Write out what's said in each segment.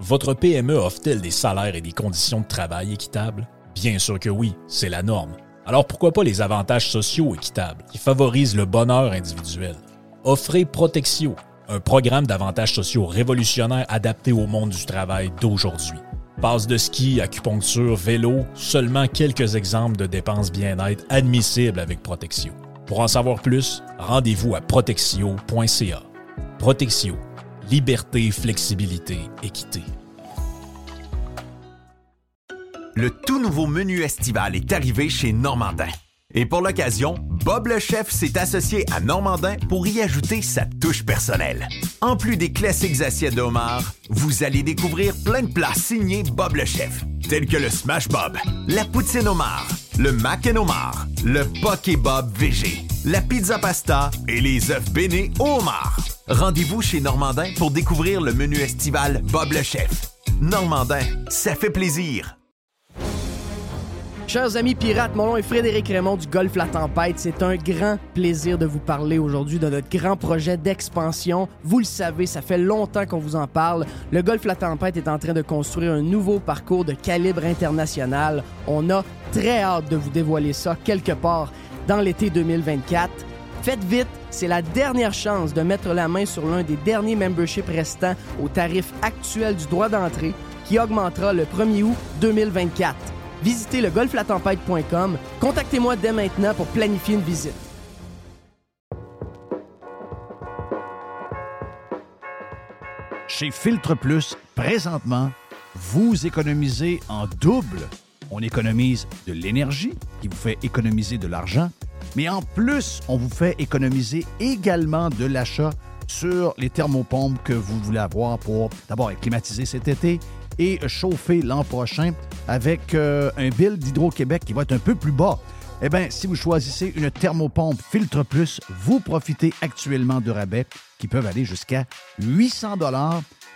Votre PME offre-t-elle des salaires et des conditions de travail équitables? Bien sûr que oui, c'est la norme. Alors pourquoi pas les avantages sociaux équitables qui favorisent le bonheur individuel? Offrez Protexio, un programme d'avantages sociaux révolutionnaire adapté au monde du travail d'aujourd'hui. Passe de ski, acupuncture, vélo, seulement quelques exemples de dépenses bien-être admissibles avec Protexio. Pour en savoir plus, rendez-vous à protexio.ca. Protexio, liberté, flexibilité, équité. Le tout nouveau menu estival est arrivé chez Normandin. Et pour l'occasion, Bob le chef s'est associé à Normandin pour y ajouter sa touche personnelle. En plus des classiques assiettes de homard, vous allez découvrir plein de plats signés Bob le chef, tels que le Smash Bob, la poutine homard, le mac homard, le poké Bob VG, la pizza pasta et les œufs bénis au homard. Rendez-vous chez Normandin pour découvrir le menu estival Bob le chef. Normandin, ça fait plaisir. Chers amis pirates, mon nom est Frédéric Raymond du Golfe La Tempête. C'est un grand plaisir de vous parler aujourd'hui de notre grand projet d'expansion. Vous le savez, ça fait longtemps qu'on vous en parle. Le Golfe La Tempête est en train de construire un nouveau parcours de calibre international. On a très hâte de vous dévoiler ça quelque part dans l'été 2024. Faites vite, c'est la dernière chance de mettre la main sur l'un des derniers memberships restants au tarif actuel du droit d'entrée qui augmentera le 1er août 2024. Visitez le golflatempête.com. Contactez-moi dès maintenant pour planifier une visite. Chez Filtre Plus, présentement, vous économisez en double. On économise de l'énergie, qui vous fait économiser de l'argent, mais en plus, on vous fait économiser également de l'achat sur les thermopompes que vous voulez avoir pour d'abord être climatisé cet été et chauffer l'an prochain avec euh, un bill d'Hydro-Québec qui va être un peu plus bas. Eh bien, si vous choisissez une thermopompe Filtre Plus, vous profitez actuellement de rabais qui peuvent aller jusqu'à 800 dollars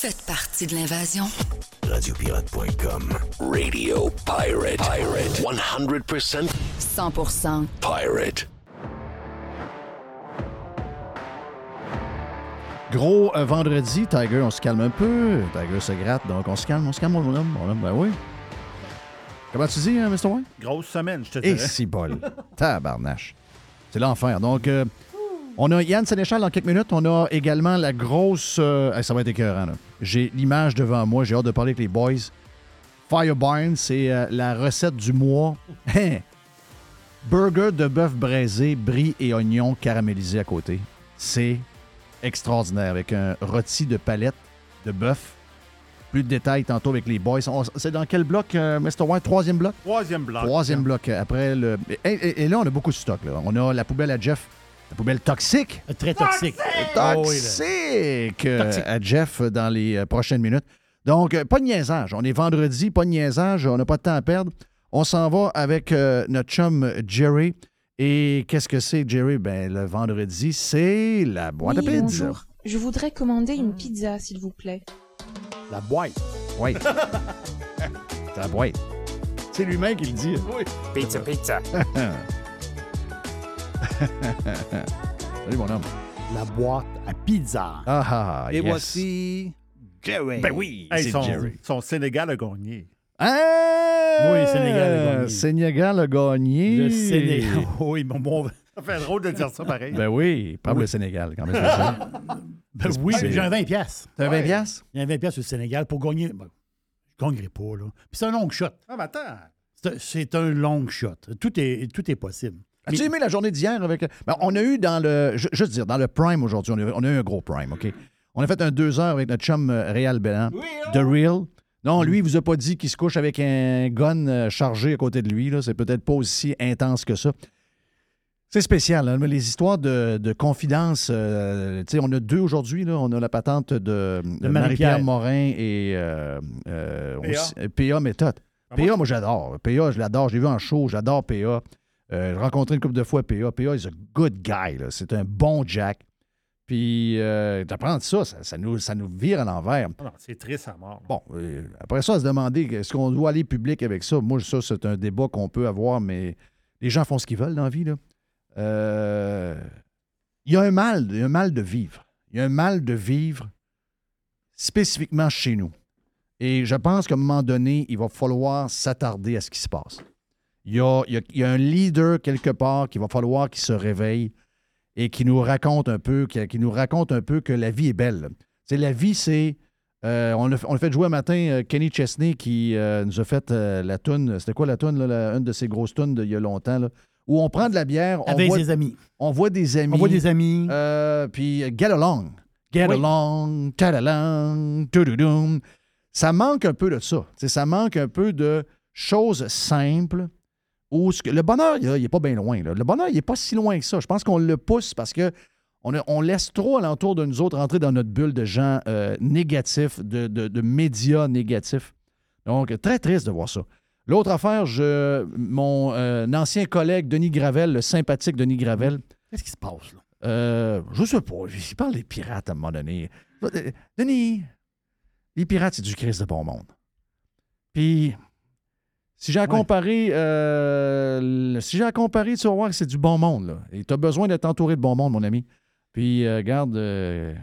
Faites partie de l'invasion. Radiopirate.com. Radio Pirate. Pirate. 100% 100% pirate. Gros euh, vendredi, Tiger, on se calme un peu. Tiger se gratte, donc on se calme, on se calme, mon homme. Mon homme, ben oui. Comment tu dis, hein, Mr. White? Grosse semaine, je te Et dirais. si bol. Tabarnache. C'est l'enfer. Donc, euh, on a Yann Sénéchal dans quelques minutes. On a également la grosse. euh, ça va être écœurant, là. J'ai l'image devant moi. J'ai hâte de parler avec les boys. Fireburn, c'est euh, la recette du mois. Hein? Burger de bœuf braisé, brie et oignons caramélisés à côté. C'est extraordinaire avec un rôti de palette de bœuf. Plus de détails tantôt avec les boys. On- C'est dans quel bloc, euh, Mr. White? Troisième bloc? Troisième bloc. Troisième bloc après le. Et, et- et là, on a beaucoup de stock. Là. On a la poubelle à Jeff, la poubelle toxique. Très toxique. Toxique Oh là. euh, Toxique. à Jeff euh, dans les euh, prochaines minutes. Donc, euh, pas de niaisage. On est vendredi, pas de niaisage. On n'a pas de temps à perdre. On s'en va avec euh, notre chum Jerry. Et qu'est-ce que c'est, Jerry? Ben, le vendredi, c'est la boîte à pizza. bonjour. Je voudrais commander une pizza, s'il vous plaît. La boîte. Oui. c'est la boîte. C'est lui-même qui le dit. Oui. Pizza, pizza. Salut, mon homme. La boîte à pizza. Ah, ah, Et yes. voici Jerry. Ben oui, Hey, c'est son, Jerry. son Sénégal a gagné. Hein? Oui, Sénégal a gagné. Sénégal a gagné. Le Sénégal. Oui, mon bon. Ça fait drôle de dire ça pareil. Ben oui, pas Oui. le Sénégal, quand même. ça. Ben oui, j'ai un 20 piastres. T'as un 20 piastres? J'ai un 20 piastres au Sénégal pour gagner. ben, je ne gagnerai pas, là. Puis c'est un long shot. Ah, mais attends. C'est- C'est un long shot. Tout est, tout est possible. As-tu aimé la journée d'hier avec. Ben, on a eu dans le. ju- Juste dire, dans le Prime aujourd'hui, on, a- on a eu un gros Prime, OK? On a fait un deux heures avec notre chum euh, Réal Bellan. The Real. Non, lui, il vous a pas dit qu'il se couche avec un gun euh, chargé à côté de lui. là. C'est peut-être pas aussi intense que ça. C'est spécial. hein, mais Les histoires de, de confidence, euh, tu sais, on a deux aujourd'hui. là. On a la patente de, de Marie-Pierre. Morin et euh, euh, PA. euh, PA méthode. Ah, PA, moi, j'adore. PA, je l'adore. Je l'ai vu en show. J'adore PA. Euh, J'ai rencontré une couple de fois PA. PA is a good guy. C'est un bon Jack. Puis, euh, d'apprendre ça, ça, ça nous, ça nous vire à l'envers. Ah non, c'est triste à mort. Bon, euh, après ça, à se demander, est-ce qu'on doit aller public avec ça? Moi, ça, c'est un débat qu'on peut avoir, mais les gens font ce qu'ils veulent dans la vie. là. Euh, Il y a un mal, il y a un mal de vivre. Il y a un mal de vivre spécifiquement chez nous. Et je pense qu'à un moment donné, il va falloir s'attarder à ce qui se passe. Il y a, il y a- il y a un leader quelque part qu'il va falloir qu'il se réveille et qui nous raconte un peu, qui, qui nous raconte un peu que la vie est belle. C'est la vie, c'est euh, on, a, on a fait jouer un matin euh, Kenny Chesney qui euh, nous a fait la toune. C'était quoi la toune, là, la- une de ces grosses tounes d'il y a longtemps, là, où on prend de la bière, on Avec voit, ses amis. on voit des amis. On voit des amis. puis Get Along. Get Oui. Along, ta-da-lang, tududum. Ça manque un peu de ça. Ça manque un peu de choses simples. Où ce que- le bonheur, il n'est pas bien loin. là. Le bonheur, il n'est pas si loin que ça. Je pense qu'on le pousse parce que on, a- on laisse trop alentour de nous autres rentrer dans notre bulle de gens euh, négatifs, de, de- de médias négatifs. Donc, très triste de voir ça. L'autre affaire, je, mon euh, ancien collègue Denis Gravel, le sympathique Denis Gravel, Qu'est-ce qui se passe, là? euh, je sais pas, il parle des pirates à un moment donné. Euh, Denis, les pirates, c'est du Christ de bon monde. Puis, si j'ai à Ouais. comparer, euh, si j'ai à comparer, tu vas voir que c'est du bon monde. Là. Et tu as besoin d'être entouré de bon monde, mon ami. Puis, euh, regarde, euh,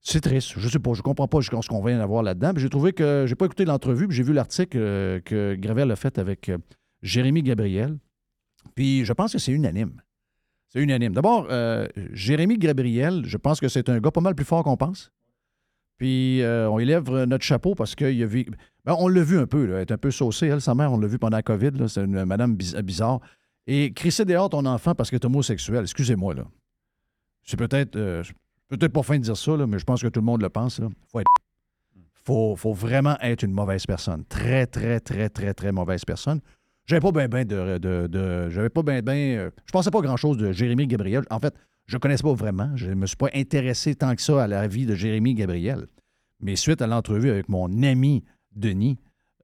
c'est triste. Je sais pas, je comprends pas ce qu'on vient d'avoir là-dedans. Puis j'ai trouvé que, j'ai pas écouté l'entrevue, puis j'ai vu l'article euh, que Gravel a fait avec Jérémy Gabriel. Puis je pense que c'est unanime. C'est unanime. D'abord, Jérémy Gabriel, je pense que c'est un gars pas mal plus fort qu'on pense. Puis euh, on élève notre chapeau parce qu'il a vu. Ben, on l'a vu un peu, là, elle est un peu saucée, elle, sa mère, on l'a vu pendant la COVID, c'est une madame biz- bizarre. Et crisser dehors ton enfant parce que tu es homosexuel, excusez-moi, là. C'est peut-être. euh, peut-être pas fin de dire ça, là, mais je pense que tout le monde le pense. Là. Faut être. Faut, faut vraiment être une mauvaise personne. Très, très, très, très, très mauvaise personne. J'avais pas bien ben de, de, de- J'avais pas bien ben. euh, je pensais pas grand-chose de Jérémy Gabriel. En fait, je ne connaissais pas vraiment. Je ne me suis pas intéressé tant que ça à la vie de Jérémy Gabriel. Mais suite à l'entrevue avec mon ami Denis,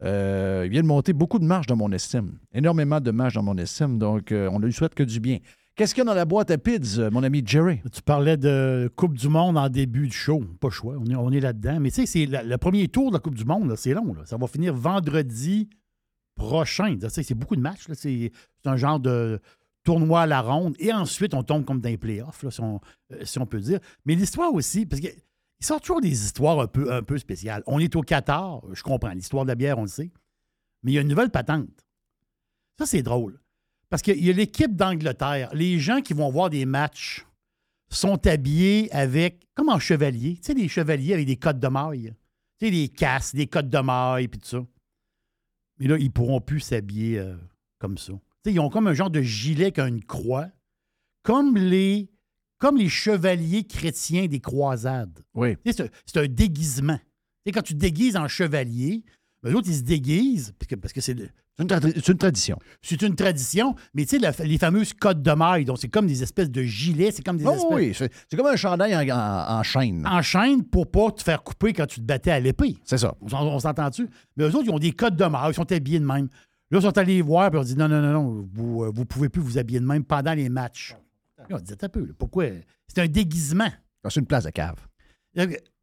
euh, il vient de monter beaucoup de marge dans mon estime. Énormément de marge dans mon estime. Donc, euh, on ne lui souhaite que du bien. Qu'est-ce qu'il y a dans la boîte à pids, euh, mon ami Jerry? Tu parlais de Coupe du Monde en début de show. Pas choix, on est, là-dedans. Mais tu sais, c'est le premier tour de la Coupe du Monde, c'est long. Ça va finir vendredi prochain. C'est beaucoup de matchs. c'est un genre de tournoi à la ronde. Et ensuite, on tombe comme dans les playoffs, là, si, on, euh, si on peut dire. Mais l'histoire aussi, parce qu'il sort toujours des histoires un peu, spéciales. On est au Qatar, je comprends. L'histoire de la bière, on le sait. Mais il y a une nouvelle patente. Ça, c'est drôle. Parce qu'il y a l'équipe d'Angleterre. Les gens qui vont voir des matchs sont habillés avec, comme en chevalier, tu sais, des chevaliers avec des cottes de maille. Tu sais, des casques, des cottes de maille, puis tout ça. Mais là, ils pourront plus s'habiller euh, comme ça. Ils ont comme un genre de gilet qui a une croix, comme les, comme les chevaliers chrétiens des croisades. Oui. C'est un, déguisement. Quand tu te déguises en chevalier, ben, eux autres, ils se déguisent parce que, parce que c'est une, tra- c'est une tradition. c'est une tradition, mais tu sais, la- les fameuses cottes de maille, donc c'est comme des espèces de gilets, c'est comme des Oh espèces oui, c'est c'est comme un chandail en, en- en chaîne. en chaîne pour pas te faire couper quand tu te battais à l'épée. C'est ça. On, s'en- on s'entend-tu? Mais eux autres, ils ont des codes de maille, ils sont habillés de même. Là, ils sont allés voir, puis on dit non, non, non, non, vous ne pouvez plus vous habiller de même pendant les matchs. Là, on dit un peu, là, pourquoi? C'est un déguisement. C'est une place de cave.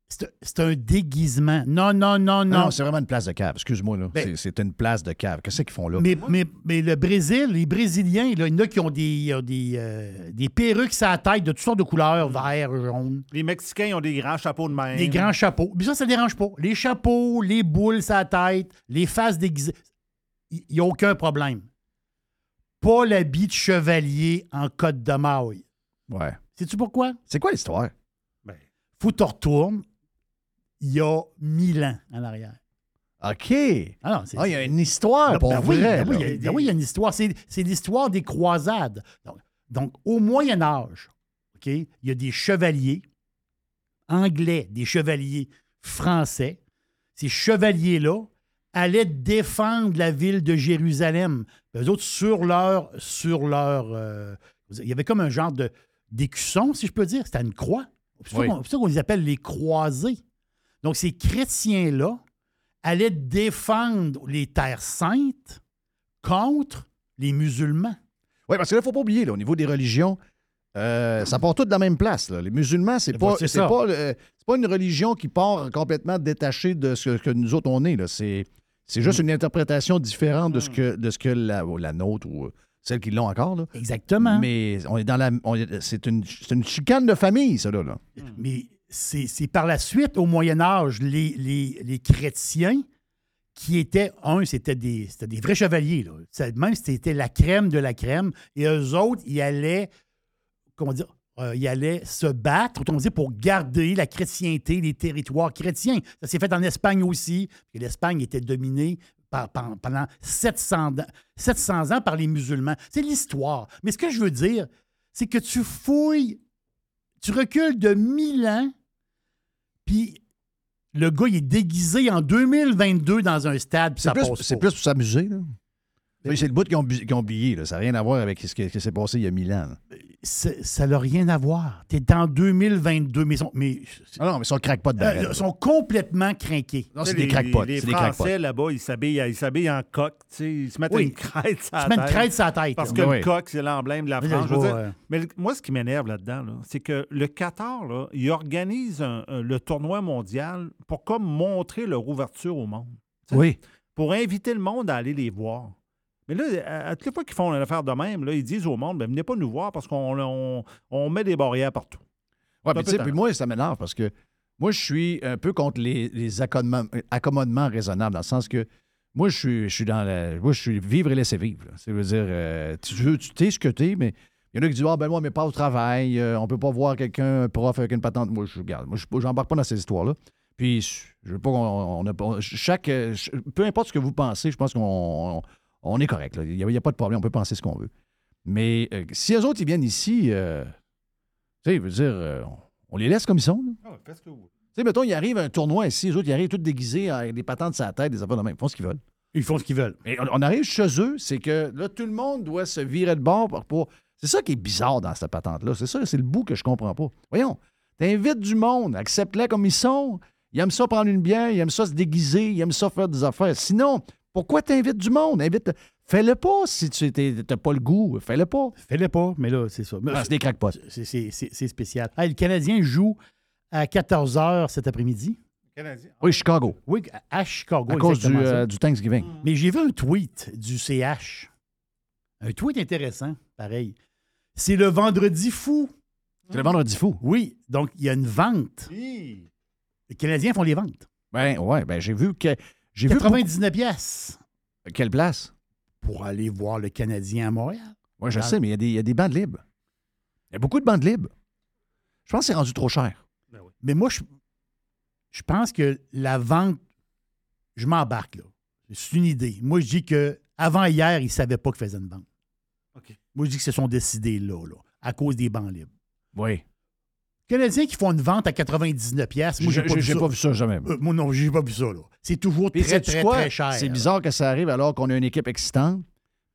C'est c'est un déguisement. Non, non, non, Non, non. c'est vraiment une place de cave. Excuse-moi, là. Ben- C'est- une place de cave. Qu'est-ce qu'ils font là? Mais, mais, mais le Brésil, les Brésiliens, là, il y en a qui ont des, euh, des, euh, des perruques sur la tête de toutes sortes de couleurs, vert, jaune, Les Mexicains ils ont des grands chapeaux de même. des grands chapeaux. Mais ça, ça ne dérange pas. Les chapeaux, les boules sur la tête, les faces déguisées, il n'y a aucun problème. Pas l'habit de chevalier en côte de maille. Ouais. Sais-tu pourquoi? C'est quoi l'histoire? Ben, Faut que tu retournes il y a mille ans en arrière. OK. Ah non, c'est- Ah, il y a une histoire, Ben pour vrai. ben oui, là. il y a- ben oui, il y a une histoire. C'est, c'est l'histoire des croisades. Donc, donc, au Moyen Âge, OK, il y a des chevaliers anglais, des chevaliers français. Ces chevaliers-là allaient défendre la ville de Jérusalem. Eux autres, sur leur, sur leur euh, Il y avait comme un genre de d'écusson, si je peux dire. C'était une croix. C'est pour Oui. ça qu'on- c'est pour ça qu'on les appelle les croisés. Donc, ces chrétiens-là allaient défendre les terres saintes contre les musulmans. Oui, parce qu'il ne faut pas oublier, là, au niveau des religions, euh, ça part tout de la même place. là. Les musulmans, c'est pas, c'est pas, euh, pas une religion qui part complètement détachée de ce que nous autres on est. là. C'est, c'est juste Mm. une interprétation différente de ce que, de ce que la, nôtre ou euh, celle qui l'ont encore. Là. Exactement. Mais on est dans la. c'est, une, c'est une chicane de famille, ça, là. là. Mais c'est par la suite, au Moyen Âge, les, les- les chrétiens qui étaient, un, c'était des, c'était des vrais chevaliers. Là. Même c'était la crème de la crème. Et eux autres, ils allaient, comment dire, euh, ils allaient se battre, autrement dit, pour garder la chrétienté des territoires chrétiens. Ça s'est fait en Espagne aussi. L'Espagne était dominée par- par- pendant 700 ans, 700 ans par les musulmans. C'est l'histoire. Mais ce que je veux dire, c'est que tu fouilles, tu recules de 1000 ans, puis le gars, il est déguisé en 2022 dans un stade, puis C'est, ça plus, passe c'est plus pour s'amuser. Là. C'est le bout qu'ils ont, bu- qu'ils ont oublié. là. Ça n'a rien à voir avec ce qui, s'est passé il y a mille ans. Ça n'a rien à voir. Tu es en 2022, mais ils sont, mais, Ah non, mais ça ne craque pas de euh, ils sont complètement craqués. Non, c'est des les- crackpots. Les C'est des crackpots. Français, là-bas, ils s'habillent, ils s'habillent en coq. tu sais, Ils se mettent Oui. une crête sur Tu la mets une tête. crête sur la tête. Parce que Oui. le coq, c'est l'emblème de la Oui, France. je Je veux vois, dire, euh, Mais le- moi, ce qui m'énerve là-dedans, là, c'est que le Qatar, là, il organise un- un- le tournoi mondial pour comme montrer leur ouverture au monde. Oui. Pour inviter le monde à aller les voir. Mais là, à, à toutes les fois qu'ils font une affaire de même, là, ils disent au monde, ben, venez pas nous voir parce qu'on on, on met des barrières partout. Puis, peu tu sais, puis moi, ça m'énerve parce que moi, je suis un peu contre les, les accommodements, accommodements raisonnables, dans le sens que moi, je suis, je suis dans la. Moi, je suis vivre et laisser vivre. Ça veut dire, euh, tu veux, tu t'es ce que t'es, mais il y en a qui disent Ah, ben moi, mais pas au travail, euh, on peut pas voir quelqu'un, un prof avec une patente. Moi, je regarde, moi, je j'embarque pas dans ces histoires-là. Puis, je veux pas qu'on. on chaque, euh, peu importe ce que vous pensez, je pense qu'on on, est correct. Il n'y a, pas de problème, on peut penser ce qu'on veut. Mais euh, si eux autres, ils viennent ici, euh, tu sais, je veux dire, euh, on, on les laisse comme ils sont. là. Tu sais, mettons, il arrive un tournoi ici, les autres, ils arrivent tous déguisés avec des patentes sur la tête, des affaires de même. Ils font ce qu'ils veulent. Ils font ce qu'ils veulent. Et on, on arrive chez eux, c'est que là, tout le monde doit se virer de bord pour. pour- C'est ça qui est bizarre dans cette patente-là. C'est ça, c'est le bout que je comprends pas. Voyons, t'invites du monde, accepte-les comme ils sont. Ils aiment ça prendre une bière, ils aiment ça se déguiser, ils aiment ça faire des affaires. Sinon, pourquoi t'invites du monde? Invite. Fais-le pas si tu n'as pas le goût. Fais-le pas. Fais-le pas, mais là, c'est ça. Mais Ah, c'est des crackpots. c'est- spécial. Hey, le Canadien joue à 14 h cet après-midi. Oui, Chicago. Oui, à Chicago. À cause du, euh, du Thanksgiving. Mais j'ai vu un tweet du CH. Un tweet intéressant, pareil. C'est le vendredi fou. C'est le vendredi fou. Oui, donc il y a une vente. Les Canadiens font les ventes. Ben, ouais, ben, j'ai vu que. J'ai vu 99 pièces beaucoup- Quelle place? pour aller voir le Canadien à Montréal. Oui, je Dans- sais, mais il y, a des- il y a des bandes libres. Il y a beaucoup de bandes libres. Je pense que c'est rendu trop cher. Mais moi, je, je pense que la vente, je m'embarque là. C'est une idée. Moi, je dis que avant hier, ils ne savaient pas qu'ils faisaient une vente. OK. Moi, je dis qu'ils se sont décidés là, là, à cause des bancs libres. Oui. Canadiens qui font une vente à 99 pièces, moi, j'ai pas, vu J'ai ça. pas vu ça jamais. Euh, moi, non, j'ai pas vu ça, là. C'est toujours Puis très, très, quoi? très cher. C'est bizarre que ça arrive alors qu'on a une équipe excitante.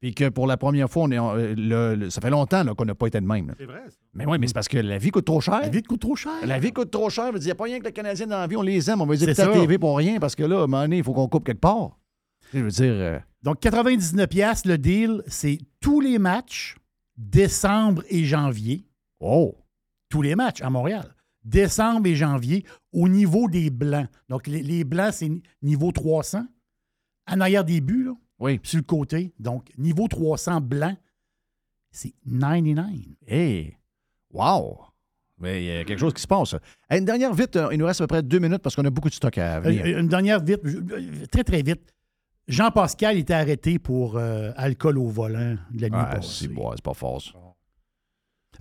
Puis que pour la première fois, on est, en- euh, le- le- ça fait longtemps qu'on n'a pas été de même. C'est vrai, ça. Mais oui, mais c'est parce que la vie coûte trop cher. La vie coûte trop cher. La vie coûte trop cher. Il n'y a pas rien que le Canadien dans la vie, on les aime. On va les la ça. TV pour rien parce que là, à un moment donné, il faut qu'on coupe quelque part. Je veux dire, euh, Donc, 99 pièces le deal, c'est tous les matchs, décembre et janvier. oh, Tous les matchs à Montréal. Décembre et janvier, au niveau des Blancs. Donc, les, les Blancs, c'est ni- niveau 300. En arrière des buts, là, oui. sur le côté. Donc, niveau 300 blanc, c'est 99. Hey, wow. Mais il y a quelque chose qui se passe. Une dernière vite, euh, il nous reste à peu près deux minutes parce qu'on a beaucoup de stock à venir. Euh, Une dernière vite, euh, très, très vite. Jean-Pascal était arrêté pour euh, alcool au volant de la nuit Ah, passée. c'est bon, c'est pas fort.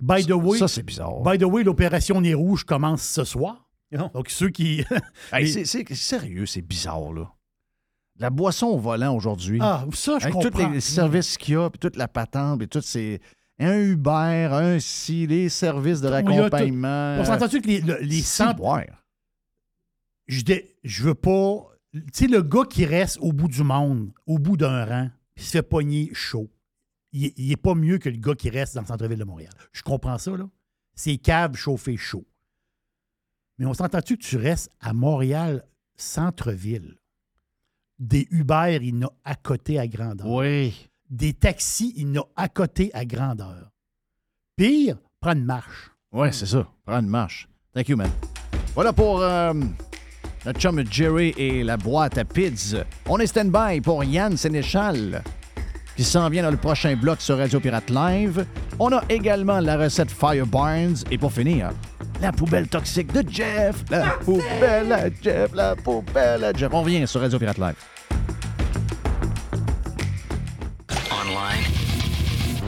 Ça. By the way, Ça, c'est bizarre. by the way, l'opération Nez Rouge commence ce soir. Non. Donc, ceux qui. Hey, c'est- sérieux, c'est bizarre, là. La boisson au volant aujourd'hui. ah, ça, je avec comprends. tous les services qu'il y a, puis toute la patente, puis toutes ces. Un Uber, un si, les services de il tout. raccompagnement. On s'entend-tu que les, le- les centres. Je, dé- je veux pas. Tu sais, le gars qui reste au bout du monde, au bout d'un rang, puis se fait pogner chaud. Il n'est pas mieux que le gars qui reste dans le centre-ville de Montréal. Je comprends ça, là. C'est cave chauffé chaud. Mais on s'entend-tu que tu restes à Montréal, centre-ville? Des Uber, il y en a à côté à grandeur. Oui. Des taxis, il y en a à côté à grandeur. Pire, prends une marche. Oui, c'est ça. Prends une marche. Thank you, man. Voilà pour euh, notre chum Jerry et la boîte à pids. On est stand-by pour Yann Sénéchal qui s'en vient dans le prochain bloc sur Radio Pirate Live. On a également la recette Fire Barnes. Et pour finir, la poubelle toxique de Jeff. La poubelle à Jeff, la poubelle à Jeff. On revient sur Radio Pirate Live. Online.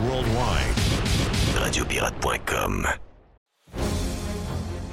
Worldwide. Radiopirate.com.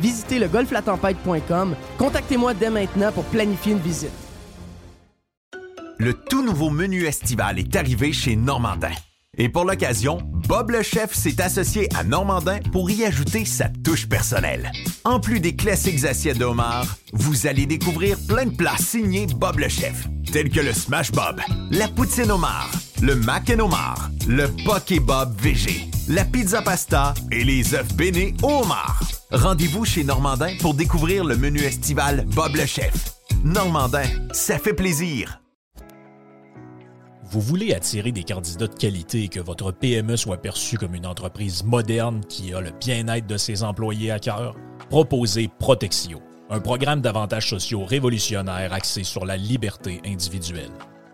Visitez le golflatempête.com. Contactez-moi dès maintenant pour planifier une visite. Le tout nouveau menu estival est arrivé chez Normandin. Et pour l'occasion, Bob le chef s'est associé à Normandin pour y ajouter sa touche personnelle. En plus des classiques assiettes de vous allez découvrir plein de plats signés Bob le chef, tels que le Smash Bob, la poutine homard, le mac and le poké Bob VG, la pizza pasta et les œufs bénis au homard. Rendez-vous chez Normandin pour découvrir le menu estival Bob le chef. Normandin, ça fait plaisir. Vous voulez attirer des candidats de qualité et que votre PME soit perçue comme une entreprise moderne qui a le bien-être de ses employés à cœur? Proposez Protexio, un programme d'avantages sociaux révolutionnaire axé sur la liberté individuelle.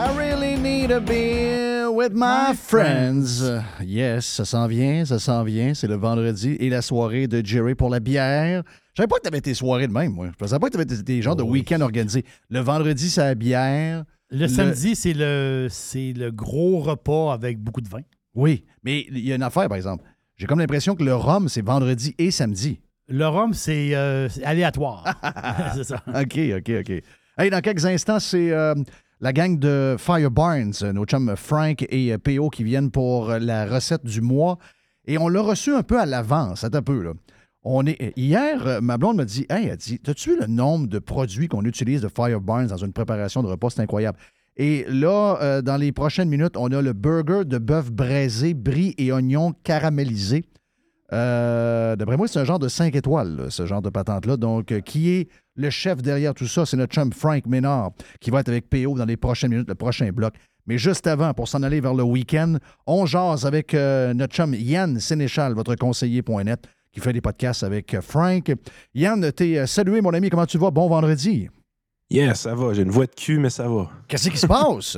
I really need a beer with my friends. Yes, ça s'en vient, ça s'en vient. C'est le vendredi et la soirée de Jerry pour la bière. Je savais pas que tu avais tes soirées de même, moi. Je pensais pas que tu avais des genres de week-end organisés. Le vendredi, c'est la bière. Le, samedi, c'est le, c'est le gros repas avec beaucoup de vin. Oui, mais il y a une affaire, par exemple. J'ai comme l'impression que le rhum, c'est vendredi et samedi. Le rhum, c'est euh, c'est aléatoire. c'est ça. OK, OK, OK. Hey, dans quelques instants, c'est euh, la gang de Fire Barnes, nos chums Frank et euh, PO qui viennent pour euh, la recette du mois. Et on l'a reçu un peu à l'avance, un peu, là. On est, hier, euh, ma blonde m'a dit Hey, elle dit, as-tu vu le nombre de produits qu'on utilise de Fire Barnes dans une préparation de repas? C'est incroyable. Et là, euh, dans les prochaines minutes, on a le burger de bœuf braisé, brie et oignons caramélisés. Euh, D'après moi, c'est un genre de 5 étoiles, ce genre de patente-là. Donc, euh, qui est le chef derrière tout ça? C'est notre chum Frank Ménard qui va être avec PO dans les prochaines minutes, le prochain bloc. Mais juste avant, pour s'en aller vers le week-end, on jase avec euh, notre chum Yann Sénéchal, votre conseiller.net, qui fait des podcasts avec euh, Frank. Yann, t'es euh, salué, mon ami. Comment tu vas? Bon vendredi. Yes, ça va. J'ai une voix de cul, mais ça va. Qu'est-ce qui se passe?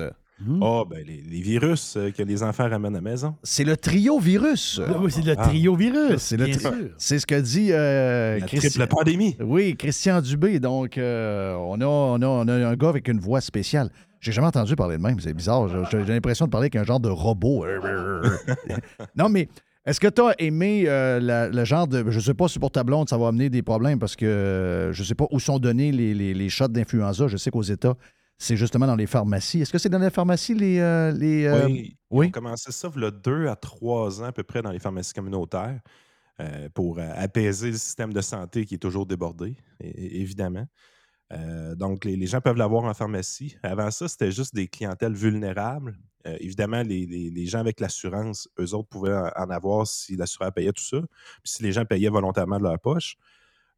Oh, ben, les, les virus euh, que les enfants ramènent à la maison. C'est le trio virus. Oui, c'est le Ah. trio virus. C'est le bien tri- sûr. C'est ce que dit euh, La Christi- triple pandémie. Oui, Christian Dubé. Donc, euh, on, a, on, a, on a un gars avec une voix spéciale. J'ai jamais entendu parler de même. C'est bizarre. J'ai j'ai l'impression de parler avec un genre de robot. non, mais est-ce que tu as aimé euh, la- le genre de. Je sais pas si pour ta blonde, ça va amener des problèmes parce que euh, je sais pas où sont donnés les, les, les shots d'influenza. Je sais qu'aux États, c'est justement dans les pharmacies. Est-ce que c'est dans les pharmacies, les. euh, les euh, oui, oui? Ils ont commencé ça il y a deux à trois ans à peu près dans les pharmacies communautaires euh, pour apaiser le système de santé qui est toujours débordé, évidemment. Donc, les, les gens peuvent l'avoir en pharmacie. Avant ça, c'était juste des clientèles vulnérables. Évidemment, les, les- les gens avec l'assurance, eux autres pouvaient en en avoir si l'assureur payait tout ça, puis si les gens payaient volontairement de leur poche.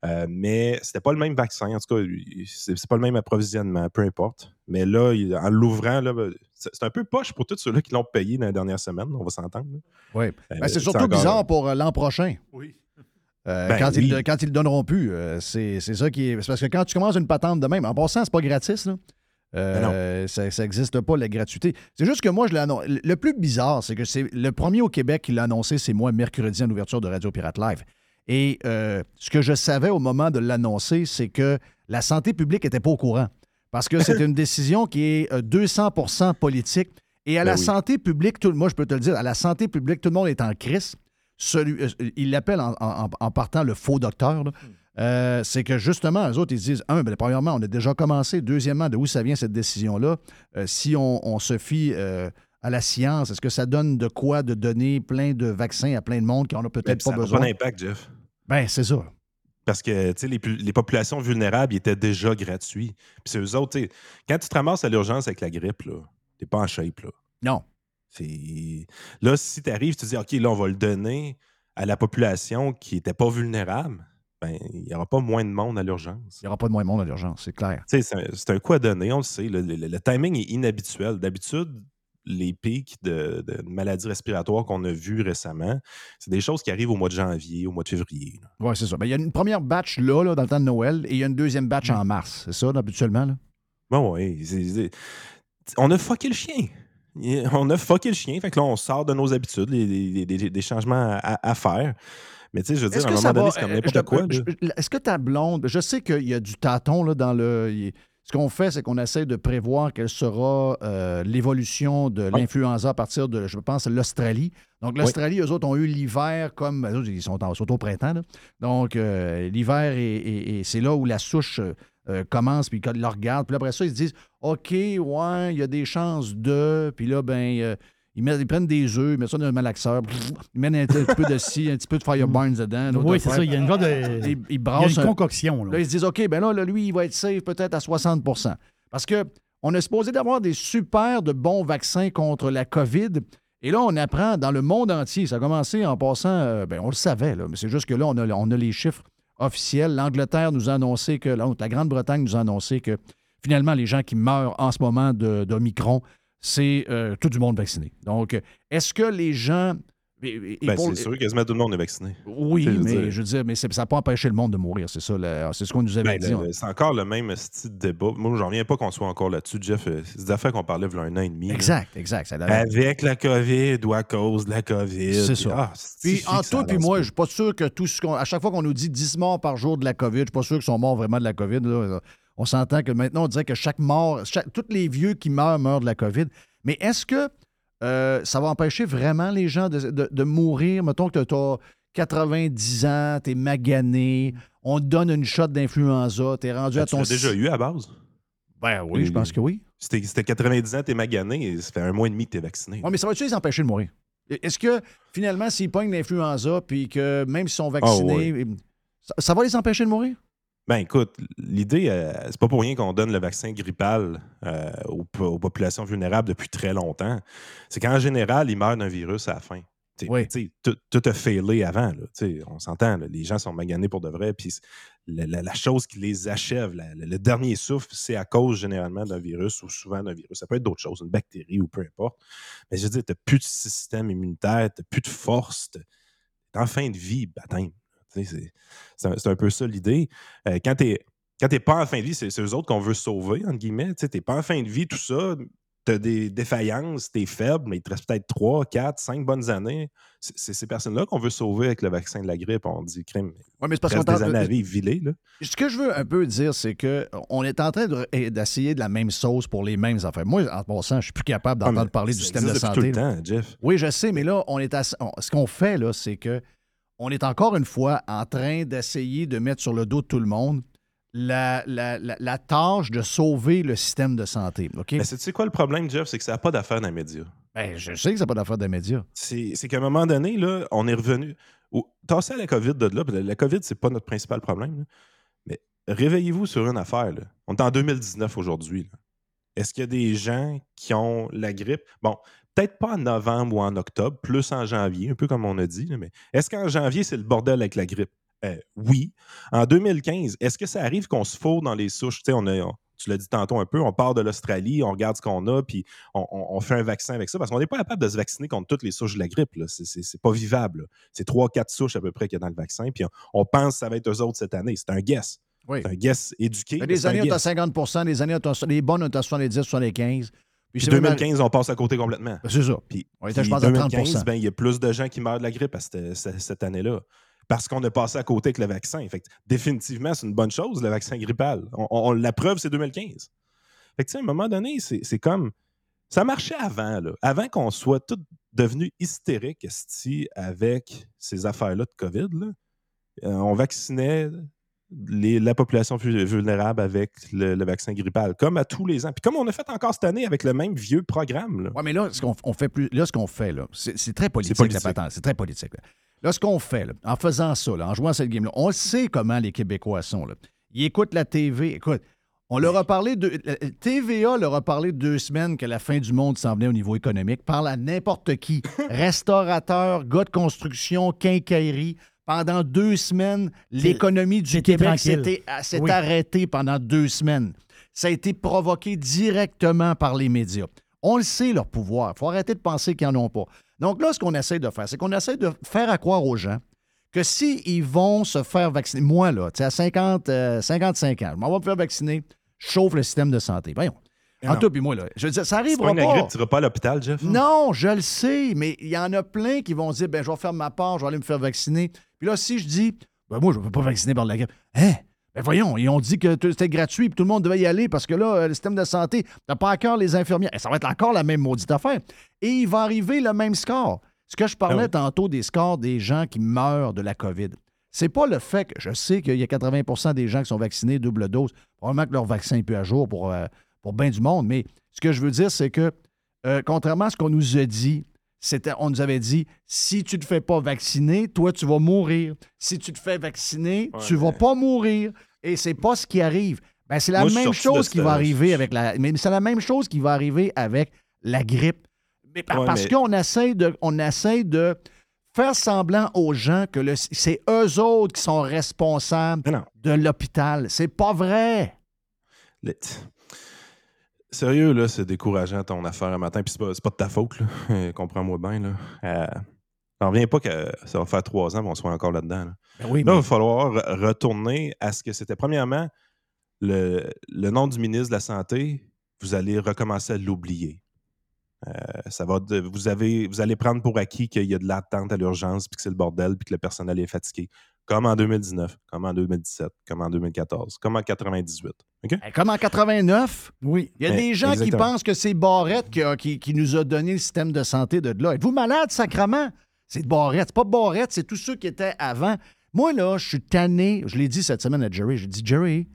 Euh, mais c'était pas le même vaccin, en tout cas, c'est pas le même approvisionnement, peu importe. Mais là, il- en l'ouvrant, ben, c'est un peu poche pour tous ceux-là qui l'ont payé dans la dernière semaine, on va s'entendre. Oui. Euh, Ben, c'est surtout encore- bizarre pour euh, l'an prochain. Oui. Euh, Ben quand, oui. ils, quand ils le donneront plus, euh, c'est c'est ça qui est. c'est parce que quand tu commences une patente de même, en passant, c'est pas gratis, là. Euh, ça n'existe pas, la gratuité. C'est juste que moi, je Le le plus bizarre, c'est que c'est le premier au Québec qui l'a annoncé, c'est moi, mercredi, en ouverture de Radio Pirate Live. Et euh, ce que je savais au moment de l'annoncer, c'est que la santé publique n'était pas au courant. Parce que c'est une décision qui est euh, 200% politique. Et à Ben la oui. santé publique, tout, moi, je peux te le dire, à la santé publique, tout le monde est en crise. Celui, euh, il l'appelle en, en- en partant le faux docteur. là. Euh, c'est que justement, eux autres, ils se disent, un, ben, premièrement, on a déjà commencé. Deuxièmement, de où ça vient cette décision-là? Euh, si on, on se fie euh, à la science, est-ce que ça donne de quoi de donner plein de vaccins à plein de monde qui en a peut-être ça pas n'a besoin? pas d'impact, Jeff. Ben, c'est ça. Parce que tu les, pu- les populations vulnérables étaient déjà gratuits. Puis c'est eux autres, tu quand tu te ramasses à l'urgence avec la grippe, là, t'es pas en shape. Là. Non. Là, si tu arrives, tu dis OK, là, on va le donner à la population qui n'était pas vulnérable, ben, il n'y aura pas moins de monde à l'urgence. Il n'y aura pas de moins de monde à l'urgence, c'est clair. Tu C'est un, coup à donner, on le sait. Le, le- le timing est inhabituel. D'habitude, les pics de, de maladies respiratoires qu'on a vus récemment, c'est des choses qui arrivent au mois de janvier, au mois de février. Oui, c'est ça. Ben, il y a une première batch là, là, dans le temps de Noël, et il y a une deuxième batch Mm. en mars. C'est ça, habituellement? Là? Bon, oui. c'est- c'est- On a fucké le chien. On a fucké le chien. Fait que là, on sort de nos habitudes, des changements à, à faire. Mais tu sais, je veux dire, Est-ce à un moment donné, va- c'est comme euh, n'importe je quoi. je- Est-ce que ta blonde, je sais qu'il y a du tâton là, dans le. Ce qu'on fait, c'est qu'on essaie de prévoir quelle sera euh, l'évolution de l'influenza à partir de, je pense, l'Australie. Donc, l'Australie, eux autres ont eu l'hiver comme. eux autres, ils sont, en- sont au printemps. là. Donc, euh, l'hiver, est- c'est là où la souche euh, commence, puis ils le regardent. Puis après ça, ils se disent OK, ouais, il y a des chances de. Puis là, ben. Ils, prennent des œufs, ils mettent ça dans un malaxeur, ils mettent un, petit peu de ci, un petit peu de Fireburns dedans. Oui, c'est ça. Il y a une genre de. Ils, ils Il y a une un- concoction. Là. Là, ils se disent, OK, ben là, là, lui, il va être safe peut-être à 60% Parce que on est supposé d'avoir des super de bons vaccins contre la COVID. Et là, on apprend dans le monde entier. Ça a commencé en passant, euh, ben, on le savait, là, mais c'est juste que là, on a, on a les chiffres officiels. L'Angleterre nous a annoncé que, la Grande-Bretagne nous a annoncé que finalement, les gens qui meurent en ce moment de- d'Omicron, c'est euh, tout du monde vacciné. Donc, est-ce que les gens. Ben, pour- c'est sûr, quasiment tout le monde est vacciné. Oui, mais dire. je veux dire, mais ça n'a pas empêché le monde de mourir, c'est ça. C'est ce qu'on nous avait Ben, dit. le- c'est encore le même style de débat. Moi, j'en reviens pas qu'on soit encore là-dessus, Jeff. Euh, C'est des affaires qu'on parlait il y a un an et demi. là. Exact, exact. Ça Avec la COVID ou à cause de la COVID. C'est ça. ah, Puis en toi puis moi, je suis pas sûr que tout ce qu'on. À chaque fois qu'on nous dit 10 morts par jour de la COVID, je suis pas sûr qu'ils sont morts vraiment de la COVID. là. On s'entend que maintenant, on dirait que chaque mort, chaque- tous les vieux qui meurent meurent de la COVID. Mais est-ce que euh, ça va empêcher vraiment les gens de, de- de mourir? Mettons que tu as 90 ans, tu es magané, on te donne une shot d'influenza, tu es rendu Ben, à tu ton. l'as déjà eu à base? Ben oui, je pense que oui. C'était c'était 90 ans, t'es magané, ça fait un mois et demi que t'es vacciné. Oui, mais ça va-tu les empêcher de mourir? Est-ce que finalement, s'ils pognent l'influenza, puis que même s'ils sont vaccinés, ça, ça va les empêcher de mourir? Ben écoute, l'idée, euh, c'est pas pour rien qu'on donne le vaccin grippal euh, aux, po- aux populations vulnérables depuis très longtemps. C'est qu'en général, ils meurent d'un virus à la fin. T'sais, t'sais, tout, tout a failé avant. là. On s'entend, les gens sont maganés pour de vrai. Puis la, la- la chose qui les achève, la- le, dernier souffle, c'est à cause généralement d'un virus ou souvent d'un virus. Ça peut être d'autres choses, une bactérie ou peu importe. Mais je veux dire, tu plus de système immunitaire, tu plus de force, tu es en fin de vie, baptême. C'est un, peu ça l'idée. Euh, quand tu n'es pas en fin de vie, c'est eux autres qu'on veut sauver, entre guillemets. Tu n'es pas en fin de vie, tout ça. Tu as des défaillances, tu es faible, mais il te reste peut-être 3, 4, 5 bonnes années. C'est ces personnes-là qu'on veut sauver avec le vaccin de la grippe. On dit, crème, Ouais, mais c'est parce qu'on des années à vivre, là. Ce que je veux un peu dire, c'est que on est en train de- d'essayer de la même sauce pour les mêmes affaires. Moi, en passant, je suis plus capable Ah, d'entendre parler du système de santé. tout le temps, Jeff. Oui, je sais, mais là, on est on- ce qu'on fait, là, c'est que on est encore une fois en train d'essayer de mettre sur le dos de tout le monde la, la- la- la tâche de sauver le système de santé. OK? Mais c'est- tu sais quoi le problème, Jeff? C'est que ça n'a pas d'affaire dans les médias. Ben, je sais que ça n'a pas d'affaire des médias. C'est qu'à un moment donné, là, on est revenu. Tassez à la COVID de là, la- COVID, c'est pas notre principal problème. là. Mais réveillez-vous sur une affaire. là. On est en 2019 aujourd'hui. Est-ce qu'il y a des gens qui ont la grippe? Bon, peut-être pas en novembre ou en octobre, plus en janvier, un peu comme on a dit, mais est-ce qu'en janvier, c'est le bordel avec la grippe? Euh, oui. En 2015, est-ce que ça arrive qu'on se fourre dans les souches? On a, on- tu l'as dit tantôt un peu, on part de l'Australie, on regarde ce qu'on a, puis on, fait un vaccin avec ça, parce qu'on n'est pas capable de se vacciner contre toutes les souches de la grippe. C'est- pas vivable. C'est trois, quatre souches à peu près qu'il y a dans le vaccin, puis on, pense que ça va être eux autres cette année. C'est un guess. Oui. C'est un guess éduqué. un années, on est à guess. 50% des années, on les bonnes, on est à 70, 75. Puis c'est même- 2015, on passe à côté complètement. C'est ça. Puis, On était, je puis pense, à 30 2015, ben, il y a plus de gens qui meurent de la grippe à cette, cette- cette année-là. Parce qu'on a passé à côté avec le vaccin. Fait que, définitivement, c'est une bonne chose, le vaccin grippal. On, on- la preuve, c'est 2015. Fait que, tu sais, à un moment donné, c'est c'est comme. Ça marchait avant, là. Avant qu'on soit tous devenus hystériques avec ces affaires-là de COVID. là. Euh, on vaccinait les- la population vulnérable avec le, le vaccin grippal, comme à tous les ans. Puis comme on a fait encore cette année avec le même vieux programme. Oui, mais là, ce qu'on on fait plus, là, ce qu'on fait, là, c'est très politique, politique. la patente. C'est très politique. Là, Là, ce qu'on fait, là, en faisant ça, là, en jouant cette game-là, on sait comment les Québécois sont. Là. Ils écoutent la TV. Écoute, on leur a parlé de. TVA leur a parlé deux semaines que la fin du monde s'en venait au niveau économique. Parle à n'importe qui. Restaurateur, gars de construction, quincaillerie. Pendant deux semaines, l'économie du Québec ah, s'est Oui. arrêtée pendant deux semaines. Ça a été provoqué directement par les médias. On le sait, leur pouvoir. Il faut arrêter de penser qu'ils n'en ont pas. Donc là, ce qu'on essaie de faire, c'est qu'on essaie de faire à croire aux gens que s'ils vont se faire vacciner, moi, là, tu sais, à 50, euh, 55 ans, je m'en vais me faire vacciner, je chauffe le système de santé. Voyons. Mais En tout, puis moi, là, je veux dire, ça C'est arrivera pas une grippe, tu iras pas à l'hôpital, Jeff. Non, je le sais, mais il y en a plein qui vont dire ben, je vais faire ma part, je vais aller me faire vacciner. Puis là, si je dis ben, moi, je ne veux pas vacciner par la grippe, hein? Ben voyons, ils ont dit que c'était gratuit puis tout le monde devait y aller parce que là, euh, le système de santé, t'as pas encore les infirmières. Et ça va être encore la même maudite affaire. Et il va arriver le même score. Ce que je parlais Ah oui. tantôt des scores des gens qui meurent de la COVID. C'est pas le fait que je sais qu'il y a 80% des gens qui sont vaccinés double dose. Probablement que leur vaccin est plus à jour pour, euh, pour bien du monde. Mais ce que je veux dire, c'est que euh, contrairement à ce qu'on nous a dit, c'était, on nous avait dit si tu ne te fais pas vacciner, toi, tu vas mourir. Si tu te fais vacciner, Ouais, tu vas mais- pas mourir. Et c'est pas ce qui arrive. Ben, c'est la Moi, même chose qui va arriver avec la. Mais c'est la même chose qui va arriver avec la grippe. Mais par- Ouais, parce mais- qu'on essaie de, on essaie de faire semblant aux gens que le- c'est eux autres qui sont responsables de l'hôpital. C'est pas vrai. Sérieux, là, c'est décourageant ton affaire un matin. Puis c'est pas, pas de ta faute, Comprends-moi bien, là. Euh, J'en reviens pas que ça va faire trois ans qu'on soit encore là-dedans. Là, Ben oui, Là, il va falloir re- retourner à ce que c'était. Premièrement, le, le nom du ministre de la Santé, vous allez recommencer à l'oublier. Euh, ça va de- vous, avez, vous allez prendre pour acquis qu'il y a de l'attente à l'urgence, puis que c'est le bordel, puis que le personnel est fatigué. Comme en 2019, comme en 2017, comme en 2014, comme en 98. OK? Ben, Comme en 89, Oui. il y a Mais- des gens qui pensent que c'est Barrette qui, a- qui- qui nous a donné le système de santé de là. Êtes-vous malade, sacrement? C'est Barrette. C'est pas Barrette, c'est tous ceux qui étaient avant. Moi, là, je suis tanné. Je l'ai dit cette semaine à Jerry. J'ai dit, Jerry,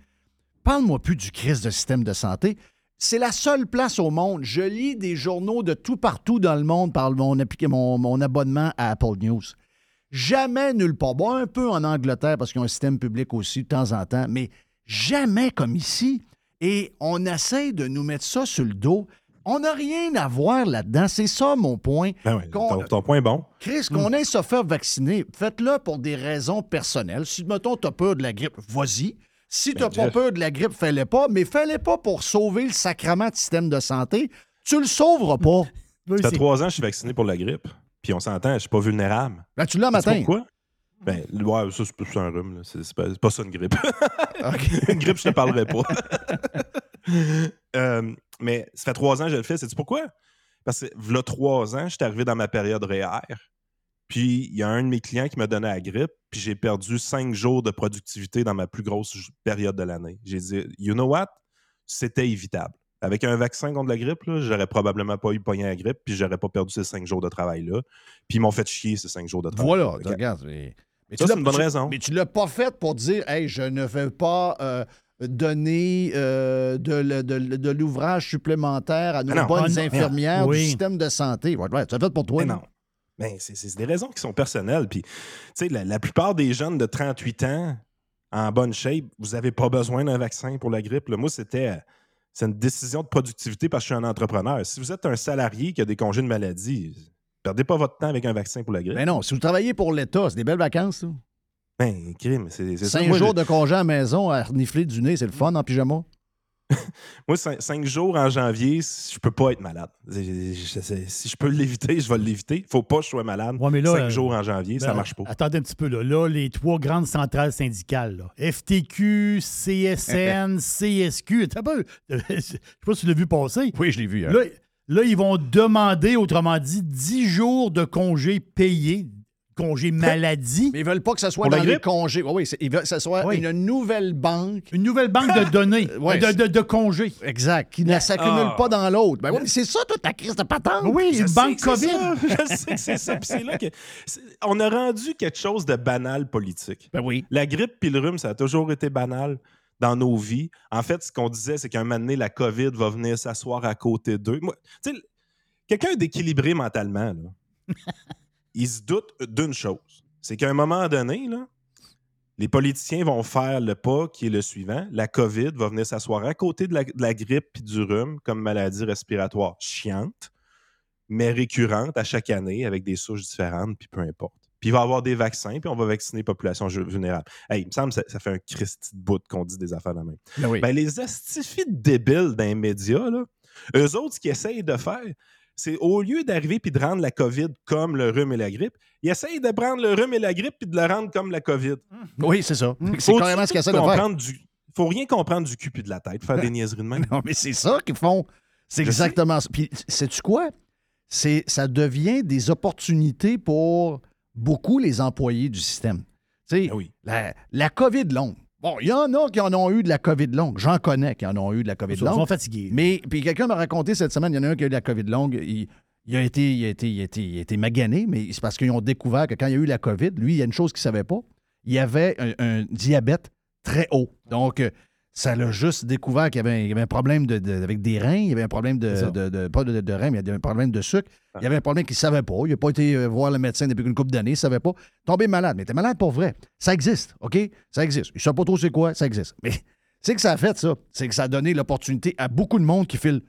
parle-moi plus du crise de système de santé. C'est la seule place au monde. Je lis des journaux de tout partout dans le monde par mon, mon abonnement à Apple News. Jamais nulle part. Bon, un peu en Angleterre parce qu'ils ont un système public aussi de temps en temps, mais jamais comme ici. Et on essaie de nous mettre ça sur le dos. On n'a rien à voir là-dedans. C'est ça mon point. Ben ton, ton point est bon. Chris, qu'on aille se faire vacciner, faites-le pour des raisons personnelles. Si, mettons, t'as peur de la grippe, vas-y. Si Ben, t'as pas Jeff. peur de la grippe, fais-le pas, mais fais-le pas pour sauver le sacrement de système de santé. Tu le sauveras pas. Ça fait trois ans que je suis vacciné pour la grippe. Puis on s'entend, je suis pas vulnérable. Là, tu l'as matin. Pourquoi? Ben, ouais, ça, c'est un rhume. C'est pas, pas ça une grippe. une grippe, je te parlerai pas. Euh, mais ça fait trois ans que je le fais. Sais-tu pourquoi? Parce que, là, trois ans, je suis arrivé dans ma période REER. Puis, il y a un de mes clients qui m'a donné la grippe. Puis, j'ai perdu cinq jours de productivité dans ma plus grosse période de l'année. J'ai dit, you know what? C'était évitable. Avec un vaccin contre la grippe, j'aurais probablement pas eu pogné la grippe, puis j'aurais pas perdu ces cinq jours de travail-là. Puis ils m'ont fait chier ces cinq jours de travail. Voilà, regarde. Mais, mais Ça, tu c'est l'as- une bonne tu- raison. Mais tu l'as pas fait pour dire, hey, je ne veux pas euh, donner euh, de, le- de- de l'ouvrage supplémentaire à nos Ah non. bonnes Ah non. infirmières Oui. du système de santé. Ouais, ouais, tu l'as fait pour toi. Mais non. Mais c'est c'est des raisons qui sont personnelles. Puis, tu sais, la, la plupart des jeunes de 38 ans en bonne shape, vous n'avez pas besoin d'un vaccin pour la grippe. là. Moi, c'était euh, c'est une décision de productivité parce que je suis un entrepreneur. Si vous êtes un salarié qui a des congés de maladie, perdez pas votre temps avec un vaccin pour la grippe. Mais non, si vous travaillez pour l'État, c'est des belles vacances. ça. Ben, crime, c'est ça. Cinq jours de congé à la maison à renifler du nez, c'est le fun en pyjama. Moi, cin- cinq, jours en janvier, je peux pas être malade. Je- je- je- si je peux l'éviter, je vais l'éviter. Faut pas que je sois malade. Ouais, mais là, cinq euh, jours en janvier, ça Ben, marche pas. Attendez un petit peu. Là, Là, les trois grandes centrales syndicales, là, FTQ, CSN, CSQ, un peu. je sais pas si tu l'as vu passer. Oui, je l'ai vu. hein. Là, là, ils vont demander, autrement dit, 10 jours de congés payés, congés maladie. Mais ils veulent pas que ça soit Pour la dans les grippe? congés. Oui, oui, c'est- ils veulent que ça soit Oui. une nouvelle banque. Une nouvelle banque de données, Ouais, de, de- de congés. Exact, qui ne s'accumule Ah. pas dans l'autre. Ben oui, mais c'est ça toute la crise de patente. Oui, Je une sais banque que c'est COVID. ça. Je sais que c'est ça. Puis c'est là que. c'est- On a rendu quelque chose de banal politique. Ben oui. La grippe puis le rhume, ça a toujours été banal dans nos vies. En fait, ce qu'on disait, c'est qu'un moment donné, la COVID va venir s'asseoir à côté d'eux. Moi, tu sais, quelqu'un d'équilibré mentalement, là, il se doute d'une chose. C'est qu'à un moment donné, là, les politiciens vont faire le pas qui est le suivant. La COVID va venir s'asseoir à côté de la, de la grippe puis du rhume comme maladie respiratoire chiante, mais récurrente à chaque année avec des souches différentes, puis peu importe. Puis il va y avoir des vaccins, puis on va vacciner la population vulnérable. Hey, il me semble que ça, ça fait un Christy de bout qu'on dit des affaires de même. Ben oui. Ben, les astifies débiles d'un média, là, eux autres, ce qu'ils essayent de faire, c'est au lieu d'arriver puis de rendre la COVID comme le rhume et la grippe, ils essayent de prendre le rhume et la grippe puis de le rendre comme la COVID. Oui, c'est ça. C'est Faut-tu carrément ce qu'ils essaient de faire. du- Faut rien comprendre du cul puis de la tête, faire des niaiseries de même. Non, mais c'est ça qu'ils font. C'est exactement ça. Puis, sais-tu quoi? C'est, ça devient des opportunités pour beaucoup les employés du système. Tu sais, la, la COVID longue. Bon, il y en a qui en ont eu de la COVID longue. J'en connais qui en ont eu de la COVID Ils sont- longue. fatigués. Mais puis quelqu'un m'a raconté cette semaine, il y en a un qui a eu de la COVID longue. Il, il a été, il, a été, il, a été, il a été magané, mais c'est parce qu'ils ont découvert que quand il y a eu la COVID, lui, il y a une chose qu'il ne savait pas. Il avait un, un diabète très haut. Donc, euh, ça l'a juste découvert qu'il y avait, un- il y avait un problème de- de- avec des reins, il y avait un problème de, pas reins, mais il y avait un problème de sucre. Il y avait un problème qu'il ne savait pas. Il n'a pas été euh, voir le médecin depuis une couple d'années, il ne savait pas. Tombé malade, mais t'es malade pour vrai. Ça existe, OK? Ça existe. Je ne sais pas trop c'est quoi, ça existe. Mais c'est que ça a fait ça. C'est que ça a donné l'opportunité à beaucoup de monde qui file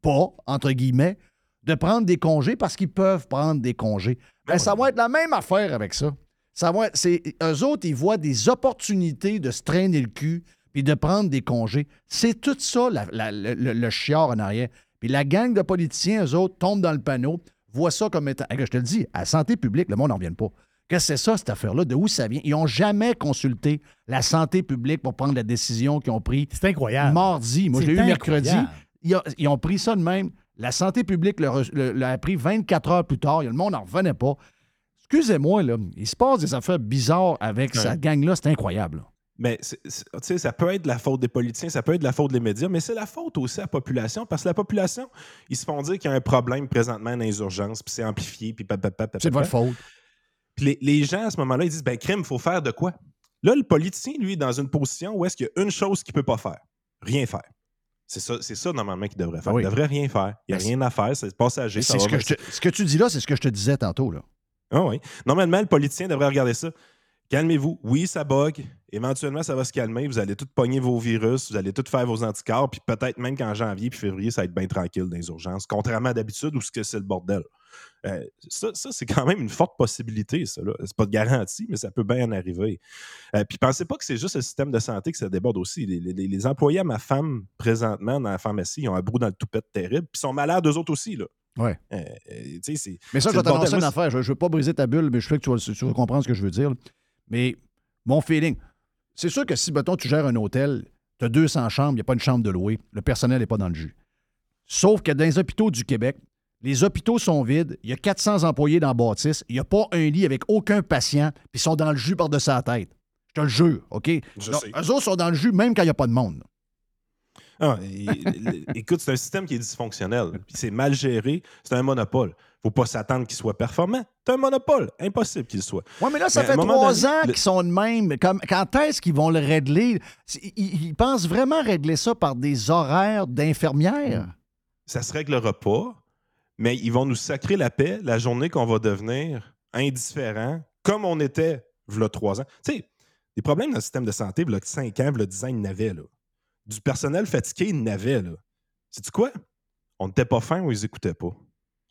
pas, entre guillemets, de prendre des congés parce qu'ils peuvent prendre des congés. Ben, ça va être la même affaire avec ça. Ça va eux autres, ils voient des opportunités de se traîner le cul puis de prendre des congés. C'est tout ça, la- la- le, le- chiard en arrière. Puis la gang de politiciens, eux autres, tombent dans le panneau, voient ça comme étant. Je te le dis, à la santé publique, le monde n'en vient pas. Qu'est-ce que c'est ça, cette affaire-là? De où ça vient? Ils n'ont jamais consulté la santé publique pour prendre la décision qu'ils ont prise. C'est incroyable. Mardi. Moi, je l'ai eu mercredi. Ils, ont- ils ont pris ça de même. La santé publique l'a appris 24 heures plus tard. Le monde n'en revenait pas. Excusez-moi, là. Il se passe des affaires bizarres avec Ouais. cette gang-là. C'est incroyable. Mais c'est- c'est- tu sais, ça peut être la faute des politiciens, ça peut être la faute des médias, mais c'est la faute aussi à la population, parce que la population, ils se font dire qu'il y a un problème présentement dans les urgences, puis c'est amplifié, puis C'est de votre faute. Puis les, les gens, à ce moment-là, ils disent, ben crime, il faut faire de quoi? Là, le politicien, lui, est dans une position où est-ce qu'il y a une chose qu'il peut pas faire? Rien faire. C'est ça, c'est ça normalement qu'il devrait faire. Ah oui. Il devrait rien faire. Il n'y a rien à faire, c'est passager. C'est ce, que bien. je te- ce que tu dis là, c'est ce que je te disais tantôt. Là. Ah oui. Normalement, le politicien devrait regarder ça. Calmez-vous. Oui, ça bug. Éventuellement, ça va se calmer. Vous allez tout pogner vos virus, vous allez tout faire vos anticorps, puis peut-être même qu'en janvier puis février, ça va être bien tranquille dans les urgences, contrairement à d'habitude où ce que c'est le bordel. Euh, ça, ça, c'est quand même une forte possibilité, ça. là. C'est pas de garantie, mais ça peut bien en arriver. Euh, puis pensez pas que c'est juste le système de santé que ça déborde aussi. Les, les- les employés à ma femme, présentement, dans la pharmacie, ils ont un brou dans le toupette terrible, puis ils sont malades eux autres aussi. Là. Ouais. Euh, euh, sais, Mais ça, je vais t'annoncer une affaire. Je ne veux pas briser ta bulle, mais je fais que tu vas, tu vas comprendre ce que je veux dire. Mais mon feeling, c'est sûr que si, mettons, tu gères un hôtel, tu as 200 chambres, il n'y a pas une chambre de louer, le personnel n'est pas dans le jus. Sauf que dans les hôpitaux du Québec, les hôpitaux sont vides, il y a 400 employés dans la bâtisse, il n'y a pas un lit avec aucun patient, puis ils sont dans le jus par-dessus la tête. Je te le jure, OK? Je Donc, sais. eux autres sont dans le jus même quand il n'y a pas de monde. Ah, écoute, c'est un système qui est dysfonctionnel. Puis c'est mal géré. C'est un monopole. Faut pas s'attendre qu'il soit performant. C'est un monopole. Impossible qu'il soit. Oui, mais là, ça Mais fait trois ans le- qu'ils sont de même. Comme- quand est-ce qu'ils vont le régler? Ils, ils- ils pensent vraiment régler ça par des horaires d'infirmières? Ça se réglera pas, mais ils vont nous sacrer la paix la journée qu'on va devenir indifférent, comme on était v'là trois ans. Tu sais, des problèmes dans le système de santé, v'là cinq ans, v'là dix ans, ils n'avaient, là. Du personnel fatigué, ils n'avaient, là. Sais-tu quoi? On n'était pas fin ou ils écoutaient pas.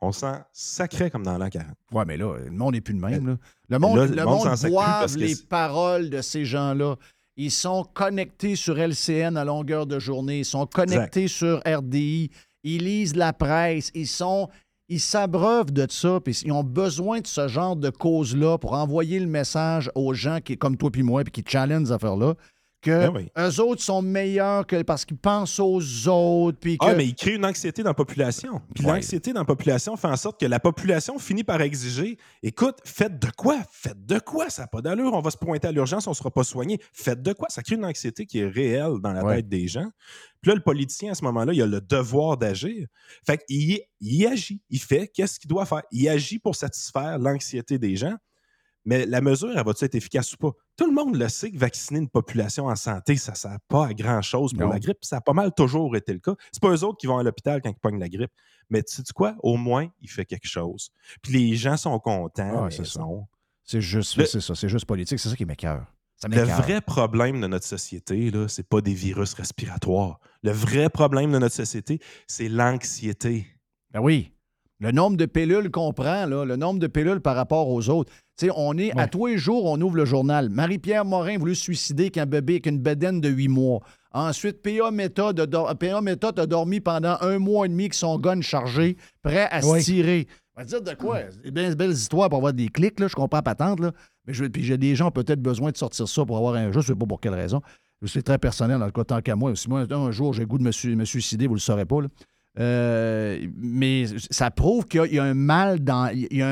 On sent sacré comme dans l'an 40. Oui, mais là, le monde n'est plus le même. là. Le monde, Là, le le monde monde s'en sacre plus boive parce que les paroles de ces gens-là. Ils sont connectés sur LCN à longueur de journée. Ils sont connectés sur RDI. Ils lisent la presse. Ils sont. Ils s'abreuvent de ça, puis ils ont besoin de ce genre de cause-là pour envoyer le message aux gens qui, comme toi puis moi, puis qui challengent ces affaires-là, que Ben oui. eux autres sont meilleurs que parce qu'ils pensent aux autres, puis que... Ah, mais il crée une anxiété dans la population. Puis Ouais. l'anxiété dans la population fait en sorte que la population finit par exiger écoute, faites de quoi? Faites de quoi? Ça n'a pas d'allure. On va se pointer à l'urgence, on ne sera pas soigné. Faites de quoi? Ça crée une anxiété qui est réelle dans la Ouais. tête des gens. Puis là, le politicien, à ce moment-là, il a le devoir d'agir. Fait qu'il il agit. Il fait qu'est-ce qu'il doit faire. Il agit pour satisfaire l'anxiété des gens. Mais la mesure, elle va-tu être efficace ou pas? Tout le monde le sait que vacciner une population en santé, ça ne sert pas à grand-chose pour Non. la grippe. Ça a pas mal toujours été le cas. C'est pas eux autres qui vont à l'hôpital quand ils pognent la grippe. Mais tu sais quoi? Au moins, il fait quelque chose. Puis les gens sont contents. Ah, c'est. C'est juste, Le- c'est ça, c'est juste politique, c'est ça qui m'écœure. Le vrai problème de notre société, là, c'est pas des virus respiratoires. Le vrai problème de notre société, c'est l'anxiété. Ben oui. Le nombre de pilules qu'on prend, là, le nombre de pilules par rapport aux autres. Tu sais, on est, à tous les jours, on ouvre le journal. Marie-Pierre Morin voulu se suicider avec un bébé avec une bedaine de 8 mois. Ensuite, P.A. Méthode, a dormi pendant un mois et demi avec son gun chargé, prêt à se tirer. On va dire de quoi? C'est bien belles histoires pour avoir des clics, là, je comprends pas patente, là. Mais je, puis j'ai des gens ont peut-être besoin de sortir ça pour avoir un. Je sais pas pour quelle raison. C'est très personnel dans le cas tant qu'à moi. Si moi, un jour, j'ai le goût de me, me suicider, vous le saurez pas. là. Euh, mais ça prouve qu'il y a un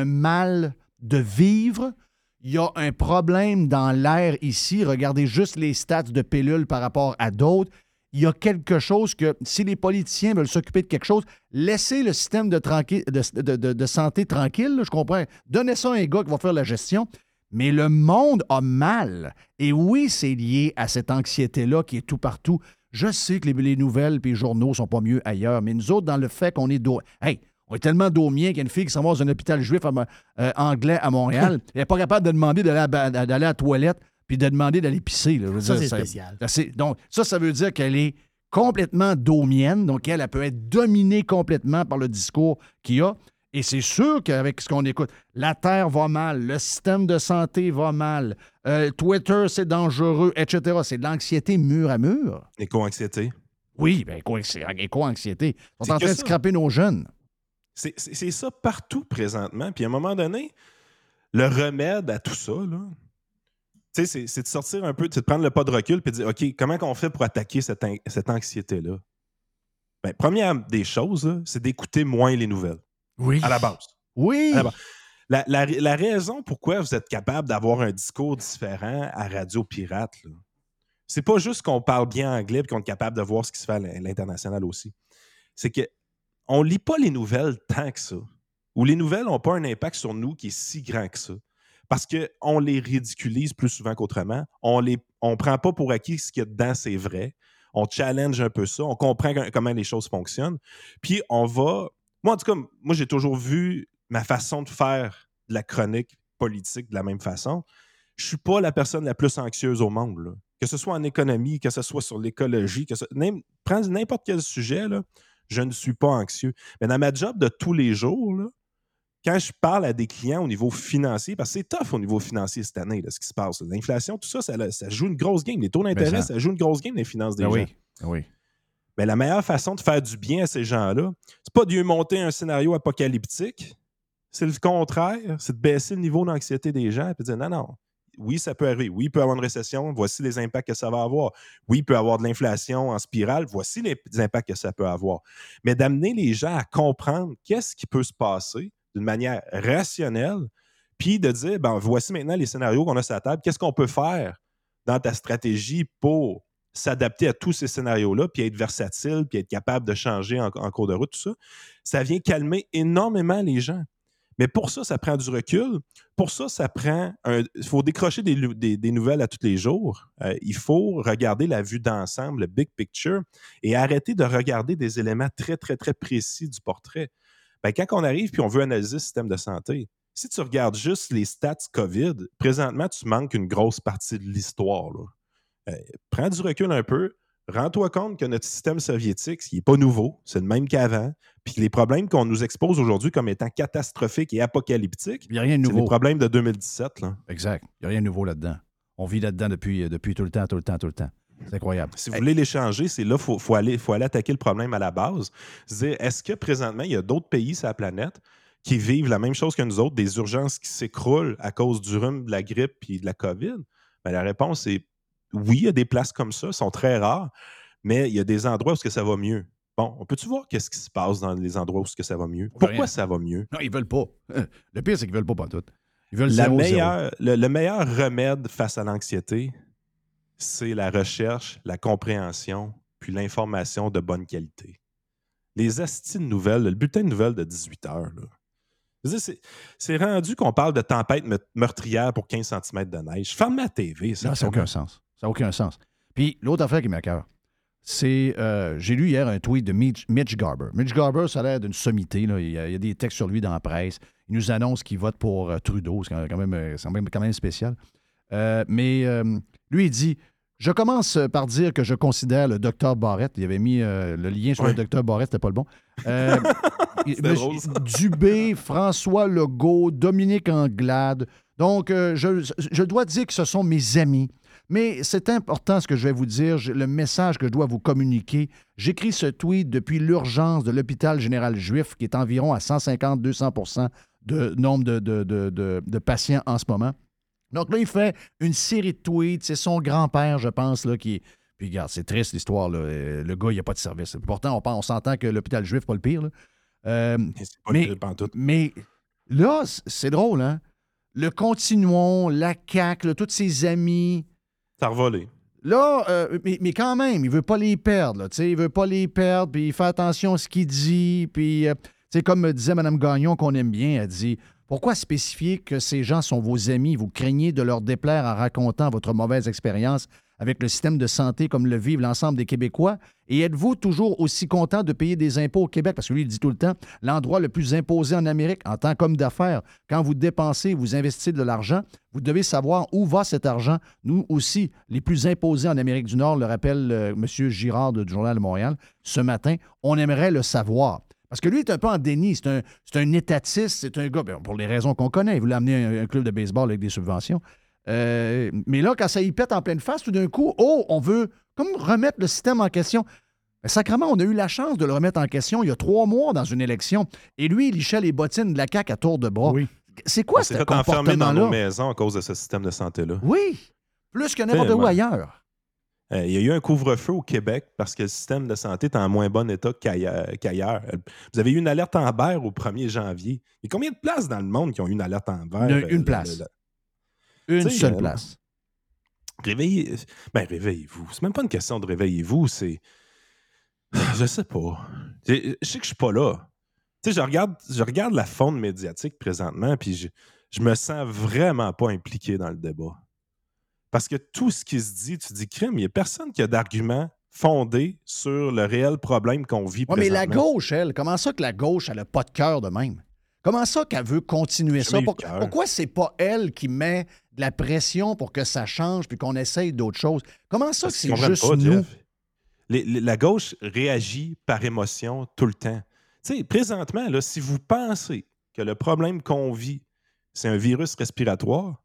mal de vivre. Il y a un problème dans l'air ici. Regardez juste les stats de pilules par rapport à d'autres. Il y a quelque chose que, si les politiciens veulent s'occuper de quelque chose, laissez le système de, santé tranquille, je comprends. Donnez ça à un gars qui va faire la gestion. Mais le monde a mal. Et oui, c'est lié à cette anxiété-là qui est tout partout. Je sais que les, les nouvelles et les journaux sont pas mieux ailleurs, mais nous autres, dans le fait qu'on est... Hey, on est tellement daumiens qu'il y a une fille qui s'en va dans un hôpital juif à euh, anglais à Montréal. elle n'est pas capable de demander d'aller à, la toilette puis de demander d'aller pisser. là. Ça, c'est spécial. donc, ça, ça veut dire qu'elle est complètement domienne. Donc, elle, elle peut être dominée complètement par le discours qu'il y a. Et c'est sûr qu'avec ce qu'on écoute, la Terre va mal, le système de santé va mal, euh, Twitter, c'est dangereux, etc. C'est de l'anxiété mur à mur. Éco-anxiété. Oui, bien, éco-anxiété. C'est sont en train de scraper nos jeunes. C'est ça partout présentement. Puis à un moment donné, le remède à tout ça, là, tu sais, c'est- de sortir un peu, de prendre le pas de recul et de dire OK, comment on fait pour attaquer cette, an- cette anxiété-là? Ben, première des choses, c'est d'écouter moins les nouvelles. Oui. À la base. Oui. À la base. La, raison pourquoi vous êtes capable d'avoir un discours différent à Radio Pirate, c'est pas juste qu'on parle bien anglais et qu'on est capable de voir ce qui se fait à l'international aussi. C'est que on lit pas les nouvelles tant que ça. Ou les nouvelles n'ont pas un impact sur nous qui est si grand que ça. Parce qu'on les ridiculise plus souvent qu'autrement. On ne on prend pas pour acquis ce qu'il y a dedans, c'est vrai. On challenge un peu ça. On comprend co- comment les choses fonctionnent. Puis on va. Moi, en tout cas, moi, j'ai toujours vu ma façon de faire de la chronique politique de la même façon. Je suis pas la personne la plus anxieuse au monde. là. Que ce soit en économie, que ce soit sur l'écologie, que ce... prends n'importe quel sujet, là, je ne suis pas anxieux. Mais dans ma job de tous les jours, là, quand je parle à des clients au niveau financier, parce que c'est tough au niveau financier cette année, là, ce qui se passe. L'inflation, tout ça, ça, ça joue une grosse game. Les taux d'intérêt, Ben ça- ça... joue une grosse game dans les finances des Ah gens. oui. Ah oui. Mais la meilleure façon de faire du bien à ces gens-là, c'est pas de lui monter un scénario apocalyptique. C'est le contraire. C'est de baisser le niveau d'anxiété des gens et de dire non, non. Oui, ça peut arriver. Oui, il peut y avoir une récession. Voici les impacts que ça va avoir. Oui, il peut y avoir de l'inflation en spirale. Voici les impacts que ça peut avoir. Mais d'amener les gens à comprendre qu'est-ce qui peut se passer d'une manière rationnelle, puis de dire, ben, voici maintenant les scénarios qu'on a sur la table. Qu'est-ce qu'on peut faire dans ta stratégie pour s'adapter à tous ces scénarios-là, puis être versatile, puis être capable de changer en cours de route, tout ça, ça vient calmer énormément les gens. Mais pour ça, ça prend du recul. Pour ça, ça prend. Il faut décrocher des, nouvelles à tous les jours. Euh, il faut regarder la vue d'ensemble, le big picture, et arrêter de regarder des éléments très, très, très précis du portrait. Ben, quand on arrive puis on veut analyser le système de santé, si tu regardes juste les stats COVID, présentement, tu manques une grosse partie de l'histoire. Euh, prends du recul un peu. Rends-toi compte que notre système soviétique, ce qui n'est pas nouveau, c'est le même qu'avant. Puis les problèmes qu'on nous expose aujourd'hui comme étant catastrophiques et apocalyptiques, Il n'y a rien de c'est nouveau. les problèmes de 2017. Là. Exact. Il n'y a rien de nouveau là-dedans. On vit là-dedans depuis, depuis tout le temps, tout le temps, tout le temps. C'est incroyable. Si vous voulez les changer, c'est là qu'il faut, faut, aller, faut aller attaquer le problème à la base. C'est est-ce que présentement, il y a d'autres pays sur la planète qui vivent la même chose que nous autres, des urgences qui s'écroulent à cause du rhume, de la grippe et de la COVID? Ben, la réponse est oui, il y a des places comme ça, sont très rares, mais il y a des endroits où -ce que ça va mieux? Bon, on peut-tu voir qu'est-ce qui se passe dans les endroits où -ce que ça va mieux? Pourquoi rien. ça va mieux? Non, ils veulent pas. Le pire, c'est qu'ils veulent pas, pas tout. Ils veulent La le, le meilleur remède face à l'anxiété, c'est la recherche, la compréhension, puis l'information de bonne qualité. Les astis de nouvelles, le bulletin de nouvelles de 18 heures, là. C'est rendu qu'on parle de tempête me- meurtrière pour 15 cm de neige. Ferme ma TV, ça n'a aucun sens. Ça n'a aucun sens. Puis l'autre affaire qui m'accœure, c'est. euh, J'ai lu hier un tweet de Mitch, Mitch Garber. Mitch Garber, ça a l'air d'une sommité. là. Il, y a, il y a des textes sur lui dans la presse. Il nous annonce qu'il vote pour euh, Trudeau. C'est quand même, euh, quand même, quand même spécial. Euh, mais euh, lui, il dit Je commence par dire que je considère le docteur Barrett. Il avait mis euh, le lien sur le docteur Barrett, c'était pas le bon. Euh, drôle. Dubé, François Legault, Dominique Anglade. Donc, euh, je, je dois dire que ce sont mes amis. Mais c'est important ce que je vais vous dire, le message que je dois vous communiquer. J'écris ce tweet depuis l'urgence de l'hôpital général juif, qui est environ à 150-200% de nombre de, de- de- de- patients en ce moment. Donc là, il fait une série de tweets. C'est son grand-père, je pense, là, qui est. Puis regarde, c'est triste l'histoire. là. Euh, Le gars, il n'y a pas de service. Pourtant, on, on s'entend que l'hôpital juif, pas le pire. là. Euh, pas le mais, pire pantoute. mais là, c'est drôle, hein? Le continuons, la CAQ, là, tous ses amis. Là, euh, mais, mais quand même, il veut pas les perdre. Là, il veut pas les perdre, puis il fait attention à ce qu'il dit. Puis, euh, tu sais, comme disait Mme Gagnon, qu'on aime bien, elle dit Pourquoi spécifier que ces gens sont vos amis? Vous craignez de leur déplaire en racontant votre mauvaise expérience avec le système de santé comme le vivent l'ensemble des Québécois? Et êtes-vous toujours aussi content de payer des impôts au Québec? Parce que lui, il dit tout le temps, l'endroit le plus imposé en Amérique en tant qu'homme d'affaires. Quand vous dépensez, vous investissez de l'argent, vous devez savoir où va cet argent. Nous aussi, les plus imposés en Amérique du Nord, le rappelle euh, M. Girard du Journal de Montréal ce matin, on aimerait le savoir. Parce que lui est un peu en déni. C'est un, un étatiste, c'est un gars, ben, pour les raisons qu'on connaît, il voulait amener un club de baseball avec des subventions. Euh, mais là, quand ça y pète en pleine face, tout d'un coup, oh, on veut comme remettre le système en question. Ben, sacrément, on a eu la chance de le remettre en question il y a trois mois dans une élection. Et lui, il lichait les bottines de la CAQ à tour de bras. C'est quoi On ce s'est fait enfermer dans nos comportement-là? maisons à cause de ce système de santé-là. Oui, plus que n'importe où ailleurs. Euh, il y a eu un couvre-feu au Québec parce que le système de santé est en moins bon état qu'ailleurs. Euh, Vous avez eu une alerte Amber au 1er janvier. Il y a combien de places dans le monde qui ont eu une alerte? Une- Euh, une le- place. le- Une seule euh, place. Réveillez. Ben, réveillez-vous. C'est même pas une question de réveillez-vous, c'est. Je sais pas. Je je sais que je suis pas là. Tu sais, je regarde, je regarde la faune médiatique présentement, puis je, je me sens vraiment pas impliqué dans le débat. Parce que tout ce qui se dit, tu dis crime, il n'y a personne qui a d'arguments fondés sur le réel problème qu'on vit Ouais, mais la présentement. gauche, elle, comment ça que la gauche, elle n'a pas de cœur de même? Comment ça qu'elle veut continuer ça? Jamais eu Pour- de cœur. pourquoi c'est pas elle qui met de la pression pour que ça change puis qu'on essaye d'autres choses? Comment ça Parce c'est juste pas, nous? Jeff. Les- les- la gauche réagit par émotion tout le temps. Tu sais, présentement, là, si vous pensez que le problème qu'on vit, c'est un virus respiratoire,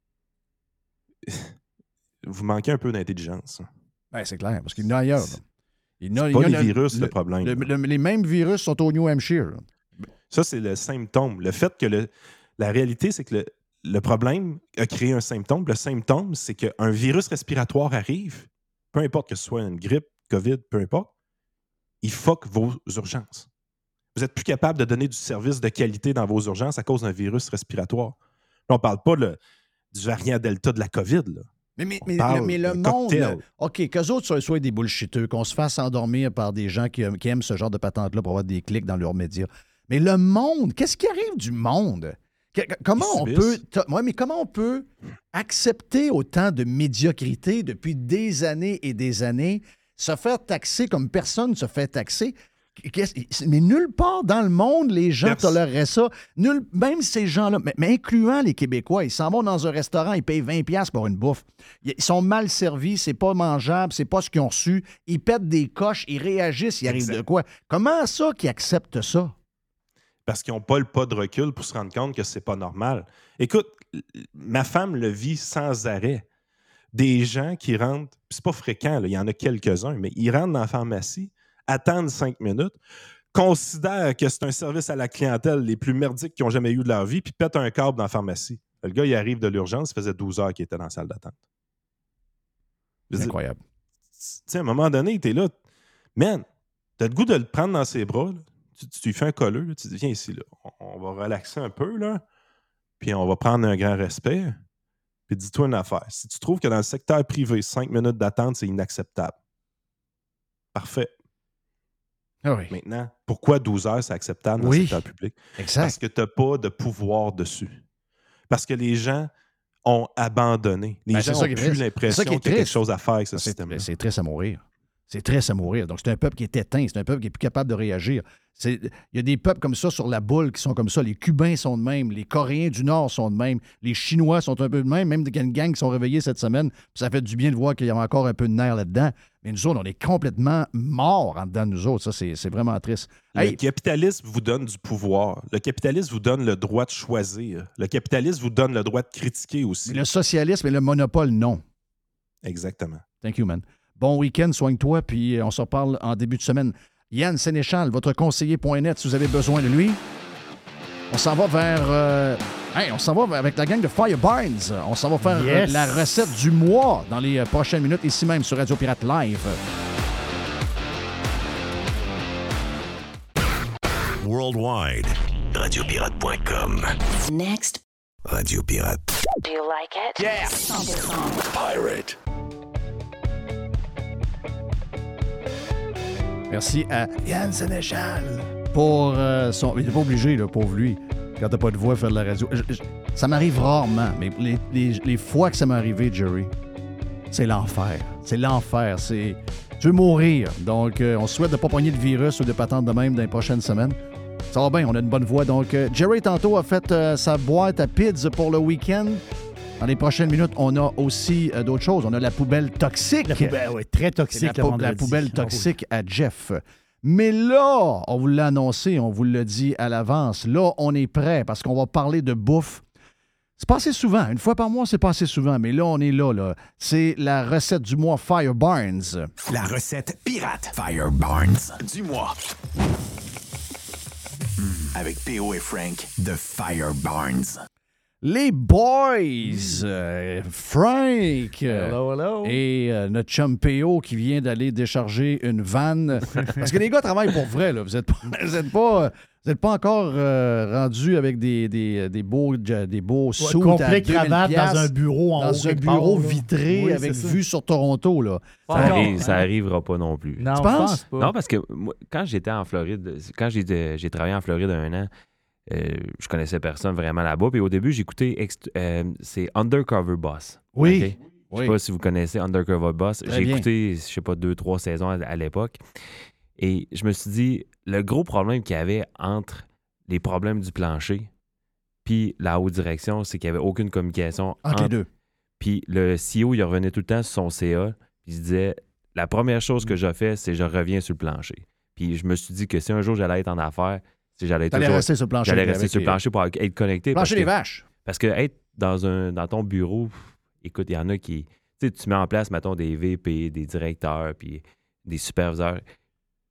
vous manquez un peu d'intelligence. Ben, c'est clair, parce qu'il y en a ailleurs. Il y en a- C'est il pas y les a- virus, le problème. le- le- les mêmes virus sont au New Hampshire. là. Ça, c'est le symptôme. Le fait que le, la réalité, c'est que le, le problème a créé un symptôme. Le symptôme, c'est qu'un virus respiratoire arrive, peu importe que ce soit une grippe, COVID, peu importe, il fuck vos urgences. Vous n'êtes plus capable de donner du service de qualité dans vos urgences à cause d'un virus respiratoire. Là, on ne parle pas le- du variant Delta de la COVID. Là. Mais, mais, On mais- parle mais le monde, cocktail. OK, qu'eux autres soient, soient des bullshiteux, qu'on se fasse endormir par des gens qui, qui aiment ce genre de patente-là pour avoir des clics dans leurs médias. Mais le monde, qu'est-ce qui arrive du monde? Comment on peut. t'as- ouais, mais comment on peut accepter autant de médiocrité depuis des années et des années, se faire taxer comme personne se fait taxer? Mais nulle part dans le monde, les gens toléreraient ça. Nulle- même ces gens-là, mais, mais incluant les Québécois, ils s'en vont dans un restaurant, ils payent 20$ piastres pour une bouffe. Ils sont mal servis, c'est pas mangeable, c'est pas ce qu'ils ont reçu. Ils pètent des coches, ils réagissent, il arrive de quoi? Comment ça qu'ils acceptent ça? Parce qu'ils n'ont pas le pas de recul pour se rendre compte que c'est pas normal. Écoute, ma femme le vit sans arrêt. des gens qui rentrent, c'est pas fréquent, là, il y en a quelques-uns, mais ils rentrent dans la pharmacie, attendent cinq minutes, considèrent que c'est un service à la clientèle les plus merdiques qu'ils ont jamais eu de leur vie, puis pètent un câble dans la pharmacie. Le gars, il arrive de l'urgence, ça faisait 12 heures qu'il était dans la salle d'attente. Dire, Incroyable. tu sais, à un moment donné, t'es là, man, t'as le goût de le prendre dans ses bras, là. Tu, tu lui fais un colleux, là, tu dis, viens ici, là. On, va relaxer un peu, là, puis on va prendre un grand respect. Puis dis-toi une affaire. Si tu trouves que dans le secteur privé, cinq minutes d'attente, c'est inacceptable, parfait. Ah oui. Maintenant, pourquoi 12 heures, c'est acceptable dans Oui. le secteur public? Exact. Parce que tu n'as pas de pouvoir dessus. Parce que les gens ont abandonné. Les Ben, gens est plus l'impression qu'il y a quelque chose à faire avec ce C'est- système-là. C'est triste à mourir. C'est triste à mourir. Donc, c'est un peuple qui est éteint. C'est un peuple qui est plus capable de réagir. Il y a des peuples comme ça sur la boule qui sont comme ça. Les Cubains sont de même. Les Coréens du Nord sont de même. Les Chinois sont un peu de même. Même des gangs qui sont réveillés cette semaine. Ça fait du bien de voir qu'il y a encore un peu de nerfs là-dedans. Mais nous autres, on est complètement morts en dedans de nous autres. Ça, c'est vraiment triste. Le capitalisme vous donne du pouvoir. Le capitalisme vous donne le droit de choisir. Le capitalisme vous donne le droit de critiquer aussi. le socialisme et le monopole, non. Exactement. Thank you, man. Bon week-end, soigne-toi, puis euh, on se reparle en début de semaine. Yann Sénéchal, votre conseiller.net, si vous avez besoin de lui. On s'en va vers. euh, hey, on s'en va avec la gang de Fire Barnes. On s'en va faire euh, la recette du mois dans les euh, prochaines minutes, ici même sur Radio Pirate Live. Worldwide. Radiopirate.com. Next. Radio Pirate. Do you like it? Yeah. 100%. Pirate. Merci à Yann Sénéchal pour euh, son. Il n'est pas obligé, là, pauvre lui, quand t'as pas de voix, faire de la radio. Ça m'arrive rarement, mais les, les- fois que ça m'est arrivé, Jerry, c'est l'enfer. C'est l'enfer. C'est. Je veux mourir. Donc, euh, on souhaite de ne pas pogner de virus ou de patente de même dans les prochaines semaines. Ça va bien, on a une bonne voix. Donc, euh, Jerry, tantôt, a fait sa boîte à pizza pour le week-end. Dans les prochaines minutes, on a aussi euh, d'autres choses. On a la poubelle toxique. La poubelle, très toxique la, pou- poubelle Ah toxique à Jeff. Mais là, on vous l'a annoncé, on vous l'a dit à l'avance. Là, on est prêt parce qu'on va parler de bouffe. C'est pas assez souvent. Une fois par mois, c'est pas assez souvent. Mais là, on est là. là. C'est la recette du mois Fire Barnes. La recette pirate Fire Barnes du mois. Mm, avec P.O. et Frank de Fire Barnes. Les boys, euh, Frank euh, Hello, hello. et euh, notre chum PO qui vient d'aller décharger une vanne. Parce que les gars travaillent pour vrai. Là. Vous n'êtes pas, vous êtes pas, vous êtes pas encore euh, rendu avec des, des, des beaux, des beaux Ouais, à complet 2000 cravate dans un bureau en dans haut un bureau part, vitré Oui, avec vue sur Toronto. Là. Ça, Fait- arri- ça arrivera pas non plus. Non, Tu je penses? pense pas. Non, parce que moi, quand j'étais en Floride, quand j'ai j'ai travaillé en Floride un an, euh, je connaissais personne vraiment là-bas. Puis au début, j'écoutais, euh, c'est Undercover Boss. Oui. OK? Je Oui. sais pas si vous connaissez Undercover Boss. J'ai écouté, je sais pas, deux, trois saisons à, à l'époque. Et je me suis dit, le gros problème qu'il y avait entre les problèmes du plancher puis la haute direction, c'est qu'il n'y avait aucune communication Entre les deux. Puis le CEO, il revenait tout le temps sur son CA. Puis il se disait, la première chose Mm. que je fais, c'est je reviens sur le plancher. Puis je me suis dit que si un jour j'allais être en affaire, si j'allais toujours- rester sur le plancher J'allais avec rester sur le les- plancher pour être connecté. Plancher des vaches. Parce que être dans, un, dans ton bureau, écoute, il y en a qui. Tu sais, tu mets en place, mettons, des VP, des directeurs, puis des superviseurs.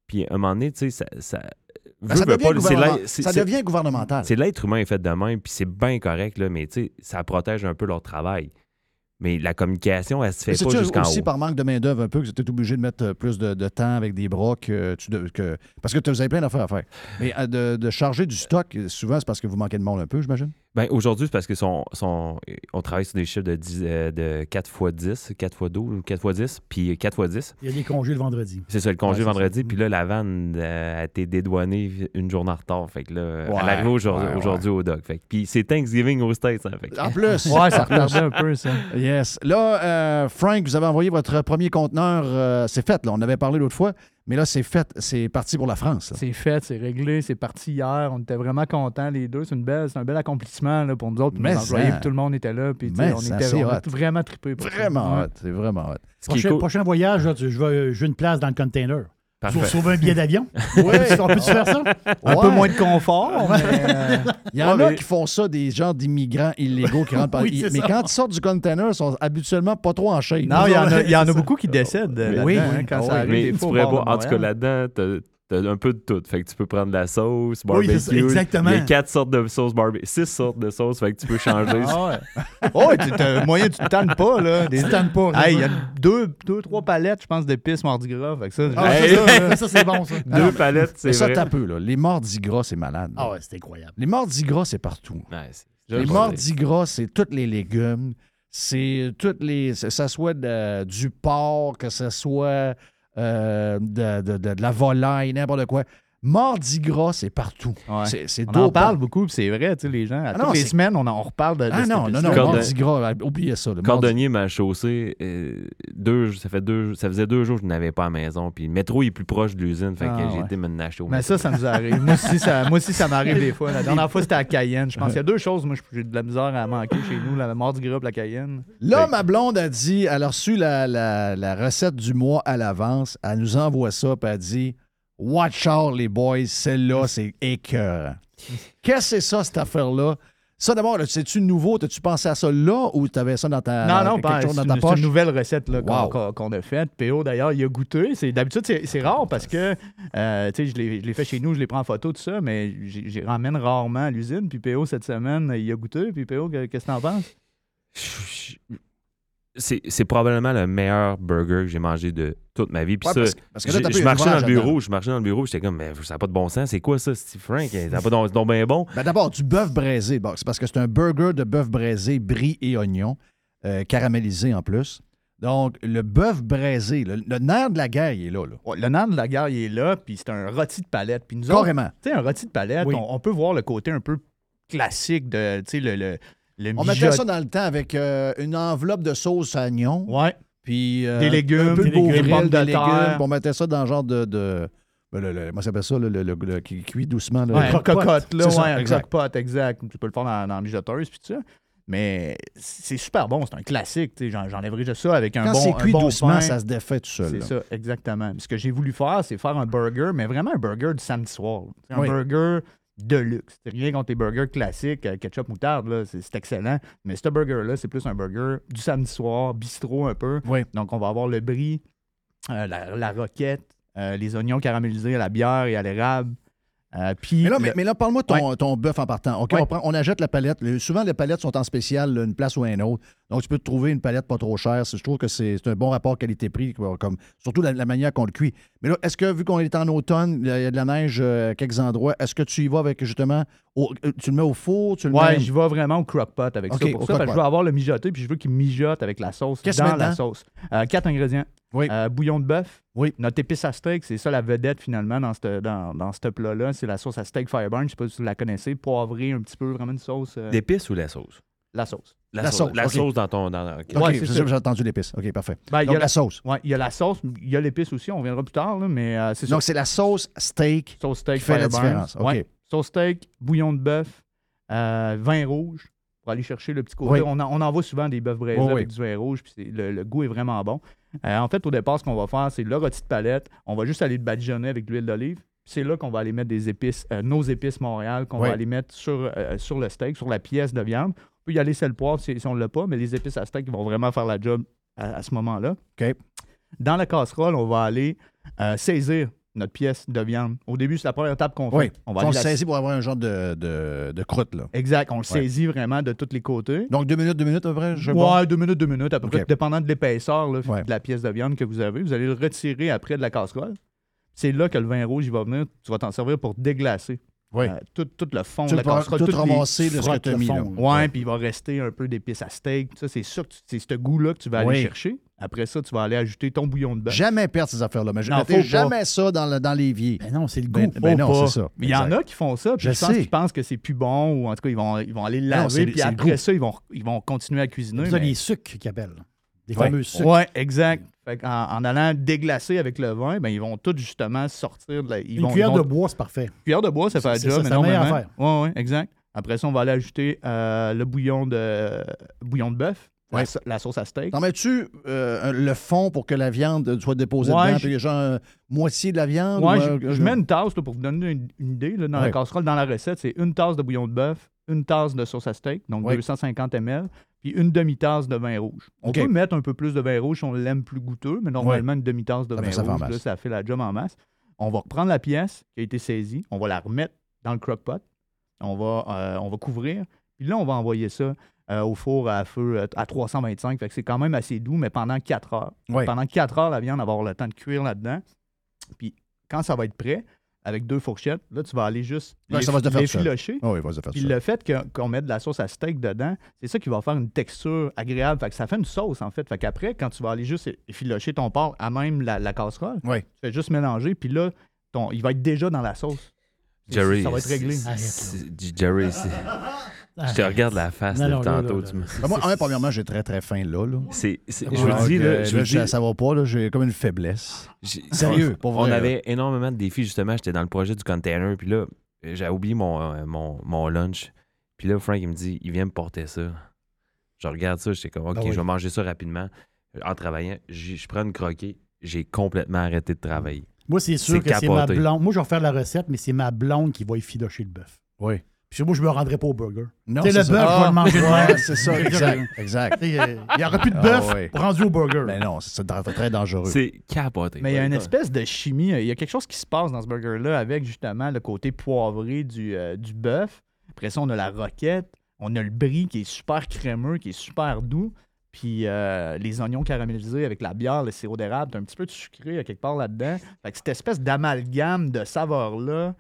Puis à un moment donné, tu sais, ça. ça Ben, ça devient pas, gouvernement- ça devient gouvernemental. C'est l'être humain est fait de même, puis c'est bien correct, là, mais tu sais, ça protège un peu leur travail. Mais la communication, elle se fait pas jusqu'en aussi haut. par manque de main-d'œuvre un peu que vous êtes obligé de mettre euh, plus de, de temps avec des bras que tu de- que- parce que vous avez plein d'affaires à faire. Mais euh, de, de charger du stock, euh, souvent, c'est parce que vous manquez de monde un peu, j'imagine? Ben, aujourd'hui, c'est parce que son, son- on travaille sur des chiffres de, 10, euh, de 4 x 10, 4 x 12 ou 4 x 10, puis 4 x 10. Il y a des congés le vendredi. C'est ça, le congé Ouais, vendredi. Puis là, la vanne euh, a été dédouanée une journée en retard. Fait que là, Ouais, elle arrive aujourd'hui, ouais, au doc. Fait puis c'est Thanksgiving aux States. hein, fait que- En plus. Ouais, ça retardait un peu, ça. Yes. Là, euh, Frank, vous avez envoyé votre premier conteneur. euh, c'est fait, là. On avait parlé l'autre fois. Mais là, c'est fait. C'est parti pour la France. C'est fait, c'est réglé, c'est parti hier. On était vraiment contents, les deux. C'est une belle, c'est un bel accomplissement là, pour nous autres, puis Mais nos employés, ça- puis tout le monde était là. Puis, Mais on ça, était on a vraiment trippé. pour ça. Vraiment hot. C'est vraiment hot. Ce Prochain, cool- prochain voyage, là, tu- je, veux, je veux une place dans le container. Pour sauver un billet d'avion? Ouais. On peut-tu faire ça? Un Ouais. peu moins de confort, mais. euh, Il y en ouais, a mais- qui font ça, des gens d'immigrants illégaux qui rentrent par Oui, Mais ça. quand ils sortent du container, ils sont habituellement pas trop en shape. Non, il y en a, y en a beaucoup qui décèdent Oui, hein, quand Ah ça oui. arrive. Mais des tu fois pourrais boire, en tout cas là-dedans, t'as un peu de tout. Fait que tu peux prendre de la sauce, Oui, barbecue. c'est ça, exactement. Il y a quatre sortes de sauces barbecue. Six sortes de sauces, fait que tu peux changer. Ah ouais. Oh, tu t'as moyen, tu te tannes pas, là. Des... Tu te tannes pas, Hey, il y a deux, deux, trois palettes, je pense, d'épices mardi gras. Fait que ça, Ah, Hey, ça, ça, ça, c'est bon, ça. Deux palettes, Mais c'est ça, vrai. t'as peu, là. Les mordis gras, c'est malade. là. Ah ouais, c'est incroyable. Les mordis gras, c'est partout. Ouais, Les mordis gras, c'est tous les légumes. C'est toutes les. Que ça soit de- du porc, que ce soit euh, de, de- de- de la volaille, n'importe quoi. Mardi gras, c'est partout. Ouais. C'est, c'est On en parle beaucoup, puis c'est vrai, tu sais, les gens. À Ah toutes non, les c'est- semaines, on en on reparle de, de Ah non, non, non. Cordon- mardi gras, oubliez ça. le mardi- Cordonnier m'a chaussé. euh, deux, ça, fait deux, ça faisait deux jours que je n'avais pas à la maison. Puis le métro il est plus proche de l'usine. Fait Ah, que j'ai ouais. été me nacher au Mais métro. ça, ça nous arrive. moi aussi, ça, moi aussi, ça m'arrive des fois. La dernière fois, c'était à Cayenne. Je pense qu'il y a deux choses. Moi, j'ai de la misère à manquer chez nous, la mardi gras et la Cayenne. Là, ma blonde a dit, elle a reçu la, la- la recette du mois à l'avance. Elle nous envoie ça, puis elle dit Watch out, les boys, celle-là, c'est écœurant. Qu'est-ce que c'est ça, cette affaire-là? Ça, d'abord, c'est-tu nouveau? T'as-tu pensé à ça là ou t'avais ça dans ta, Non, non, quelque pas, chose c'est dans une, c'est nouvelle recette qu'on, Wow. qu'on- qu'on a faite. PO, d'ailleurs, il a goûté. D'habitude, c'est, rare parce que euh, tu sais, je l'ai, fait chez nous, je l'ai pris en photo, tout ça, mais j'y ramène rarement à l'usine. Puis PO, cette semaine, il a goûté. Puis PO, que- qu'est-ce que t'en penses? C'est probablement le meilleur burger que j'ai mangé de toute ma vie. Puis Ouais, ça, parce que- parce que là, j'ai- t'as je marchais dans le bureau, je marchais dans le bureau, j'étais comme, mais ça n'a pas de bon sens. C'est quoi ça, Steve Frank? Ça n'a pas donc bien bon. Ben, d'abord, du bœuf braisé. Bon, c'est parce que c'est un burger de bœuf braisé, brie et oignon, euh, caramélisé en plus. Donc, le bœuf braisé, le, le nerf de la guerre, il est là. là. Ouais, le nerf de la guerre, il est là, puis c'est un rôti de palette. Puis nous Carrément. Tu sais, un rôti de palette, Oui. on, on peut voir le côté un peu classique de, tu sais, le, le, le On mettait ça dans le temps avec euh, une enveloppe de sauce à oignon. Ouais. Puis euh, Des légumes, un peu de des légumes, pommes de des légumes. terre. on mettait ça dans le genre de. de ben, le, le- comment ça s'appelle ça, le, qui cuit doucement? Ouais, Le cocotte, là, ça, ouais, exact. croque-pot, exact. Tu peux le faire dans, dans la mijoteuse, puis tout ça. Mais c'est super bon, c'est un classique. tu sais, J'en, j'enlèverais juste ça avec un Quand bon c'est cuit bon doucement, pain. ça se défait tout seul. C'est ça, exactement. Ce que j'ai voulu faire, c'est faire un burger, mais vraiment un burger du samedi soir. Un Oui. burger de luxe. C'est rien contre les burgers classiques, euh, ketchup, moutarde, c'est excellent. Mais ce burger-là, c'est plus un burger du samedi soir, bistrot un peu. Oui. Donc, on va avoir le brie, euh, la, la roquette, euh, les oignons caramélisés à la bière et à l'érable. Euh, puis Mais là, le- mais, mais là, parle-moi de ton, ton bœuf en partant. OK, Ouais. on, prend, on achète la palette. Le- souvent, les palettes sont en spécial, là, une place ou une autre. Donc, tu peux te trouver une palette pas trop chère. Je trouve que c'est un bon rapport qualité-prix, comme, surtout la, la manière qu'on le cuit. Mais là, est-ce que, vu qu'on est en automne, il y a de la neige euh, à quelques endroits, est-ce que tu y vas avec, justement, au- euh, tu le mets au four? Tu le Ouais, mets... j'y vais vraiment au crock-pot avec ça. Pour ça, parce que je veux avoir le mijoté, puis je veux qu'il mijote avec la sauce Qu'est-ce dans la sauce. Euh, quatre ingrédients. Oui. Euh, bouillon de bœuf. Oui. Notre épice à steak, c'est ça la vedette finalement dans ce dans, dans ce plat-là. C'est la sauce à steak Fireburn. Je sais pas si vous la connaissez. Poivrée un petit peu, vraiment une sauce. euh, L'épice ou la sauce? La sauce. La, La sauce. sauce, La sauce dans ton. Dans, ok. OK, Ouais, c'est c'est ça, ça. j'ai entendu l'épice. OK, parfait. Ben, il y a la sauce. Ouais, il y a la sauce, il y a l'épice aussi, on reviendra plus tard, là, mais euh. Donc, c'est la sauce steak Sauce steak qui fait la Fireburn. différence. OK. Ouais. Sauce steak, bouillon de bœuf, euh, vin rouge pour aller chercher le petit côté. Oui. On, en, on en voit souvent des bœufs braisés Oui, avec oui. du vin rouge, puis c'est- le, le goût est vraiment bon. Euh, en fait, au départ, ce qu'on va faire, c'est le rôti de palette. On va juste aller le badigeonner avec de l'huile d'olive. C'est là qu'on va aller mettre des épices, euh, nos épices Montréal, qu'on Oui. va aller mettre sur, euh, sur le steak, sur la pièce de viande. On peut y aller sel poivre si, si on ne l'a pas, mais les épices à steak vont vraiment faire la job à, à ce moment-là. Dans la casserole, on va aller saisir notre pièce de viande. Au début, c'est la première étape qu'on fait. Oui. On On va le la- saisir pour avoir un genre de, de, de croûte, là. Exact, on le Ouais. saisit vraiment de tous les côtés. Donc, deux minutes, deux minutes, à peu près, je ouais, deux minutes, deux minutes, à peu près, dépendant de l'épaisseur Ouais. de la pièce de viande que vous avez. Vous allez le retirer après de la casserole. C'est là que le vin rouge il va venir. Tu vas t'en servir pour déglacer. Oui. Euh, tout, tout le fond Tu de la vas tout les- ramasser de ce que t'as le mis, fond. là. Ouais, Ouais. puis il va rester un peu d'épices à steak. Ça, c'est sûr que tu- c'est ce goût-là que tu vas aller chercher. Après ça, tu vas aller ajouter ton bouillon de bœuf. Jamais perdre ces affaires-là. Mais je pas. jamais ça dans, le- dans l'évier. Ben non, c'est le goût. Ben, ben Faut non, pas. c'est ça. Mais il y en a qui font ça, puis Je je, pense sais. qu'ils pensent que c'est plus bon, ou en tout cas, ils vont, ils vont aller le laver, puis après ça, ils vont, ils vont continuer à cuisiner. C'est ça, mais- les sucres qu'ils appellent. Des Ouais. fameux sucres. Ouais, exact. Fait en, en allant déglacer avec le vin, ben, ils vont tous justement sortir de la. Ils Une vont, cuillère ils vont- de bois, c'est parfait. Cuillère de bois, ça fait énormément. affaire. Ouais, ouais, exact. Après ça, on va aller ajouter euh, le bouillon de bouillon de bœuf. Ouais. la, sa- la sauce à steak. T'en mets-tu euh, le fond pour que la viande soit déposée Ouais, dedans, je- puis genre euh, moitié de la viande? Ouais, ou, je, je mets une tasse là, pour vous donner une, une idée. là, dans la casserole, dans la recette, c'est une tasse de bouillon de bœuf, une tasse de sauce à steak, donc Ouais. 250 ml, puis une demi-tasse de vin rouge. On peut mettre un peu plus de vin rouge si on l'aime plus goûteux, mais normalement, une demi-tasse de Ça vin fait- ça fait en rouge, là, ça fait la job en masse. On va reprendre la pièce qui a été saisie, on va la remettre dans le crock-pot, on va, euh, on va couvrir, puis là, on va envoyer ça euh, au four à feu euh, à 325. Fait que c'est quand même assez doux, mais pendant 4 heures. Ouais. Pendant 4 heures, la viande va avoir le temps de cuire là-dedans. Puis quand ça va être prêt, avec deux fourchettes, là, tu vas aller juste Ouais, les, ça va se faire les filocher. Oui, va se faire Puis le fait qu'on mette de la sauce à steak dedans, c'est ça qui va faire une texture agréable. Fait que ça fait une sauce, en fait. Fait qu'après, quand tu vas aller juste effilocher ton porc à même la, la casserole, Ouais. tu fais juste mélanger, puis là, ton, il va être déjà dans la sauce. Jerry. Ça va être réglé. c'est- Jerry, c'est- je te regarde la face là, tantôt. là, tu me- Ben, moi, un, premièrement, j'ai très, très faim là. là. C'est- c'est- Ouais, je vous le dis, là, je vous ça- dis- ça va pas, là, j'ai comme une faiblesse. J'ai- Sérieux, on, pour on avait énormément de défis, justement. J'étais dans le projet du container, puis là, j'ai oublié mon, euh, mon, mon lunch. Puis là, Frank, il me dit, il vient me porter ça. Je regarde ça, j'étais comme, OK, Ah oui. je vais manger ça rapidement. En travaillant, je prends une croquée, j'ai complètement arrêté de travailler. Moi, c'est sûr que c'est ma blonde. Moi, je vais faire la recette, mais c'est ma blonde qui va effilocher le bœuf. Oui. Puis moi, je me rendrai pas au burger. Non, sais, le c'est bœuf, je vais le manger Ah, c'est ça, exact, exact. Sais, euh, Il n'y aura plus de Ah, bœuf ouais. rendu au burger. Mais non, c'est très dangereux. C'est capoté. Mais il y a une espèce de chimie, il y a quelque chose qui se passe dans ce burger-là avec justement le côté poivré du, euh, du bœuf. Après ça, on a la roquette, on a le brie qui est super crémeux, qui est super doux. Puis euh, les oignons caramélisés avec la bière, le sirop d'érable, un petit peu de sucré à quelque part là-dedans. Fait que cette espèce d'amalgame de saveurs-là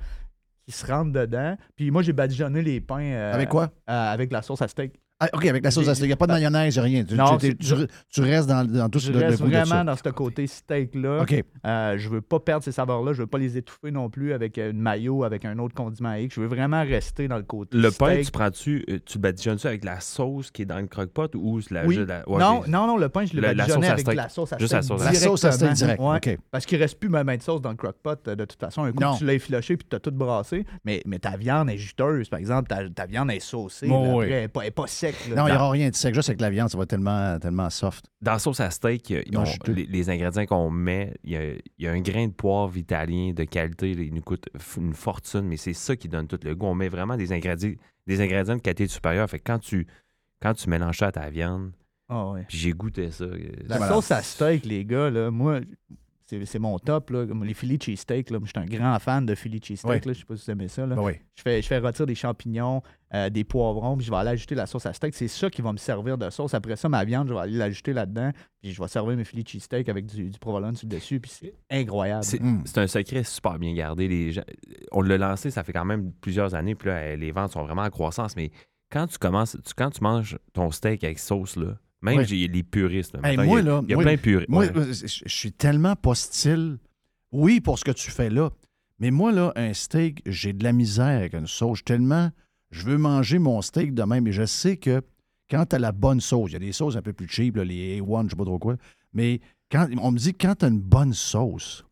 qui se rentre dedans. Puis moi, j'ai badigeonné les pains. euh, Avec quoi? euh, avec la sauce à steak. Ah, OK, avec la sauce à steak. Il n'y a pas de mayonnaise, il n'y a rien. Tu, Non, tu- tu- tu restes dans, dans tout Je le, le reste de vraiment dans ce côté steak-là. OK. Euh, je veux pas perdre ces saveurs-là. Je veux pas les étouffer non plus avec euh, une mayo, avec un autre condiment X. Je veux vraiment rester dans le côté Le pain, tu prends-tu, euh, tu badigeonnes-tu avec la sauce qui est dans le croque-pot ou la, Oui. juste la- ouais, non, non, non, le pain, je le à avec steak. la sauce à Juste steak la sauce à La sauce à steak direct, Ouais. Parce qu'il reste plus ma main de sauce dans le croque-pot de toute façon. Un coup, Non. tu l'as effiloché puis tu as tout brassé. Mais, mais ta viande est juteuse, par exemple. Ta, ta viande est saucée. Bon, là, oui. après, elle n'est pas, pas sec. là. Non, il n'y aura rien de sec. Juste avec la viande, ça va être tellement, tellement soft. Dans la sauce à steak, euh, Non, on- juteux. les, les ingrédients qu'on met, il y a, il y a un grain de poivre italien de qualité. il nous coûte une fortune, mais c'est ça qui donne tout le goût. On met vraiment des ingrédients, des ingrédients de qualité supérieure. Fait que quand tu, quand tu mélanges ça à ta viande, Ah ouais. j'ai goûté ça. euh, La voilà. sauce à steak, les gars, là, moi, c'est c'est mon top. Là. Comme Les Philly cheesesteak, je suis un grand fan de Philly cheesesteak. Oui. là. Je sais pas si vous aimez ça. Là. Ben oui. Je, fais, je fais rôtir des champignons, euh, des poivrons, puis je vais aller ajouter la sauce à steak. C'est ça qui va me servir de sauce. Après ça, ma viande, je vais aller l'ajouter là-dedans. Puis je vais servir mes Philly cheesesteak avec du, du provolone sur le dessus. Puis c'est incroyable. C'est Mm. un secret super bien gardé. Les gens- on l'a lancé, ça fait quand même plusieurs années, puis là, euh, les ventes sont vraiment en croissance. Mais quand tu commences, tu- quand tu manges ton steak avec sauce, là, même Oui. les puristes. là, Hey, mettons, moi, il y a, là, il y a moi- plein de puristes. Moi, ouais. euh, je suis tellement pas style. Oui, pour ce que tu fais là. Mais moi, là, un steak, j'ai de la misère avec une sauce. Tellement, je veux manger mon steak de même. Et je sais que quand tu as la bonne sauce, il y a des sauces un peu plus cheap, là, les A1, je sais pas trop quoi. Mais quand, on me dit quand tu as une bonne sauce,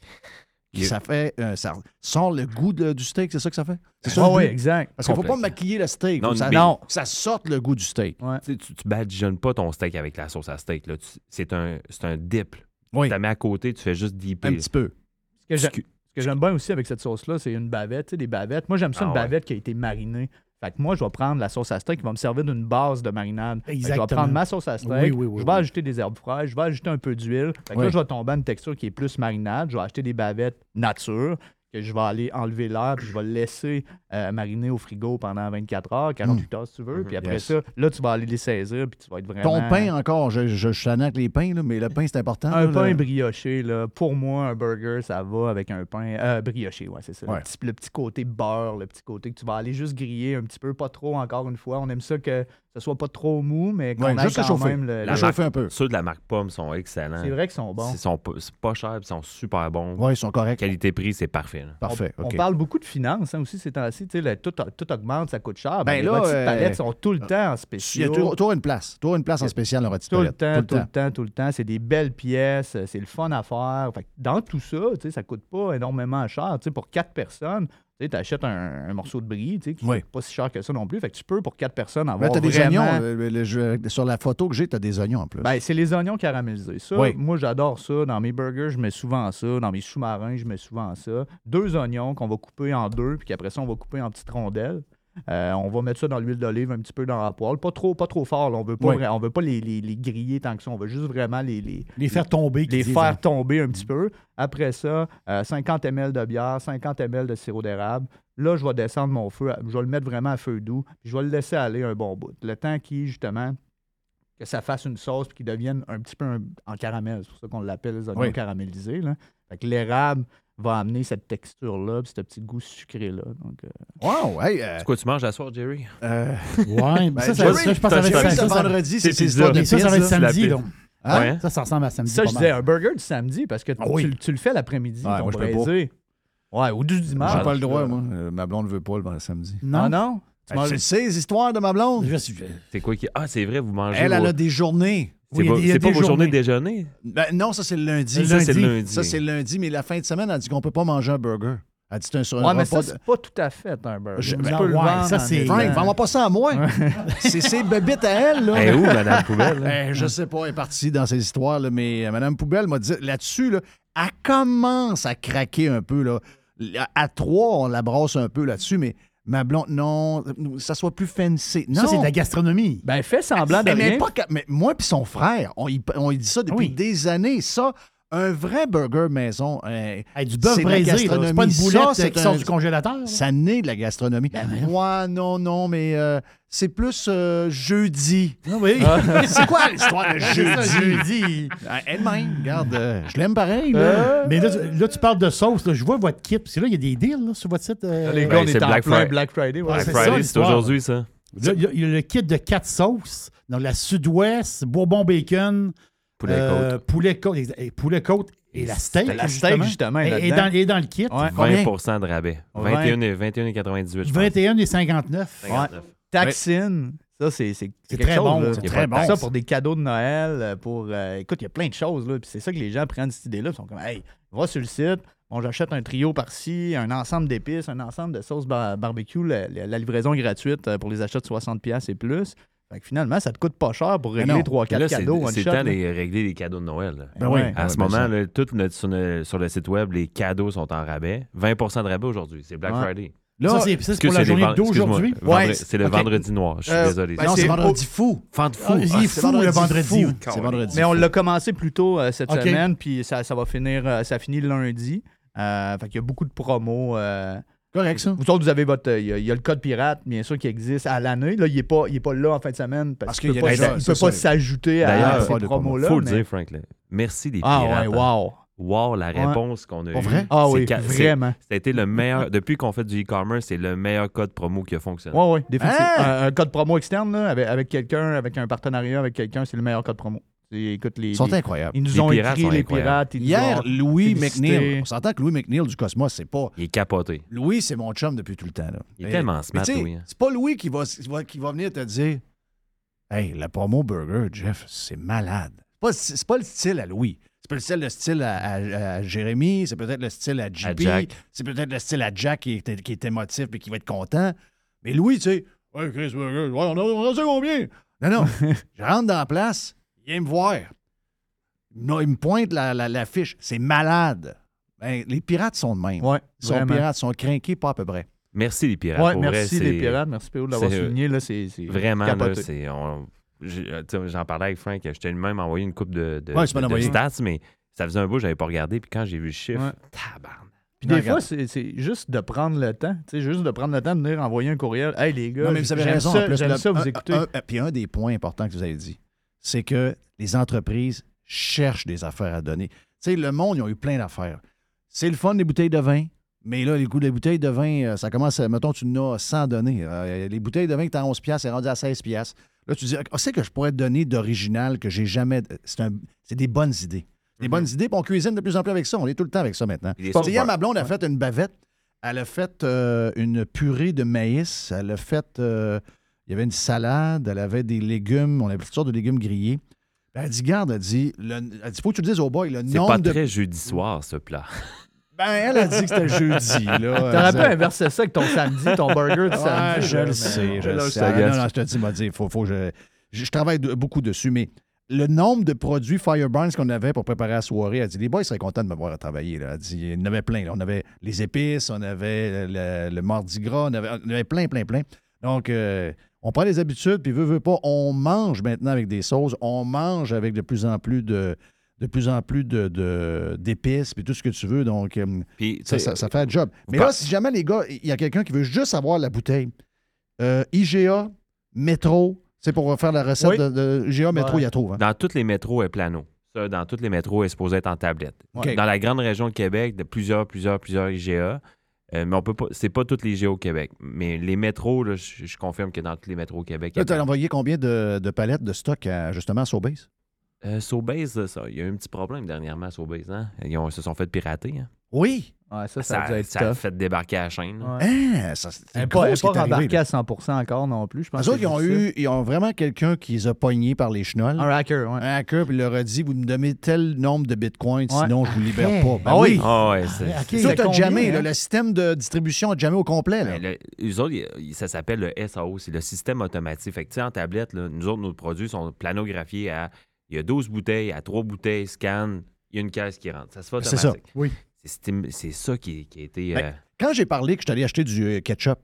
Ça fait. euh, ça sort le goût de- du steak, c'est ça que ça fait? C'est ça Ah oui, exact. Parce qu'il ne faut pas maquiller le steak. Non, ça, mais- non, ça sorte le goût du steak. Ouais. Tu Tu, tu badigeonnes pas ton steak avec la sauce à steak. C'est un, c'est un dip. Oui, Tu la mets à côté, tu fais juste dipper. un petit peu. Ce que j'aime bien aussi avec cette sauce-là, c'est une bavette. Tu sais, des bavettes. Moi, j'aime ça, Ah une ouais. bavette qui a été marinée. Fait que moi, je vais prendre la sauce à steak qui va me servir d'une base de marinade. Je vais prendre ma sauce à steak, Oui, oui, oui, je vais ajouter des herbes fraîches, je vais ajouter un peu d'huile. Fait que là, je vais tomber à une texture qui est plus marinade. Je vais acheter des bavettes nature que je vais aller enlever l'air puis je vais le laisser euh, mariner au frigo pendant 24 heures, 48 heures si tu veux. Puis après. Yes. ça, là, tu vas aller les saisir puis tu vas être vraiment... Ton pain, encore, je, je, avec les pains, là, mais le pain, c'est important. Un là, pain brioché, là, pour moi, un burger, ça va avec un pain euh, brioché, ouais, c'est ça. Ouais. Le, petit, le petit côté beurre, le petit côté que tu vas aller juste griller un petit peu, pas trop encore une fois. On aime ça que ce soit pas trop mou, mais qu'on Ouais, juste quand réchauffer. même le... La le- chauffer un peu. Ceux de la marque Pomme sont excellents. C'est vrai qu'ils sont bons. Ils sont pas, c'est pas cher, puis ils sont super bons. Oui, ils sont corrects. Qualité-prix, c'est parfait. là. Parfait. On parle beaucoup de finances hein, aussi ces temps-ci. tu sais, le- Tout, tout augmente, ça coûte cher. Ben Ben, les là, de euh, palettes sont tout le temps en Il y a spécial. toujours toujours une place. Toujours une place en spécial, le rôti Tout le temps, tout le temps, tout le temps. C'est des belles pièces, euh, c'est le fun à faire. Fait dans tout ça, tu sais, ça coûte pas énormément cher. Tu sais, pour quatre personnes, Tu achètes un, un morceau de brie, tu sais, qui Oui. n'est pas si cher que ça non plus. Fait que tu peux, pour quatre personnes, avoir t'as des vraiment... oignons. euh, le- je- sur la photo que j'ai, t'as des oignons en plus. Ben, c'est les oignons caramélisés. Ça, Oui. moi, j'adore ça. Dans mes burgers, je mets souvent ça. Dans mes sous-marins, je mets souvent ça. Deux oignons qu'on va couper en deux, puis qu'après ça, on va couper en petites rondelles. Euh, on va mettre ça dans l'huile d'olive un petit peu dans la poêle. Pas trop, pas trop fort. là. On veut pas, Oui. vra- on veut pas les, les- les griller tant que ça. On veut juste vraiment les, les, Les faire tomber. les faire hein. tomber un petit peu. Après ça, euh, 50 ml de bière, 50 ml de sirop d'érable. Là, je vais descendre mon feu. Je vais le mettre vraiment à feu doux. Puis je vais le laisser aller un bon bout. Le temps qui, justement, que ça fasse une sauce puis qu'il devienne un petit peu un- en caramel. C'est pour ça qu'on l'appelle les oignons Oui. caramélisés. Là. Fait que l'érable va amener cette texture-là puis ce petit goût sucré-là. Donc, euh, Wow, hey, euh, C'est quoi tu manges à soir, Jerry? euh, Ouais, Ben, ça, ça, Jerry, ça, je pense que ça va être vendredi, c'est histoires de ça, ça va être samedi. là. Hein? Ouais. Ça, ça ressemble à samedi. ça, je disais un burger du samedi parce que Ah oui. tu, tu le fais l'après-midi, Ouais, moi, je peux pas. braisé. Ouais, ou du dimanche. J'ai pas le droit, moi. Euh, ma blonde veut pas le vendredi samedi. Non? Ah non? Tu Ben, sais, les histoires de ma blonde. C'est quoi qui. Ah, c'est vrai, vous mangez. Elle, elle a des journées. C'est Oui, il y a pas, y a vos journées journées. de déjeuner? Ben, non, ça, c'est le lundi. Ça, c'est le lundi. Ça, c'est le lundi, mais la fin de semaine, elle dit qu'on peut pas manger un burger. Elle dit c'est un sur un Ouais, mais repas ça, de- c'est pas tout à fait un burger. Je- Tu ben, ouais, ça, c'est- Frank, vends-moi pas ça à moi. c'est ses bébites à elle, là. Elle est où, Madame Poubelle? là? Eh, je sais pas, elle est partie dans ces histoires, là, mais euh, Mme Poubelle m'a dit là-dessus, là, elle commence à craquer un peu. Là. À, à trois, on la brasse un peu là-dessus, mais ma blonde, non, ça soit plus fancy. Non. Ça, c'est de la gastronomie. Ben, fais semblant de mais, rien. pas que- mais moi puis son frère, on y, on y dit ça depuis Oui. des années. Ça, un vrai burger maison, euh, Hey, du bœuf c'est de la braisé, là. c'est pas une boulette Ça, euh, c'est qui sort du congélateur. ça naît de la gastronomie. Ouais, non, non, mais euh, c'est plus euh, jeudi. Ah oui. c'est quoi l'histoire de C'est jeudi? jeudi. Ah, Elle-même, regarde, euh, je l'aime pareil. Là. Mais là, tu- là, tu parles de sauce. là. Je vois votre kit. Parce que là, il y a des deals là, sur votre site. euh, Les Ben, gars, on c'est est en Black plein Friday. Black Friday. ouais. Black c'est Friday, c'est aujourd'hui, ça. Il y, a- il y a le kit de quatre sauces. Donc, la sud-ouest, bourbon bacon, Poulet euh, côte. poulet côte, et, poulet côte et la steak. La steak, justement, est dans, et dans le kit. Ouais. 20 de rabais. Ouais. 21 et 21,98. je pense. 21 et 59. 59. Taxine. Ça, c'est c'est- C'est quelque très chose, bon, c'est très bon. Ça, pour des cadeaux de Noël, euh, pour... euh, écoute, il y a plein de choses, là. Puis c'est ça que les gens prennent cette idée-là. Ils sont comme, hey, va sur le site, bon, j'achète un trio par-ci, un ensemble d'épices, un ensemble de sauces bar- barbecue. La, la- la livraison est gratuite pour les achats de 60$ et plus. Fait que finalement, ça te coûte pas cher pour régler non. 3-4 Là, c'est cadeaux. c'est le temps de régler les cadeaux de Noël. là. Ben oui. À Ouais, ce ben moment, là, tout notre- sur, le, sur le site web, les cadeaux sont en rabais. 20 de rabais aujourd'hui. C'est Black Ouais. Friday. Là, ça, c'est pour la journée d'aujourd'hui. Ouais, vendredi- C'est le vendredi noir. Je suis Euh, désolé. ben, non, c'est vendredi fou. De fou. Ah, il est Ah, le vendredi. fou. vendredi Mais on l'a commencé plus tôt euh, cette semaine, puis ça, ça va finir, euh, ça finit lundi. Fait qu'il y a beaucoup de promos. Euh, Correct, ça. Vous autres, vous avez votre. euh, Il y, a- il y a le code pirate, bien sûr, qui existe à l'année. Là, il n'est pas, il est pas là en fin de semaine parce, Parce qu'il ne peut pas, il s'ajouter à D'ailleurs, ces promos-là. Faut le dire, Frank. là. Merci les Ah pirates. ouais, hein. wow. Wow, la Ouais. réponse qu'on a Pas eue. vrai? Ah C'est oui, vraiment. Été le meilleur. Depuis qu'on fait du e-commerce, c'est le meilleur code promo qui a fonctionné. Oui, oui, définitivement. Hein? Un, un code promo externe, là, avec, avec quelqu'un, avec un partenariat avec quelqu'un, c'est le meilleur code promo. Écoute, les, Ils sont les- incroyables. ils nous Les ont pirates écrit, sont les incroyables. pirates. Ils nous Hier, ont Louis félicité. McNeil, on s'entend que Louis McNeil du Cosmos, c'est pas. Il est capoté. Louis, c'est mon chum depuis tout le temps. Là. Il est Et- tellement smart, Louis, hein. C'est pas Louis qui va, qui, va, venir te dire Hey, la promo burger, Jeff, c'est malade. C'est pas, c'est pas le style à Louis. C'est pas le style, le style à, à- à Jérémy, c'est peut-être le style à JP, Jack. c'est peut-être le style à Jack qui est, qui est émotif et qui va être content. Mais Louis, tu sais, Ouais, Chris Burger, ouais, on en on en sait combien? Non, non. je rentre dans la place, il vient me voir. Non, il me pointe la, la, la fiche. C'est malade. Ben, les pirates sont de même. Ouais, Ils sont vraiment. pirates, ils sont craqués pas à peu près. Merci les pirates. Ouais, pour merci vrai, les pirates. Merci PO de l'avoir c'est- souligné. Là, c'est, Vraiment, c'est. on- euh, J'en parlais avec Frank. Je t'ai même envoyé une coupe de, de, Ouais, stats, mais ça faisait un bout, j'avais pas regardé. Puis quand j'ai vu le chiffre, Ouais. tabarnak. Puis des fois, c'est, c'est juste de prendre le temps. Tu sais, juste de prendre le temps de venir envoyer un courriel. Hey les gars, Non, mais vous avez j'aime raison. ça, en plus, j'aime Le- ça vous un- un- puis un des points importants que vous avez dit, c'est que les entreprises cherchent des affaires à donner. Tu sais, le monde, ils ont eu plein d'affaires. C'est le fun des bouteilles de vin, mais là, les coûts des bouteilles de vin, euh, ça commence, à, mettons, tu en as 100 données. Euh, les bouteilles de vin que tu as à 11 piastres, c'est rendu à 16 piastres. Là, tu dis, ah, c'est que je pourrais te donner d'original que j'ai jamais... C'est un- c'est des bonnes idées. Des bonnes idées, puis on cuisine de plus en plus avec ça. On est tout le temps avec ça maintenant. Hier, ma blonde a fait une bavette. Elle a fait euh, une purée de maïs. Elle a fait. euh, il y avait une salade. Elle avait des légumes. On avait toutes sortes de légumes grillés. Ben, elle dit Garde, elle dit, le- elle dit Faut que tu le dises au boy, le C'est nombre pas de. très jeudi soir, ce plat. Ben, elle a dit que c'était jeudi. là. T'aurais pu Ça- inverser ça avec ton samedi, ton burger de Ouais, samedi. je le sais, je le sais. t'agace. Non, non, je te dis, m'a dit, faut, faut que je, je, je travaille de- beaucoup dessus, mais le nombre de produits Fireburns qu'on avait pour préparer la soirée, elle dit, les boys seraient contents de me voir travailler. Là. Elle dit, il y en avait plein. là. On avait les épices, on avait le, le mardi gras, on avait, on avait plein, plein, plein. Donc, euh, on prend les habitudes, puis veut, veut pas, on mange maintenant avec des sauces, on mange avec de plus en plus de de plus en plus de, de- d'épices, puis tout ce que tu veux. Donc, euh, ça, ça- ça fait un job. Mais là, si jamais les gars, il y a quelqu'un qui veut juste avoir la bouteille, euh, IGA, métro, c'est pour faire la recette Oui. de, de IGA, métro, il y a trop. hein. Dans tous les métros et plano. Ça, dans tous les métros, est supposée être en tablette. Dans la grande région de Québec, de plusieurs, plusieurs, plusieurs IGA. Euh, mais on peut pas. C'est pas tous les IGA au Québec. Mais les métros, là, je, je confirme que dans tous les métros au Québec. Là, tu as envoyé combien de, de palettes de stock à, justement à Sobase? Euh, Sobase, ça, il y a eu un petit problème dernièrement à Sobase. Hein? Ils ont- se sont fait pirater. Hein? Oui. Ouais, ça, ça, Ça, a dû être ça a tough. fait débarquer à la chaîne. là. Ouais. Hein, ça, c'est Elle n'est gros pas, elle est ce qui pas est arrivé, rembarquée là. à 100% encore non plus. Je pense Eux que autres, ils ont, eu, ils ont vraiment quelqu'un qui les a pognés par les chenolles. Un hacker, ouais. Un hacker, puis il leur a dit Vous me donnez tel nombre de bitcoins, Ouais. sinon je vous libère pas. Ben Ah oui. Ah ouais, c'est- Ok, combien, jamais, hein? là, le système de distribution a jamais au complet. Là. Ben, le- eux autres, il- ça s'appelle le SAO, c'est le système automatique. Fait que, tu sais, en tablette, là, nous autres, nos produits sont planographiés à. Il y a 12 bouteilles, à 3 bouteilles, scan, il y a une caisse qui rentre. Ça se fait C'est ça. automatique. Oui. C'est ça qui, qui a été. Ben, euh, Quand j'ai parlé que je suis allé acheter du euh, ketchup,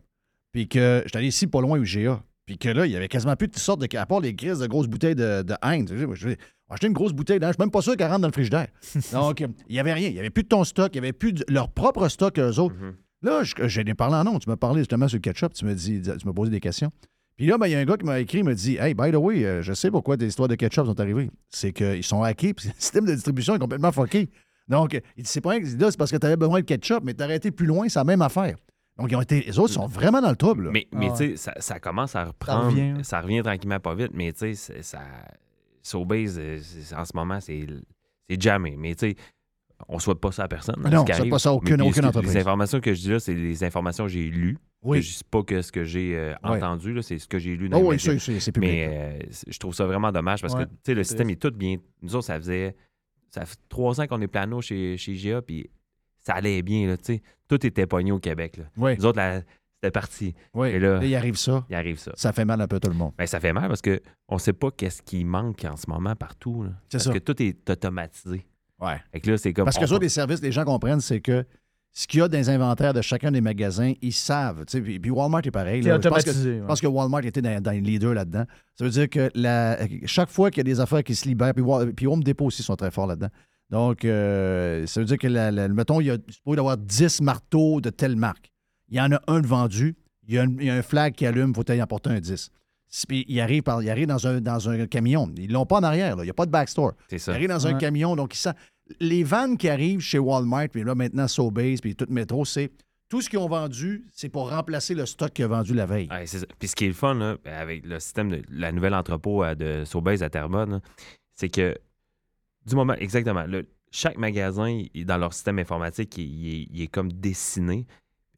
puis que je allé ici pas loin au GA, puis que là, il y avait quasiment plus de sortes de. À part les crises de grosses bouteilles de, de Heinz. Je vais- acheter une grosse bouteille d'Heinz. Je suis même pas sûr qu'elle rentre dans le frigidaire. Donc, il n'y avait rien. Il n'y avait plus de ton stock. Il n'y avait plus de leur propre stock, eux autres. mhm. Là, je- j'ai parlé en nom. Tu m'as parlé justement sur le ketchup. Tu m'as dit, tu m'as posé des questions. Puis là, ben, il y a un gars qui m'a écrit, il m'a dit Hey, by the way, euh, je sais pourquoi des histoires de ketchup sont arrivées. C'est qu'ils sont hackés, puis le système de distribution est complètement fucké. Donc, il dit C'est pas rien que là, c'est parce que tu avais besoin de ketchup, mais tu été plus loin, c'est la même affaire. Donc, ils ont été, les autres sont vraiment dans le trouble. là. Mais, mais Ah tu sais, ça, ça commence à reprendre. revient. Ça revient, tranquillement pas vite, mais tu sais, ça. Sobase, euh, en ce moment, c'est c'est jamais. Mais tu sais, on souhaite pas ça à personne. Non, ce on qui souhaite pas ça à aucune- Mais aucune entreprise. Les informations que je dis là, c'est les informations que j'ai lues. Oui. Je dis pas que ce que j'ai euh, entendu, là, c'est ce que j'ai lu dans Oh les oui, ça, c'est public. Mais euh, je trouve ça vraiment dommage parce Ouais, que tu sais, le système est tout bien. Nous autres, ça faisait. Ça fait trois ans qu'on est plano chez, chez GA, puis ça allait bien. Là, tu sais. tout était pogné au Québec. Là. Oui. Nous autres, c'était parti. Oui. Et là, il arrive ça. il arrive ça. Ça fait mal un peu tout le monde. Ben, ça fait mal parce que on sait pas qu'est-ce qui manque en ce moment partout. là. C'est Parce ça. que tout est automatisé. Ouais. Fait que là, c'est comme. Parce que on- ça, les services, les gens comprennent, c'est que ce qu'il y a dans les inventaires de chacun des magasins, ils savent. Puis puis Walmart est pareil. Là. Je pense que- automatisé, Je ouais. pense que Walmart était dans, dans les leaders là-dedans. Ça veut dire que la- chaque fois qu'il y a des affaires qui se libèrent, puis, puis Home Depot aussi sont très forts là-dedans. Donc, euh, ça veut dire que, la, la- mettons, il y a y avoir 10 marteaux de telle marque. Il y en a un de vendu, il y a un, il y a un flag qui allume, il faut y emporter un 10. Il arrive, par, il arrive dans, un, dans un camion. Ils l'ont pas en arrière, là. il n'y a pas de backstore. C'est Il ça. arrive dans un camion, donc il sent. Les vannes qui arrivent chez Walmart, puis là maintenant Sobase, puis tout Métro, c'est tout ce qu'ils ont vendu, c'est pour remplacer le stock qu'ils ont vendu la veille. Ouais, c'est ça. Puis ce qui est le fun, là, avec le système de la nouvelle entrepôt euh, de Sobase à Terrebonne, c'est que du moment, exactement, le- chaque magasin, il- dans leur système informatique, il, il est, il est comme dessiné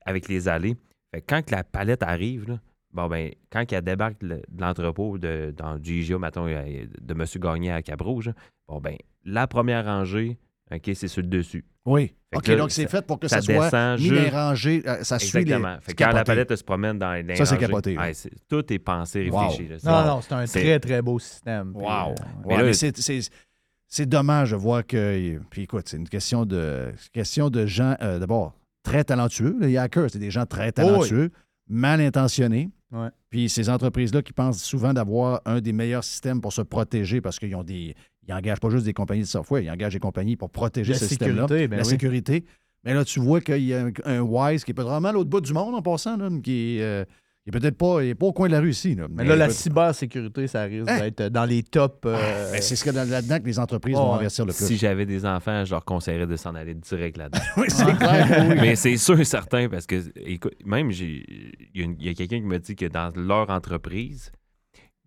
avec les allées. Fait que quand que la palette arrive, là, bon ben, quand elle débarque de l'entrepôt de, dans du IGA, mettons, euh, de M. Gagné à Cap-Rouge, bon ben, la première rangée, OK, c'est sur le dessus. Oui. Fait OK, là, donc c'est fait pour que ça ça, soit descend mis les rangées, euh, ça suit les... Fait quand la capoté. palette se promène dans les Ça, c'est capoté, ouais, tout est pensé, Wow. réfléchi. là. Non, non, c'est un très, très beau système. Puis, Wow. euh, Ouais, Mais là- mais c'est- dommage de voir que... Puis écoute, c'est une question de, c'est une question de gens, euh, d'abord, très talentueux. Les hackers, c'est des gens très talentueux, mal intentionnés. Ouais. Puis ces entreprises-là qui pensent souvent d'avoir un des meilleurs systèmes pour se protéger parce qu'ils ont des. Ils n'engagent pas juste des compagnies de software, ils engagent des compagnies pour protéger La ce système-là. sécurité, ben la oui. sécurité. Mais là, tu vois qu'il y a un, un Wise qui est pas vraiment à l'autre bout du monde en passant, là, qui est, euh, il est peut-être pas, il est pas au coin de la rue ici. là. Mais là, la cybersécurité, ça risque Hein? d'être dans les tops. euh, ben, c'est ce que dans- là-dedans que les entreprises vont investir le plus. Si j'avais des enfants, je leur conseillerais de s'en aller direct là-dedans. Oui, c'est clair. oui. Mais c'est sûr et certain parce que, écoute, même, il y a, quelqu'un qui m'a dit que dans leur entreprise,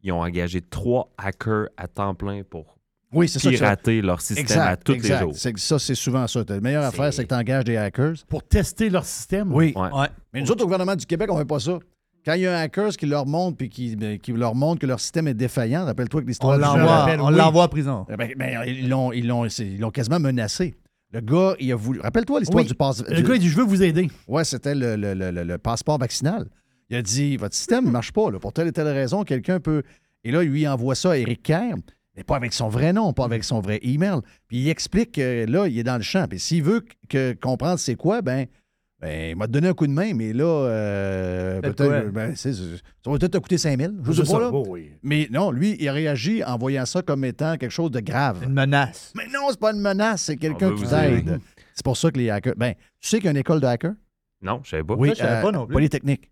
ils ont engagé trois hackers à temps plein pour Oui, c'est ça- pirater leur système Exact, à tous exact. les jours. Ça, c'est souvent ça. La meilleure affaire, c'est que tu engages des hackers. Pour tester leur système. Oui. Ouais. Ouais. Mais nous autres, au gouvernement du Québec, on ne fait pas ça. Quand il y a un hacker qui leur montre puis qui, ben, qui leur montre que leur système est défaillant, rappelle-toi que On l'histoire du l'envoie on oui. l'envoie en prison. Eh ben, ben, ils l'ont ils l'ont- ils l'ont quasiment menacé. Le gars, il a voulu. Rappelle-toi l'histoire Oui. du passe. Le gars, il dit Je veux vous aider. Ouais, c'était le, le- le- le- le passeport vaccinal. Il a dit Votre système ne marche pas. là. Pour telle et telle raison, quelqu'un peut. Et là, lui, il envoie ça à Eric Kerr, mais pas avec son vrai nom, pas avec son vrai email. Puis il explique que là, il est dans le champ. Puis s'il veut que, comprendre c'est quoi, ben. Ben, il m'a donné un coup de main, mais là, euh, peut-être, quoi? ben, ça va peut-être te coûter 5 000. Je sais pas, ça, là. oh oui. Mais non, lui, il a réagi en voyant ça comme étant quelque chose de grave. Une menace. Mais non, c'est pas une menace, c'est quelqu'un qui t'aide. C'est pour ça que les hackers. Ben, tu sais qu'il y a une école de hackers? Non, je savais pas. Oui, Ça, je savais euh, pas non plus. Polytechnique.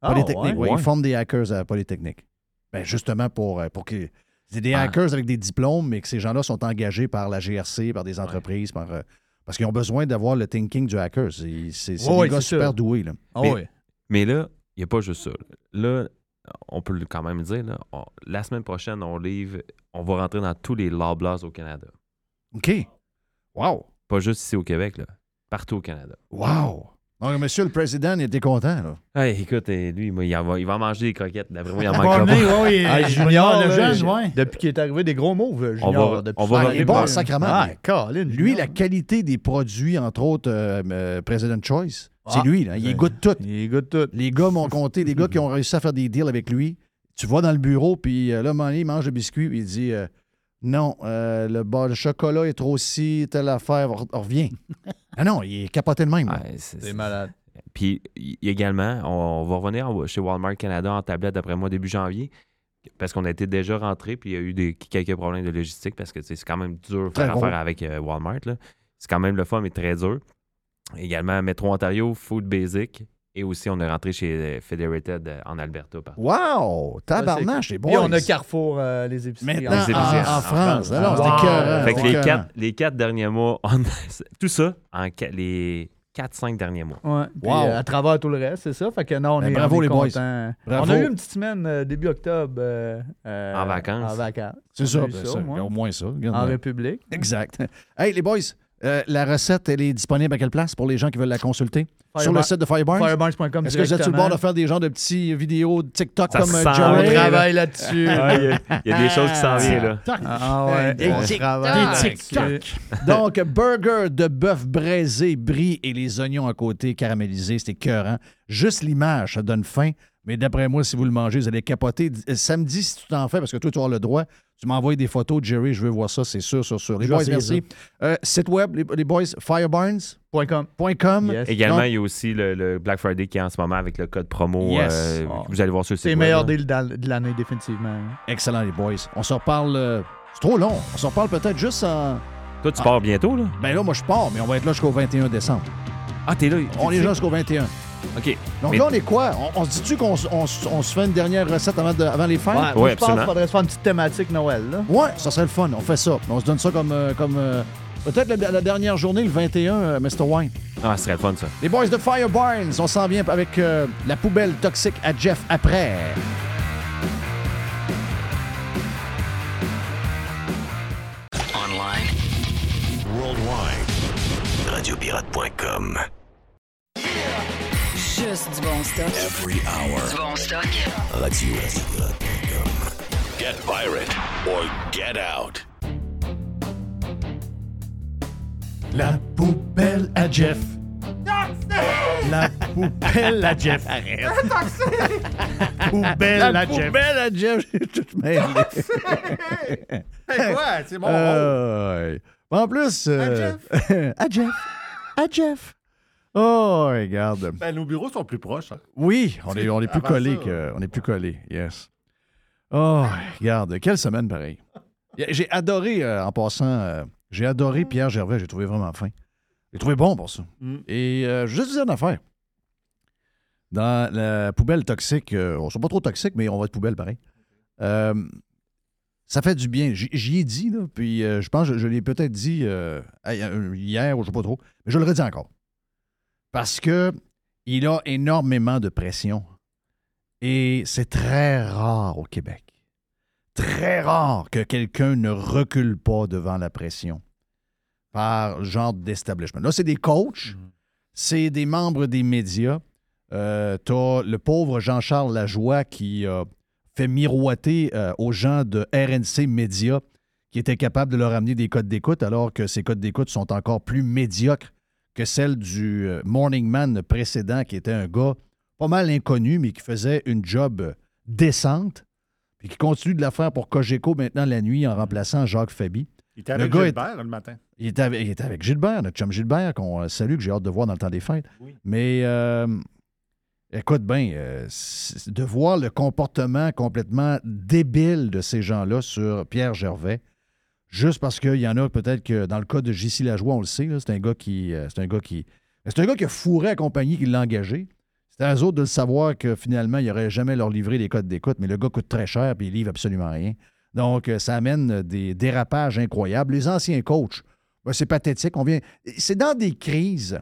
Ah, Polytechnique, ouais? oui. Ils forment des hackers à Polytechnique. Ben, justement, pour, euh, pour que. C'est des Ah. hackers avec des diplômes, mais que ces gens-là sont engagés par la GRC, par des entreprises, par. Parce qu'ils ont besoin d'avoir le thinking du hacker. C'est des gars super ça. doués. Là. Ah Mais- là, il n'y a pas juste ça. Là, on peut quand même le dire, là, on- la semaine prochaine, on livre, on va rentrer dans tous les Loblaws au Canada. OK. Wow. Pas juste ici au Québec, là. Partout au Canada. Wow. Donc, monsieur le président, il était content. Là. Hey, écoute, eh, lui, moi, il, va, il va manger des croquettes. D'après moi, il en Barney, pas. ouais, oui, Ah, euh, Junior, le jeune, ouais. depuis qu'il est arrivé, des gros mots, On Junior. va- depuis on va Ah, il est bon, revenir. sacrément. Ah, Colin, Lui, Junior. la qualité des produits, entre autres, euh, euh, President Choice, c'est Ah. lui. Là. Il Ouais. goûte tout. Il goûte tout. Les gars m'ont compté, les gars qui ont réussi à faire des deals avec lui. Tu vas dans le bureau, puis euh, là, à un moment donné, il mange le biscuit, puis il dit euh, Non, euh, le, bas, le chocolat est trop si, telle affaire, on, revient. ah non, il est capoté de même. Ouais, c'est- malade. Puis également, on, on va revenir en- chez Walmart Canada en tablette d'après moi début janvier. Parce qu'on a été déjà rentré, puis il y a eu des, quelques problèmes de logistique parce que c'est quand même dur de faire affaire avec euh, Walmart. C'est quand même le fun, mais très dur. Également, Metro Ontario, Food Basic. Et aussi, on est rentré chez euh, Federated euh, en Alberta. Wow! Tabarnache, les Puis boys! on a Carrefour, euh, les épiceries. Épiceries en, en en France. France. Ah non, c'est Wow. écœurant, Fait que c'est les quatre, les quatre derniers mois, on- tout ça en les 4-5 derniers mois. Ouais, puis, Wow. euh, à travers tout le reste, c'est ça. Fait que non, on Ben, est, bravo, on est les boys. contents. Bravo. On a eu une petite semaine euh, début octobre. euh, euh, En vacances. En vacances. C'est ça, ben, ça, au moins ça. regarde, En là. République. Exact. Hey, les boys, euh, la recette, elle est disponible à quelle place pour les gens qui veulent la consulter? Sur le site de Firebarns? Firebarns.com Est-ce que vous êtes sur le bord de faire des genres de petits vidéos de TikTok Ça comme euh, sent On travaille là-dessus. Il y, a- il y a des choses qui s'en viennent, là. Ah ouais, Des on TikTok. travaille Des là-dessus. Donc, burger de bœuf braisé, brie et les oignons à côté caramélisés, c'est écœurant. Juste l'image, ça donne faim. Mais d'après moi, si vous le mangez, vous allez capoter. Samedi, si tu t'en fais, parce que toi, tu as le droit, tu m'envoies des photos, Jerry, je veux voir ça, c'est sûr, sûr, sûr. Les boys, merci. Euh, site web, les, les boys, Point com. firebarns.com. Yes. Également, Donc- il y a aussi le, le Black Friday qui est en ce moment avec le code promo. Yes. euh, Oh. Vous allez voir sur le site. C'est le meilleur deal de l'année, définitivement. Excellent, les boys. On se reparle. euh, c'est trop long. On se reparle peut-être juste en. Toi, tu pars bientôt, là? Ben là, moi, je pars, mais on va être là jusqu'au 21 décembre. Ah, t'es là. On est là jusqu'au 21. OK. Donc Mais- là, on est quoi? On, on se dit-tu qu'on s- on, s- on se fait une dernière recette avant, de- avant les fêtes? Ouais, Ouais, moi, je pense absolument. qu'il faudrait se faire une petite thématique Noël. Là. Ouais, ça serait le fun. On fait ça. On se donne ça comme. euh, comme euh, Peut-être la, la dernière journée, le 21, euh, Mr. Wine. Ah, ce serait le fun, ça. Les boys de Fire Barnes, on s'en vient avec euh, la poubelle toxique à Jeff après. Online. Worldwide. Radiopirate.com. Juste du bon stock. Every hour. Du bon stock. Radiopirate.com. Get pirate or get out. La poubelle à Jeff. La poubelle à Jeff. poubelle à Jeff. poubelle à Jeff, j'ai tout mêlé. Hey, quoi? C'est mon Euh, en plus. euh, à Jeff. À Jeff. Oh, regarde. Ben, nos bureaux sont plus proches. hein. Oui, on est, on est plus collés ça, que. On est plus collés, yes. Oh, regarde, quelle semaine pareil. J'ai adoré, euh, en passant, euh, j'ai adoré Pierre Gervais, j'ai trouvé vraiment fin. J'ai trouvé bon pour ça. Mm. Et euh, je vais juste vous dire une affaire. Dans la poubelle toxique, euh, on ne pas trop toxique, mais on va être poubelle pareil. Ça fait du bien. J'y ai dit, là, puis je pense que je, je l'ai peut-être dit hier ou je ne sais pas trop, mais je le redis encore. Parce que il a énormément de pression. Et c'est très rare au Québec. Très rare que quelqu'un ne recule pas devant la pression par genre d'establishment. Là, c'est des coachs, c'est des membres des médias. Euh, T'as le pauvre Jean-Charles Lajoie qui a fait miroiter euh, aux gens de RNC Média qui était capable de leur amener des codes d'écoute, alors que ces codes d'écoute sont encore plus médiocres que celles du euh, Morning Man précédent, qui était un gars pas mal inconnu, mais qui faisait une job décente, puis qui continue de la faire pour Cogeco maintenant la nuit en remplaçant Jacques Fabi. Il était Le avec est- Gilbert le matin. il était, avec, il était avec Gilbert, notre chum Gilbert, qu'on euh, salue, que j'ai hâte de voir dans le temps des fêtes. Mais euh, écoute bien, euh, de voir le comportement complètement débile de ces gens-là sur Pierre Gervais, juste parce qu'il y en a peut-être que dans le cas de JC Lajoie, on le sait, c'est un gars qui. euh, c'est un gars qui. C'est un gars qui a fourré la compagnie qui l'a engagé. C'est à eux autres de le savoir que finalement, il n'aurait jamais leur livré les codes d'écoute, mais le gars coûte très cher et il livre absolument rien. Donc, euh, ça amène des dérapages incroyables. Les anciens coachs, ben, c'est pathétique. On vient... C'est dans des crises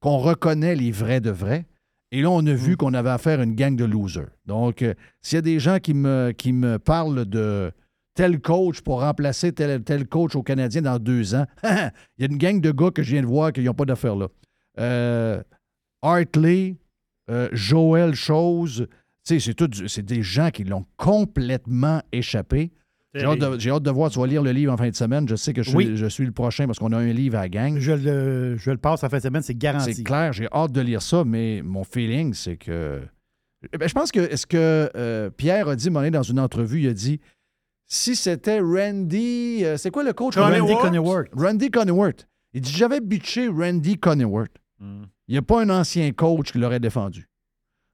qu'on reconnaît les vrais de vrais. Et là, on a vu qu'on avait affaire à une gang de losers. Donc, euh, s'il y a des gens qui me, qui me parlent de tel coach pour remplacer tel, tel coach au Canadien dans deux ans, il y a une gang de gars que je viens de voir qui n'ont pas d'affaire là. Euh, Hartley, euh, Joël Chose, tu sais, c'est tout du- c'est des gens qui l'ont complètement échappé. J'ai hâte, hâte de voir, tu vas lire le livre en fin de semaine. Je sais que je suis, je suis le prochain parce qu'on a un livre à la gang. Je le, je le passe en fin de semaine, c'est garanti. C'est clair, j'ai hâte de lire ça, mais mon feeling, c'est que. Ben, je pense que. Est-ce que euh, Pierre a dit, mon dans une entrevue, il a dit si c'était Randy. euh, c'est quoi le coach? Randy Randy Coneyworth. Randy Coneyworth. Il dit j'avais bitché Randy Coneyworth. Hmm. Il n'y a pas un ancien coach qui l'aurait défendu.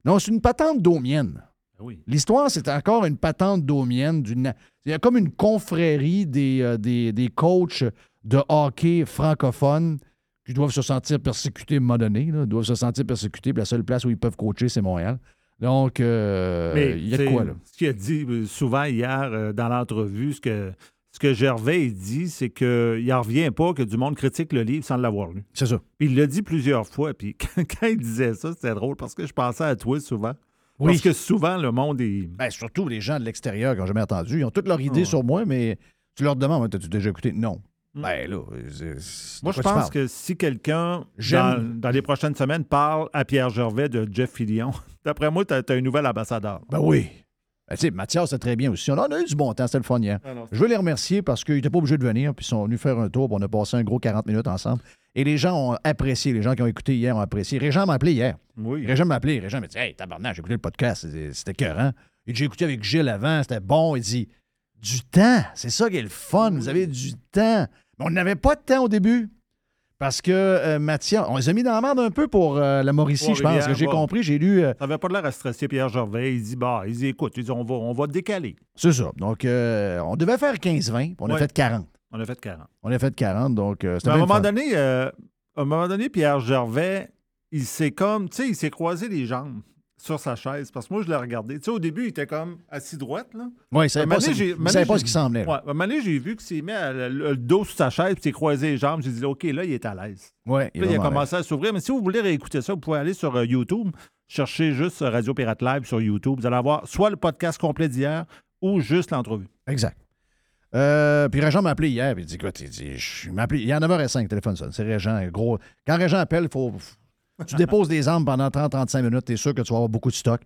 Non, c'est une patente domienne. Oui. L'histoire, c'est encore une patente domienne. d'une- Il y a comme une confrérie des, euh, des, des coachs de hockey francophones qui doivent se sentir persécutés à un moment donné. là, doivent se sentir persécutés. puis la seule place où ils peuvent coacher, c'est Montréal. Donc, euh, Mais il y a de quoi, là? Ce qu'il a dit euh, souvent hier euh, dans l'entrevue, ce que, ce que Gervais dit, c'est qu'il n'en revient pas que du monde critique le livre sans l'avoir lu. C'est ça. Puis il l'a dit plusieurs fois. Puis quand, quand il disait ça, c'était drôle parce que je pensais à toi souvent. Oui. Parce que souvent, le monde est. Ben, surtout les gens de l'extérieur qui n'ont jamais entendu. Ils ont toutes leurs idées Ouais. sur moi, mais tu leur demandes As-tu déjà écouté? Non. Ben là, c'est- Hmm. Moi, je pense que si quelqu'un, dans, les prochaines semaines, parle à Pierre Gervais de Jeff Fillion, d'après moi, tu as, un nouvel ambassadeur. Ben oui. Ben, tu sais, Mathias, c'est très bien aussi. On en a eu du bon temps, c'était le fun hier. Ah non, Je veux les remercier parce qu'ils n'étaient pas obligés de venir, puis ils sont venus faire un tour, puis on a passé un gros 40 minutes ensemble. Et les gens ont apprécié, les gens qui ont écouté hier ont apprécié. Régent m'a appelé hier. Oui. Régent m'a appelé. Régent m'a dit Hey, tabarnak, j'ai écouté le podcast, c'était- c'était écœurant. Il dit J'ai écouté avec Gilles avant, c'était bon. Il dit Du temps, c'est ça qui est le fun, vous avez du temps. Mais on n'avait pas de temps au début. Parce que euh, Mathias, on les a mis dans la merde un peu pour euh, la Mauricie, je pense. Que j'ai compris, j'ai lu. euh, Ça n'avait pas l'air à stresser Pierre Gervais. Il dit, bah, il dit, écoute, il dit, on, va, on va décaler. C'est ça. Donc, euh, on devait faire 15-20, puis on a fait 40. On a fait 40. On a fait 40, donc euh, c'était Mais à un moment donné, à un moment donné, Pierre Gervais, il s'est comme, tu sais, il s'est croisé les jambes sur sa chaise. Parce que moi, je l'ai regardé. Tu sais, au début, il était comme assis droite, là. Ouais, il savait pas ce- il pas qui là. Ouais, à un moment donné, j'ai vu qu'il s'est mis à- le, le dos sur sa chaise, puis s'est croisé les jambes. J'ai dit, OK, là, il est à l'aise. Ouais, Puis là, il a commencé à s'ouvrir. Mais si vous voulez réécouter ça, vous pouvez aller sur euh, YouTube, chercher juste euh, Radio Pirate Live sur YouTube. Vous allez avoir soit le podcast complet d'hier ou juste l'entrevue. Exact. Euh, puis Régent m'a appelé hier, puis il dit écoute, il dit, je- il il y a 9h05, le téléphone sonne. C'est Régent, gros. Quand Régent appelle, il faut. Tu déposes des armes pendant 30-35 minutes, tu es sûr que tu vas avoir beaucoup de stock.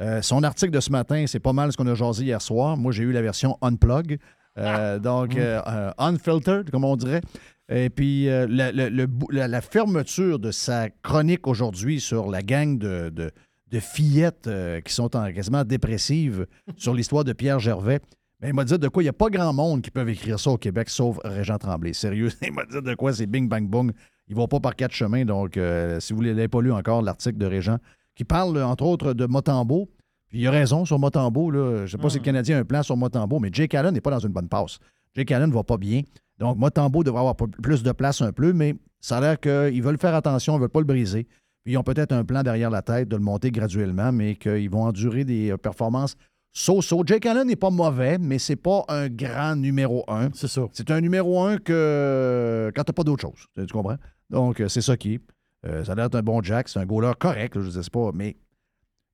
Euh, son article de ce matin, c'est pas mal ce qu'on a jasé hier soir. Moi, j'ai eu la version unplug, euh, donc euh, euh, unfiltered, comme on dirait. Et puis, la, fermeture de sa chronique aujourd'hui sur la gang de, de- de fillettes qui sont en, quasiment dépressives sur l'histoire de Pierre Gervais. Il m'a dit de quoi il n'y a pas grand monde qui peuvent écrire ça au Québec, sauf Régent Tremblay. Sérieux, il m'a dit de quoi c'est bing, bang, boom. Ils vont pas par quatre chemins. Donc, euh, si vous ne l'avez pas lu encore, l'article de Régent, qui parle, entre autres, de Motambo. Puis il a raison sur Motambo. Là. Je ne sais pas si le Canadien a un plan sur Motambo, mais Jake Allen n'est pas dans une bonne passe. Jake Allen ne va pas bien. Donc, Motambo devrait avoir plus de place un peu, mais ça a l'air qu'ils veulent faire attention, ils ne veulent pas le briser. Puis ils ont peut-être un plan derrière la tête de le monter graduellement, mais qu'ils vont endurer des euh, performances so-so. Jake Allen n'est pas mauvais, mais c'est pas un grand numéro un. C'est ça. C'est un numéro un que quand tu n'as pas d'autre chose. Tu comprends? Donc, euh, c'est ça qui est. Euh, ça a l'air un bon Jack. C'est un goaler correct, là, je ne sais pas, mais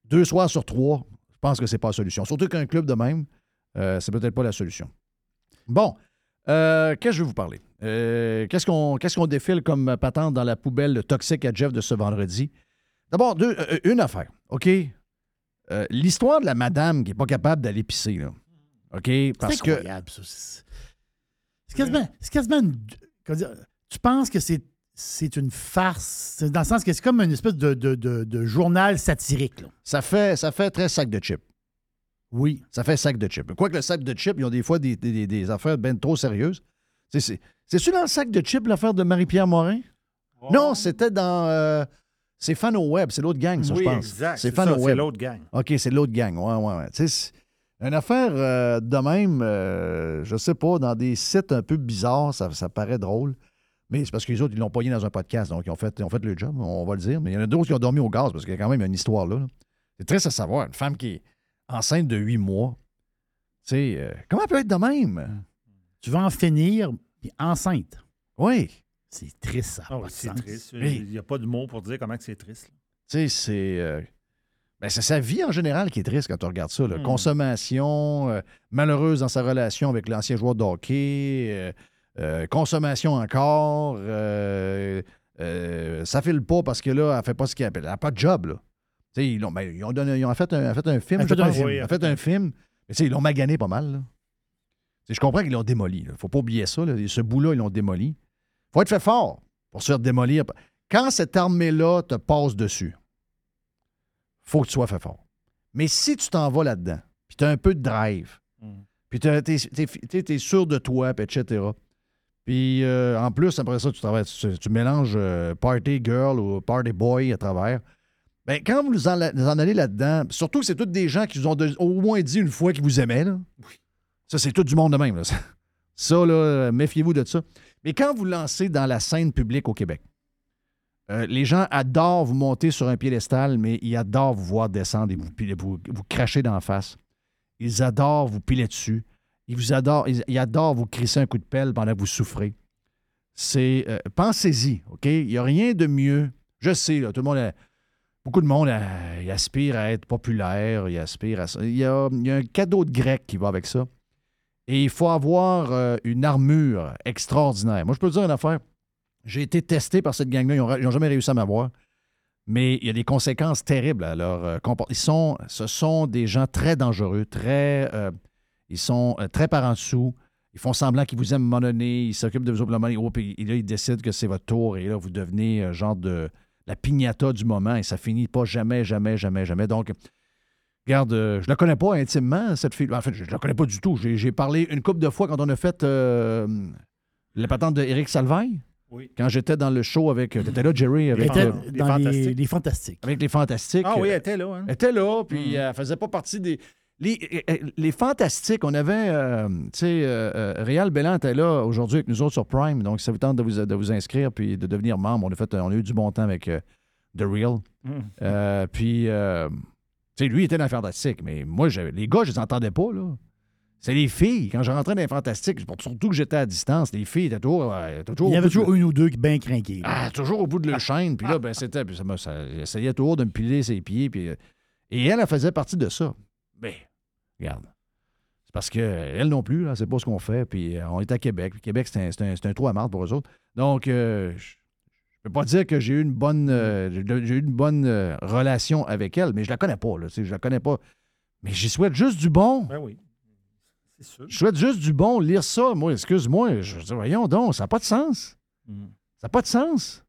deux soirs sur trois, je pense que c'est pas la solution. Surtout qu'un club de même, euh, c'est peut-être pas la solution. Bon, euh, qu'est-ce que je vais vous parler? Qu'est-ce qu'on qu'est-ce qu'on défile comme patente dans la poubelle toxique à Jeff de ce vendredi? D'abord, deux- une affaire, OK? L'histoire de la madame qui n'est pas capable d'aller pisser, là. OK? Parce C'est que. C'est- quasiment, une- tu penses que c'est, c'est une farce, c'est dans le sens que c'est comme une espèce de, de- de- de journal satirique. là. Ça fait, ça fait très sac de chips. Oui. Ça fait sac de chips. Quoique le sac de chips, ils ont des fois des, des- des- des affaires bien trop sérieuses. C'est- C'est, c'est-tu dans le sac de chips l'affaire de Marie-Pierre Morin? Non, c'était dans. euh, c'est Fano Web, c'est l'autre gang, ça, Oui, je pense. exact, C'est c'est Fano ça, c'est Web. l'autre gang. OK, c'est l'autre gang. Ouais, ouais, ouais. C'est- une affaire euh, de même, euh, je sais pas, dans des sites un peu bizarres, ça, ça paraît drôle. Mais c'est parce que les autres, ils l'ont pogné dans un podcast, donc ils ont fait, ils ont fait le job, on va le dire. Mais il y en a d'autres qui ont dormi au gaz parce qu'il y a quand même une histoire là. là. C'est triste à savoir. Une femme qui est enceinte de huit mois, tu sais, euh, comment elle peut être de même? Tu vas en finir puis enceinte. Oui. C'est triste, ça. Ah c'est triste. Il n'y a pas de mots pour dire comment que c'est triste. Tu sais, c'est. euh, ben, c'est sa vie en général qui est triste quand tu regardes ça. là. Hmm. Consommation, euh, malheureuse dans sa relation avec l'ancien joueur de hockey, euh, euh, consommation encore, euh, euh, ça file pas parce que là, elle fait pas ce qu'elle appelle. Elle n'a pas de job, là. Ils, ben, ils ont donné- ils ont fait un, fait un film, Elle fait un film. Ils ont fait un film. Mais ils l'ont magané pas mal, là. Je comprends qu'ils l'ont démoli. Il faut pas oublier ça. là. Ce bout-là, ils l'ont démoli. faut être fait fort pour se faire démolir. Quand cette armée-là te passe dessus, faut que tu sois fait fort. Mais si tu t'en vas là-dedans, puis tu as un peu de drive, puis tu es, sûr de toi, puis etc. Puis euh, en plus, après ça, tu, travailles, tu, tu mélanges euh, party girl ou party boy à travers. Ben, quand vous en, vous en allez là-dedans, surtout que c'est tous des gens qui vous ont de- au moins dit une fois qu'ils vous aimaient, là. Ça, c'est tout du monde de même. là. Ça, là, méfiez-vous de ça. Mais quand vous lancez dans la scène publique au Québec, euh, les gens adorent vous monter sur un piédestal, mais ils adorent vous voir descendre et vous, piler- vous, vous cracher d'en face. Ils adorent vous piler dessus. Ils vous adorent, vous crisser un coup de pelle pendant que vous souffrez. C'est. euh, Pensez-y, OK? Il n'y a rien de mieux. Je sais, tout le monde. a- beaucoup de monde il aspire à être populaire, il aspire à ça. Il y a, a un cadeau de grec qui va avec ça. Et il faut avoir euh, une armure extraordinaire. Moi, je peux te dire une affaire. J'ai été testé par cette gang-là. Ils n'ont jamais réussi à m'avoir. Mais il y a des conséquences terribles à leur euh, comportement. Ce sont des gens très dangereux, très. Ils sont euh, très par en dessous. Ils font semblant qu'ils vous aiment donné. Ils s'occupent de vous donné. Oh, puis là, ils décident que c'est votre tour. Et là, vous devenez euh, genre de la pignata du moment. Et ça finit pas jamais, jamais, jamais, jamais. Donc, Regarde, euh, je la connais pas intimement, cette fille. En fait, je, je la connais pas du tout. J'ai parlé une couple de fois quand on a fait euh, la patente d'Éric Salvaille. Oui. Quand j'étais dans le show avec. Tu étais là, Jerry, avec, était euh, dans les, les Fantastiques. avec les Fantastiques. Ah oui, Euh, elle était là. Hein? elle était là, puis elle faisait pas partie des. Les, euh, les Fantastiques, on avait. euh, tu sais, euh, euh, Réal Bellan était là aujourd'hui avec nous autres sur Prime, donc ça vous tente de vous, de vous inscrire puis de devenir membre. On a, fait, on a eu du bon temps avec euh, The Real. Mm. Euh, puis, euh, tu sais, lui, était dans les Fantastiques, mais moi, les gars, je les entendais pas, là. C'est les filles. Quand je rentrais dans les Fantastiques, surtout que j'étais à distance, les filles étaient toujours. euh, toujours Il y avait de- toujours une ou deux qui bien craqués. ah, toujours au bout de la chaîne. Puis là, ben, c'était. Puis ça, ça essayait toujours de me piler ses pieds. Puis, euh, et elle, elle faisait partie de ça. Ben, regarde. C'est parce qu'elle non plus, là, c'est pas ce qu'on fait. Puis euh, on est à Québec. Puis Québec, c'est un, c'est un- c'est un trou à marde pour eux autres. Donc, euh, je je peux pas dire que j'ai eu une bonne, euh, j'ai eu une bonne euh, relation avec elle, mais je la connais pas. Là, je la connais pas. Mais j'y souhaite juste du bon. Ben oui. C'est sûr. Je souhaite juste du bon. Lire ça, moi, excuse-moi. Je dis, voyons donc, ça n'a pas de sens. Mm. Ça n'a pas de sens.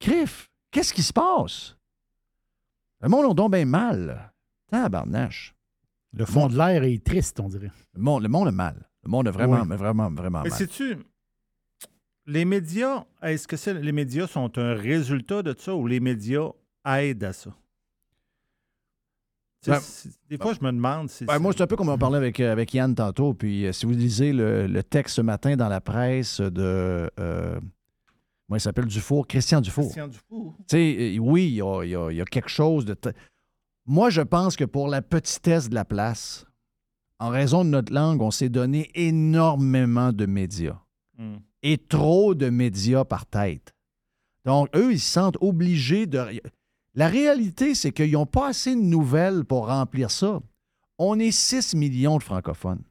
Criff, qu'est-ce qui se passe? Le monde a donc bien mal. Tabarnache. Le fond de l'air est triste, on dirait. Le monde, le monde a mal. Le monde a vraiment, Oui. mais vraiment, vraiment Mais mal. sais-tu, les médias, est-ce que les médias sont un résultat de ça ou les médias aident à ça? Ben, des fois, je me demande si. Ben, moi, c'est un peu comme on parlait avec, avec Yann tantôt. Puis, euh, si vous lisez le, le texte ce matin dans la presse de. Euh, comment il s'appelle? Dufour Christian Dufour. Christian Dufour. Tu sais, euh, oui, il y a, il y a- il y a quelque chose de. Moi, je pense que pour la petitesse de la place, en raison de notre langue, on s'est donné énormément de médias. Mm. Et trop de médias par tête. Donc, eux, ils se sentent obligés de. La réalité, c'est qu'ils n'ont pas assez de nouvelles pour remplir ça. On est 6 millions de francophones.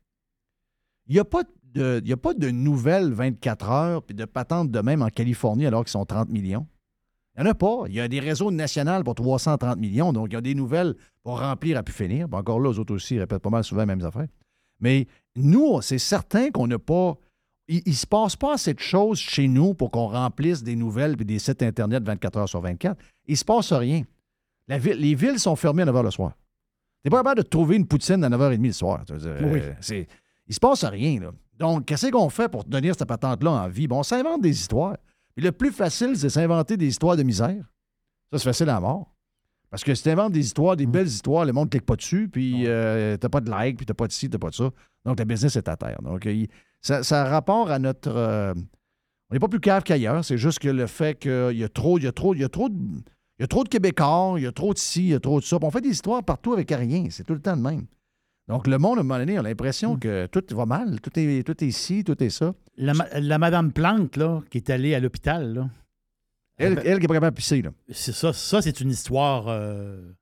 Il n'y a, pas de- il y a pas de nouvelles 24 heures puis de patentes de même en Californie alors qu'ils sont 30 millions. Il n'y en a pas. Il y a des réseaux nationaux pour 330 millions, donc il y a des nouvelles pour remplir à pu finir. Puis encore là, eux autres aussi répètent pas mal souvent les mêmes affaires. Mais nous, c'est certain qu'on n'a pas. il, il se passe pas assez de choses chez nous pour qu'on remplisse des nouvelles et des sites Internet 24 heures sur 24. Il se passe rien. La ville- les villes sont fermées à 9 h le soir. T'es pas capable de trouver une poutine à 9h30 le soir. Tu dire, Oui. euh, il se passe rien. Là. Donc, qu'est-ce qu'on fait pour tenir cette patente-là en vie? Bon, on s'invente des histoires. Puis le plus facile, c'est s'inventer des histoires de misère. Ça, c'est facile à mort. Parce que si tu inventes des histoires, Mm. des belles histoires, le monde ne clique pas dessus, puis euh, t'as pas de like, puis t'as pas de ci, t'as pas de ça. Donc, le business est à terre. Donc, il- ça, ça a rapport à notre... euh, on n'est pas plus cave qu'ailleurs. C'est juste que le fait qu'il y a trop, il y a trop, il y a trop de... Il y a trop de Québécois, il y a trop de ci, il y a trop de ça. Puis on fait des histoires partout avec rien. C'est tout le temps de même. Donc, le monde, à un moment donné, a l'impression que tout va mal. Tout est, tout est ci, tout est ça. La, ma- la Madame Plante, là, qui est allée à l'hôpital, là. Elle, elle qui est pas capable de pisser, là. C'est ça, ça c'est une histoire euh,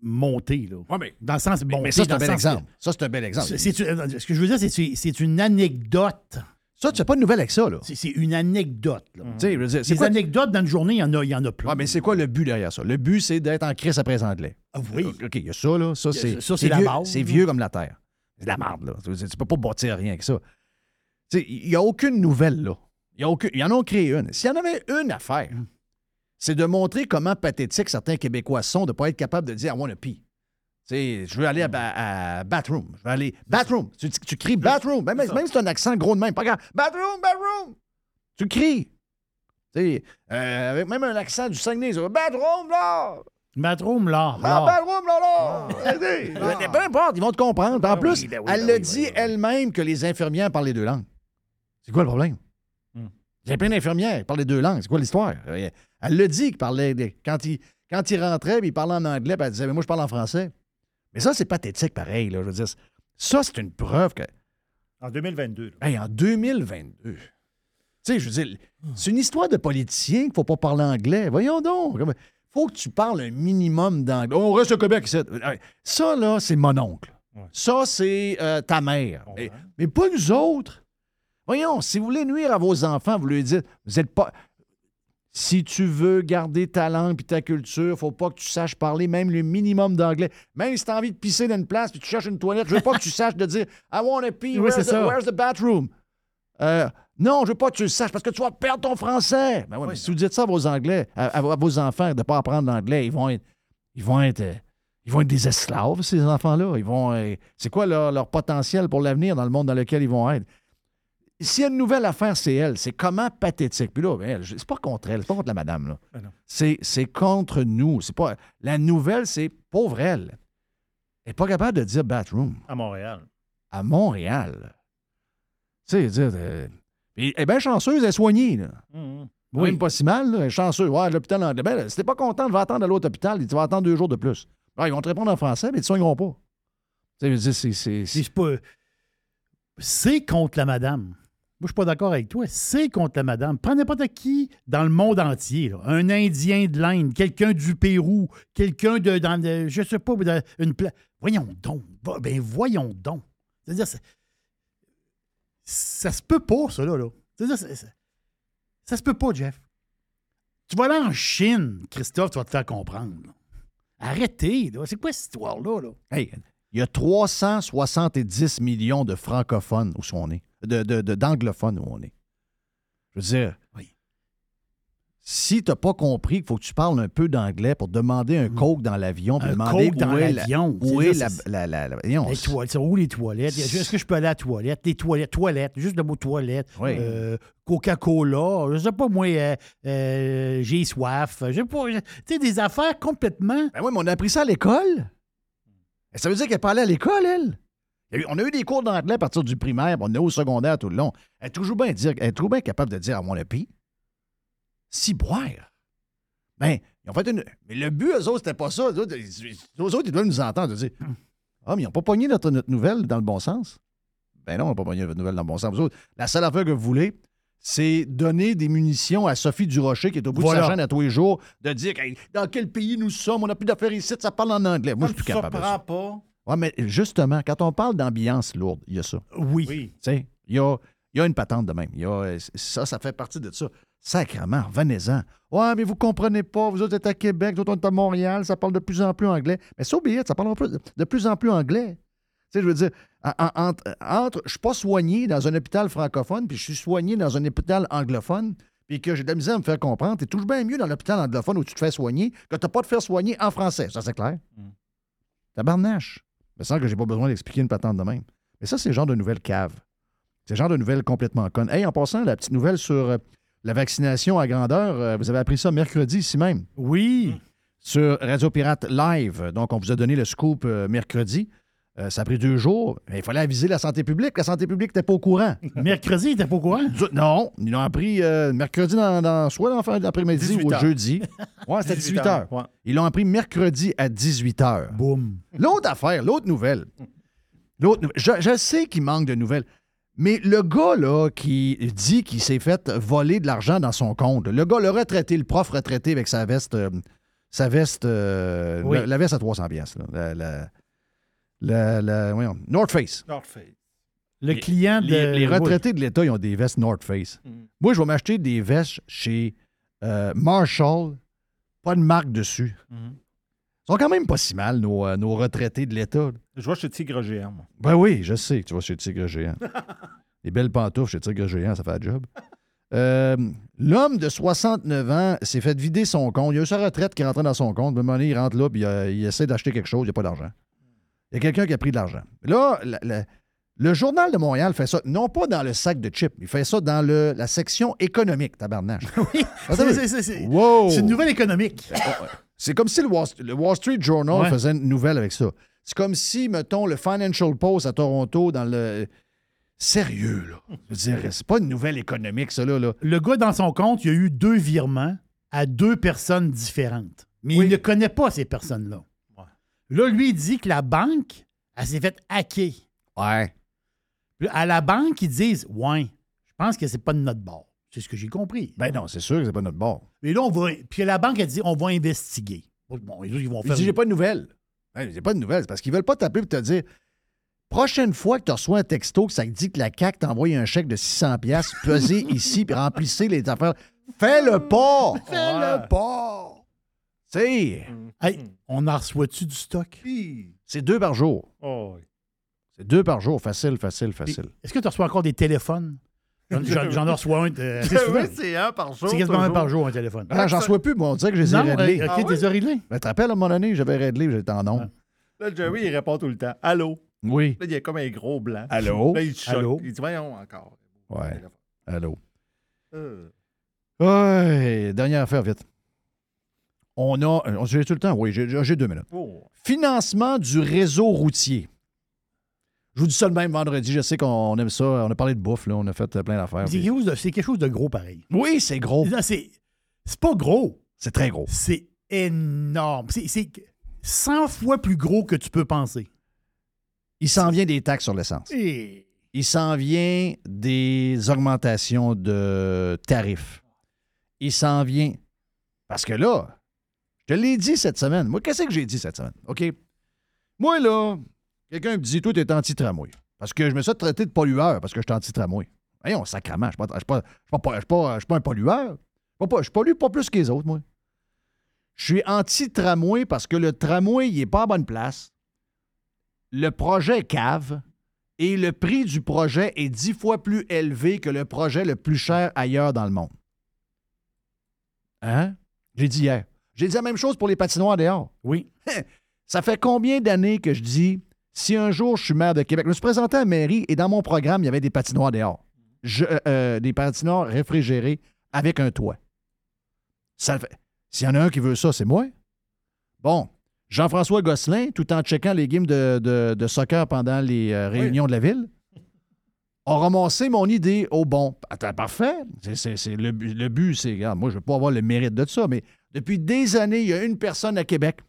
montée, là. Dans le sens bon. Mais ça, c'est un bel exemple. Ça, c'est un bel exemple. Ce que je veux dire, c'est une anecdote. Ça, tu n'as pas de nouvelle avec ça, là. C'est une anecdote. là. Je veux dire, quoi- anecdotes dans une journée, il y en a, y en a plein. Ouais, mais c'est quoi le but derrière ça? Le but, c'est d'être en crise après Anglais. Ah oui. OK, il y a ça, là. Ça, y a- c'est la base, C'est vieux comme la terre. C'est de la merde, là. Tu ne peux pas bâtir rien avec ça. Tu sais, il n'y a aucune nouvelle, là. Il y, a aucune... Ils en ont créé une. S'il y en avait une à faire, c'est de montrer comment pathétique certains Québécois sont de ne pas être capables de dire I want a pee. Tu sais, je veux aller à, ba- à bathroom. Je veux aller. Bathroom. Tu, tu cries bathroom. Même, même si c'est un accent gros de même. Pas grave. Bathroom, bathroom. Tu cries. Tu sais, euh, avec même un accent du Saguenay. ça va, Bathroom, là. Bathroom, là. Ah, bathroom, là, là. Euh, Peu importe, ils vont te comprendre. En plus, ben oui, elle ben le oui, dit elle-même que les infirmières parlent les deux langues. C'est quoi le problème? Il y a plein d'infirmières qui parlent les deux langues. C'est quoi l'histoire? Elle le dit qu'il parlait. des- Quand il, quand il rentrait, puis il parlait en anglais, puis elle disait Mais moi, je parle en français. Mais ça, c'est pathétique pareil. Là, je veux dire, ça, c'est une preuve que. En 2022. là. Hey, en 2022. Tu sais, je veux dire, c'est une histoire de politicien qu'il ne faut pas parler anglais. Voyons donc. Il faut que tu parles un minimum d'anglais. On reste au Québec ici. Ça, là, c'est mon oncle. Ça, c'est euh, ta mère. Mais pas nous autres. Voyons, si vous voulez nuire à vos enfants, vous leur dites, vous n'êtes pas. Si tu veux garder ta langue et ta culture, faut pas que tu saches parler même le minimum d'anglais. Même si tu as envie de pisser dans une place puis tu cherches une toilette, je veux pas que tu saches de dire I want to pee, Oui, where's, c'est the, where's the bathroom? Euh, non, je veux pas que tu le saches parce que tu vas perdre ton français. Ben ouais, mais si vous dites ça à vos Anglais, à, à- à vos enfants de ne pas apprendre l'anglais, ils vont être. Ils vont être. euh, ils vont être des esclaves, ces enfants-là. Ils vont. euh, c'est quoi leur, leur potentiel pour l'avenir dans le monde dans lequel ils vont être? S'il y a une nouvelle affaire, c'est elle. C'est comment pathétique. Puis là, ben, elle, c'est pas contre elle, c'est pas contre la madame. Là. Ben. C'est, contre nous. C'est pas, la nouvelle, c'est pauvre elle. Elle n'est pas capable de dire bathroom À Montréal. à Montréal. Tu sais, dire. euh, elle est bien chanceuse, elle est soignée. Là. Mhm. Même pas si mal, là, elle est chanceuse. Ouais, l'hôpital anglais. Ben, si t'es pas content, va attendre à l'autre hôpital. Tu vas attendre deux jours de plus. Ils vont te répondre en français, mais ils te soigneront pas. Tu sais, c'est. c'est- c'est- C'est pas. C'est contre la madame. Moi, je suis pas d'accord avec toi. C'est contre la madame. Prends n'importe qui dans le monde entier. Un Indien de l'Inde, quelqu'un du Pérou, quelqu'un de. Dans, de- je sais pas, dans une place. Voyons donc. Ben, voyons donc. C'est-à-dire, c'est- ça se peut pas, ça, là. là. C'est-à-dire, c'est- c'est- ça se peut pas, Jeff. Tu vas aller en Chine, Christophe, tu vas te faire comprendre. Arrêtez. C'est quoi cette histoire-là, là? Hey, il y a 370 millions de francophones où on est, de, de- de- d'anglophones où on est. Je veux dire, si tu n'as pas compris qu'il faut que tu parles un peu d'anglais pour demander un coke dans l'avion, Mm. Un demander coke dans où est la- l'avion. où C'est est ça, la, la, la- la- Les toilettes, où les toilettes? Est-ce que je peux aller à la toilette? Les toilettes, toilettes, juste le mot toilette. Oui. Euh, Coca-Cola, je sais pas, moi, euh, euh, j'ai soif. Je sais pas, tu sais, des affaires complètement. Ben oui, mais on a appris ça à l'école. Ça veut dire qu'elle parlait à l'école, elle? On a eu des cours d'anglais à partir du primaire, on est au secondaire tout le long. Elle est toujours bien, dire, elle est toujours bien capable de dire à mon appui. Si boire. Ben, ils ont fait une. Mais le but, eux autres, c'était pas ça. Eux autres, ils, doivent nous entendre. Dire Ah, mais ils n'ont pas pogné notre, notre nouvelle dans le bon sens? Ben non, on n'a pas pogné notre nouvelle dans le bon sens. Vous autres, la seule affaire que vous voulez, c'est donner des munitions à Sophie Durocher, qui est au bout Voilà. de sa chaîne à tous les jours, de dire Hey, dans quel pays nous sommes, on n'a plus d'affaires ici, ça parle en anglais. Moi, je suis plus capable ça. pas. Ouais, mais justement, quand on parle d'ambiance lourde, il y a ça. Oui. Oui. Tu sais, il y a, il y a une patente de même. Il y a, ça, ça fait partie de ça. Sacrement, revenez-en. Ouais, mais vous comprenez pas, vous autres êtes à Québec, vous autres on est à Montréal, ça parle de plus en plus anglais. Mais ça, oubliez, ça parle de plus en plus anglais. sais, je veux dire, en- en- entre, entre- je suis pas soigné dans un hôpital francophone, puis je suis soigné dans un hôpital anglophone, puis que j'ai de la misère à me faire comprendre, t'es toujours bien mieux dans l'hôpital anglophone où tu te fais soigner que t'as pas de faire soigner en français. Ça, c'est clair. Tabarnache. Me semble que j'ai pas besoin d'expliquer une patente de même. Mais ça, c'est le genre de nouvelle cave. C'est le genre de nouvelle complètement conne. Hey, en passant, la petite nouvelle sur euh, la vaccination à grandeur, euh, vous avez appris ça mercredi ici même. Oui. Sur Radio Pirate Live. Donc, on vous a donné le scoop euh, mercredi. Euh, ça a pris deux jours. Mais il fallait aviser la santé publique. La santé publique n'était pas au courant. Mercredi, il n'était pas au courant? Non, ils l'ont appris euh, mercredi, dans, dans- soit en fin d'après-midi 18 ou heures. jeudi. Ouais, c'était 18 18 heures. heures, ouais. Ils l'ont appris mercredi à 18 heures. Boum. L'autre affaire, l'autre nouvelle. L'autre nou- je, je sais qu'il manque de nouvelles. Mais le gars, là, qui dit qu'il s'est fait voler de l'argent dans son compte, le gars, le retraité, le prof retraité avec sa veste, euh, sa veste, Oui. la, la veste à 300 pièces, la, la, la, la- voyons, North Face. North Face. Le Les- client de. Les, retraités de l'État, ils ont des vestes North Face. Moi, je vais m'acheter des vestes chez euh, Marshall, pas de marque dessus. Ils sont quand même pas si mal, nos, euh, nos retraités de l'État. Je vois chez Tigre Géant, moi. Ben oui, je sais que tu vas chez Tigre Géant. Les belles pantoufles chez Tigre Géant, ça fait la job. Euh, L'homme de 69 ans s'est fait vider son compte. Il a eu sa retraite qui rentrait dans son compte. À un moment donné, il rentre là puis euh, il essaie d'acheter quelque chose. Il n'y a pas d'argent. Il y a quelqu'un qui a pris de l'argent. Là, la- la- le Journal de Montréal fait ça, non pas dans le sac de chips, il fait ça dans le- la section économique, tabarnage. oui, C'est- Wow. une nouvelle économique. C'est comme si le Wall, le Wall Street Journal Ouais. faisait une nouvelle avec ça. C'est comme si, mettons, le Financial Post à Toronto, dans le. Sérieux, là. Je veux dire, c'est pas une nouvelle économique, ça, là. là. Le gars, dans son compte, il y a eu deux virements à deux personnes différentes. Mais il ne connaît pas ces personnes-là. Là, lui, il dit que la banque, elle s'est fait hacker. Ouais. Puis à la banque, ils disent Ouais, je pense que c'est pas de notre bord. C'est ce que j'ai compris. Ben non, c'est sûr que c'est pas notre bord. Mais là, on va. Puis la banque a dit On va investiguer. Bon, les autres, ils vont Il faire. dit, j'ai pas de nouvelles. Ben, j'ai pas de nouvelles. C'est parce qu'ils veulent pas t'appeler pour te dire. Prochaine fois que tu reçois un texto que ça te dit que la CAQ t'a envoyé un chèque de 600 pièces pesez ici puis remplissez les affaires, fais-le pas! Fais-le pas! Tu sais, Hey, on en reçoit-tu du stock? c'est deux par jour. Oh, oui. C'est deux par jour. Facile, facile, facile. Est-ce que tu reçois encore des téléphones? J'en- J'en j'en reçois un. euh. Oui, c'est un par jour. C'est quasiment un par jour, un téléphone. Ah, j'en reçois plus, moi, on dirait que je les ai réglés. euh, OK, Ah t'es réglés. Ben, tu te rappelles, à un moment donné, j'avais réglé, j'étais en nombre. Là, Jerry, il répond tout le temps. Allô? Oui. Là, il y a comme un gros blanc. Allô? Là, il te choque. Allô? Il dit, voyons encore. Ouais. Allô? Euh. Ouais, dernière affaire, vite. On a. euh, J'ai tout le temps, oui, j'ai deux minutes. Oh. Financement du réseau routier. Je vous dis ça le même vendredi. Je sais qu'on aime ça. On a parlé de bouffe, là. On a fait euh, plein d'affaires. C'est quelque, chose de- c'est quelque chose de gros pareil. Oui, c'est gros. C'est pas gros. C'est très gros. C'est énorme. C'est- C'est 100 fois plus gros que tu peux penser. Il s'en vient des taxes sur l'essence. Et Il s'en vient des augmentations de tarifs. Il s'en vient. Parce que là, je l'ai dit cette semaine. Moi, qu'est-ce que j'ai dit cette semaine? OK? Moi, là, quelqu'un me dit, toi, t'es anti-tramway. Parce que je me suis traité de pollueur parce que je suis anti-tramway. Voyons, sacrement, je ne suis pas, pas, pas, pas un pollueur. Je ne pollue pas plus que les autres, moi. Je suis anti-tramway parce que le tramway, n'est pas à bonne place. Le projet cave et le prix du projet est dix fois plus élevé que le projet le plus cher ailleurs dans le monde. Hein? J'ai dit hier. J'ai dit la même chose pour les patinoires dehors. Oui. Ça fait combien d'années que je dis si un jour je suis maire de Québec, je me suis présenté à la mairie et dans mon programme, il y avait des patinoires dehors. Je- euh, euh, des patinoires réfrigérés avec un toit. Ça le fait. S'il y en a un qui veut ça, c'est moi. Bon, Jean-François Gosselin, tout en checkant les games de, de- de soccer pendant les euh, réunions de la ville, a ramassé mon idée au bon. Attends, parfait. C'est, c'est- c'est le, bu- le but, c'est, regarde, moi, je ne veux pas avoir le mérite de ça, mais depuis des années, il y a une personne à Québec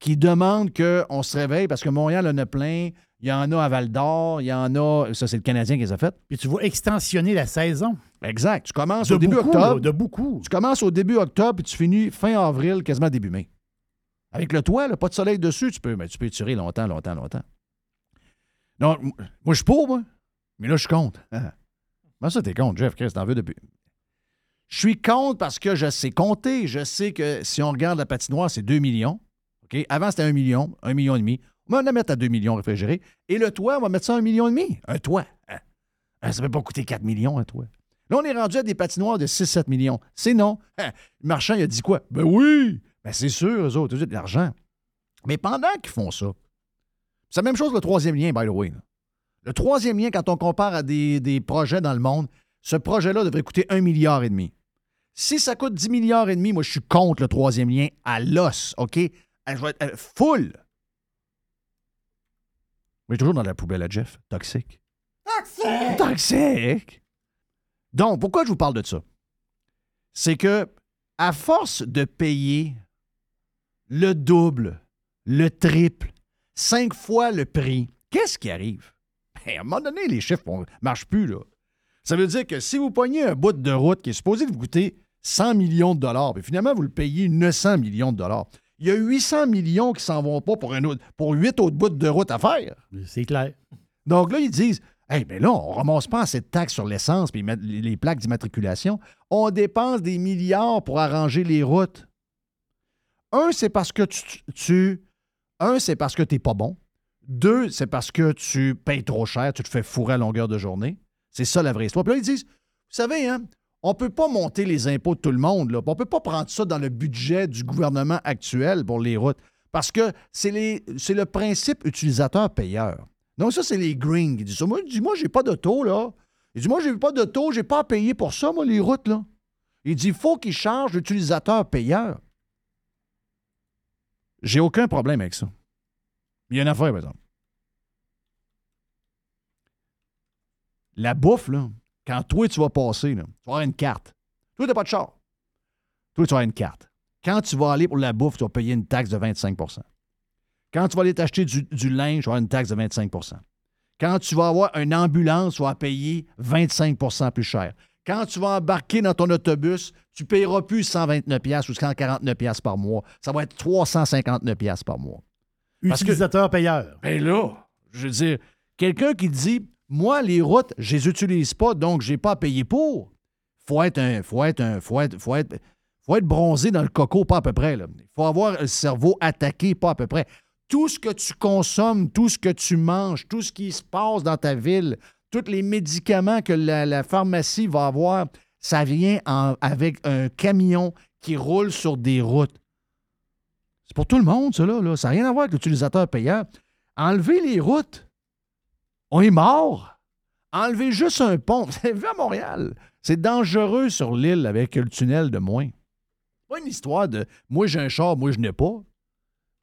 qui demande qu'on se réveille parce que Montréal en a plein. Il y en a à Val d'Or, il y en a. Ça, c'est le Canadien qui les a fait. Puis tu vas extensionner la saison. Exact. Tu commences De au début beaucoup, octobre. de beaucoup. Tu commences au début octobre et tu finis fin avril, quasiment début mai. Avec le toit, là, pas de soleil dessus, tu peux, mais tu peux tirer longtemps, longtemps, longtemps. Non, m- moi, je suis pour, moi. Mais là, je suis contre. Ah. Ça, t'es contre, Jeff? Chris, t'en veux depuis? Je suis contre parce que je sais compter. Je sais que si on regarde la patinoire, c'est 2 millions. Avant, c'était 1 million, 1 million et demi. On va la mettre à 2 millions réfrigérés. Et le toit, on va mettre ça à 1,5 million. et demi. Un toit. hein? Hein, Ça ne peut pas coûter 4 millions, un toit. Là, on est rendu à des patinoires de 6-7 millions. C'est non. Le marchand, il a dit quoi? Ben oui! Ben c'est sûr, eux autres, de l'argent. Mais pendant qu'ils font ça, c'est la même chose le troisième lien, by the way. Le troisième lien, quand on compare à des projets dans le monde, ce projet-là devrait coûter 1,5 milliard et demi. Si ça coûte 10 milliards et demi, moi, je suis contre le troisième lien à l'os, OK? Je vais être euh, full. Mais toujours dans la poubelle à Jeff. Toxique. Toxique! Toxique! Donc, pourquoi je vous parle de ça? C'est que, à force de payer le double, le triple, cinq fois le prix, qu'est-ce qui arrive? Ben, à un moment donné, les chiffres ne marchent plus, là. Ça veut dire que si vous pognez un bout de route qui est supposé vous coûter 100 millions de dollars, puis finalement, vous le payez 900 millions de dollars, il y a 800 millions qui s'en vont pas pour, un autre, pour 8 autres bouts de route à faire. C'est clair. Donc là, ils disent Hey, mais là, on ne ramasse pas assez de taxes sur l'essence et les plaques d'immatriculation. On dépense des milliards pour arranger les routes. Un, c'est parce que tu. tu- un, c'est parce que tu n'es pas bon. Deux, c'est parce que tu payes trop cher, tu te fais fourrer à longueur de journée. C'est ça la vraie histoire. Puis là, ils disent Vous savez, hein, on ne peut pas monter les impôts de tout le monde. On ne peut pas prendre ça dans le budget du gouvernement actuel pour les routes. Parce que c'est le principe utilisateur-payeur. Donc, ça, c'est les Greens qui disent ça. Moi, dit, moi, j'ai pas d'auto, là. Il dit, moi, j'ai pas d'auto, j'ai pas à payer pour ça, moi, les routes, là. Il dit, il faut qu'ils chargent l'utilisateur-payeur. J'ai aucun problème avec ça. Il y a une affaire, par exemple. La bouffe, là, quand toi, tu vas passer, là, tu vas avoir une carte. Toi, tu n'as pas de char. Toi, tu vas avoir une carte. Quand tu vas aller pour la bouffe, tu vas payer une taxe de 25% Quand tu vas aller t'acheter du, du linge, tu vas avoir une taxe de 25% Quand tu vas avoir une ambulance, tu vas payer 25% plus cher. Quand tu vas embarquer dans ton autobus, tu ne payeras plus 129 pièces ou 149 pièces par mois. Ça va être 359 pièces par mois. Parce que- Utilisateur-payeur. Ben là, je veux dire, quelqu'un qui dit Moi, les routes, je les utilise pas, donc je n'ai pas à payer pour. Faut un. Faut être un. Faut être, bronzé dans le coco, pas à peu près. Il faut avoir le cerveau attaqué, pas à peu près. Tout ce que tu consommes, tout ce que tu manges, tout ce qui se passe dans ta ville, tous les médicaments que la, pharmacie va avoir, ça vient en- avec un camion qui roule sur des routes. C'est pour tout le monde, ça. Ça n'a rien à voir avec l'utilisateur payeur. Enlever les routes. On est mort. Enlever juste un pont. Vous vu à Montréal? C'est dangereux sur l'île avec le tunnel de moins. Pas une histoire de moi j'ai un char, moi je n'ai pas.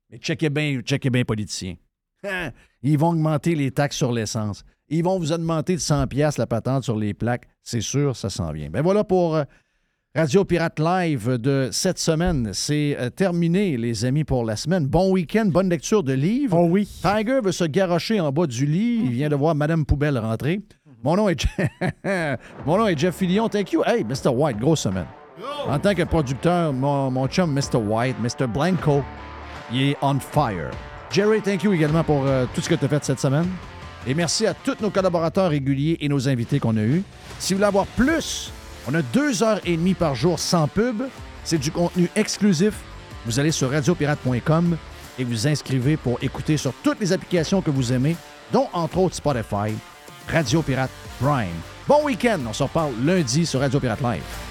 Mais checkez bien, checkez bien politicien. Hein? Ils vont augmenter les taxes sur l'essence. Ils vont vous augmenter de 100 pièces la patente sur les plaques. C'est sûr, ça s'en vient. Ben voilà pour euh, Radio Pirate Live de cette semaine. C'est euh, terminé, les amis, pour la semaine. Bon week-end, bonne lecture de livres. Oh oui. Tiger veut se garrocher en bas du lit. Il vient de voir Madame Poubelle rentrer. Mon nom est, mon nom est Jeff Fillion. Thank you. Hey, Mr. White, grosse semaine. En tant que producteur, mon, mon chum Mr. White, Mr. Blanco, il est on fire. Jerry, thank you également pour euh, tout ce que tu as fait cette semaine. Et merci à tous nos collaborateurs réguliers et nos invités qu'on a eus. Si vous voulez avoir plus, on a deux heures et demie par jour sans pub. C'est du contenu exclusif. Vous allez sur radiopirate.com et vous inscrivez pour écouter sur toutes les applications que vous aimez, dont entre autres Spotify, Radio Pirate Prime. Bon week-end. On se reparle lundi sur Radio Pirate Live.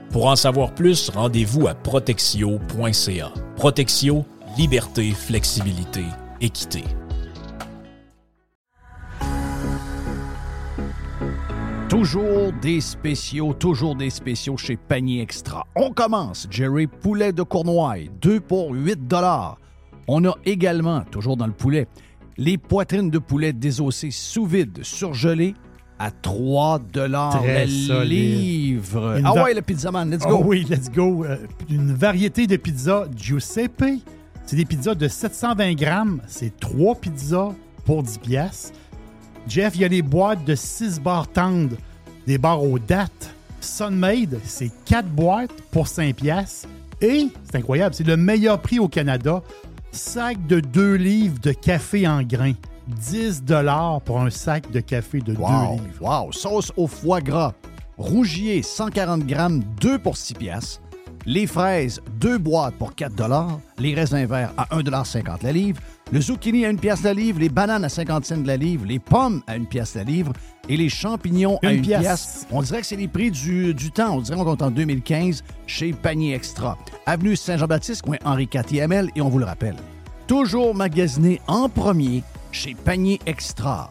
Pour en savoir plus, rendez-vous à protexio.ca. Protexio, liberté, flexibilité, équité. Toujours des spéciaux, toujours des spéciaux chez Panier Extra. On commence, Jerry Poulet de Cournoye, 2 pour 8 dollars. On a également, toujours dans le poulet, les poitrines de poulet désossées sous vide, surgelées à 3 Très le solide. livre. Une Ah va- ouais, le pizzaman, let's Oh go. oui, let's go. Euh, une variété de pizzas Giuseppe. C'est des pizzas de 720 grammes. C'est trois pizzas pour 10 piastres. Jeff, il y a les boîtes de 6 barres tendres, des barres aux dates. Sunmade, c'est 4 boîtes pour 5 piastres. Et, c'est incroyable, c'est le meilleur prix au Canada. Sac de 2 livres de café en grains. 10 pour un sac de café de 2 Wow, livres. wow. Sauce au foie gras. Rougier, 140 grammes, 2 pour 6 piastres. Les fraises, 2 boîtes pour 4 Les raisins verts à 1,50 la livre. Le zucchini à 1 pièce la livre. Les bananes à 50 cents la livre. Les pommes à 1 pièce la livre. Et les champignons à Une 1 pièce. pièce. On dirait que c'est les prix du, du temps. On dirait qu'on compte en 2015 chez Panier Extra. Avenue Saint-Jean-Baptiste, coin Henri IV. Et on vous le rappelle, toujours magasiné en premier chez Panier Extra.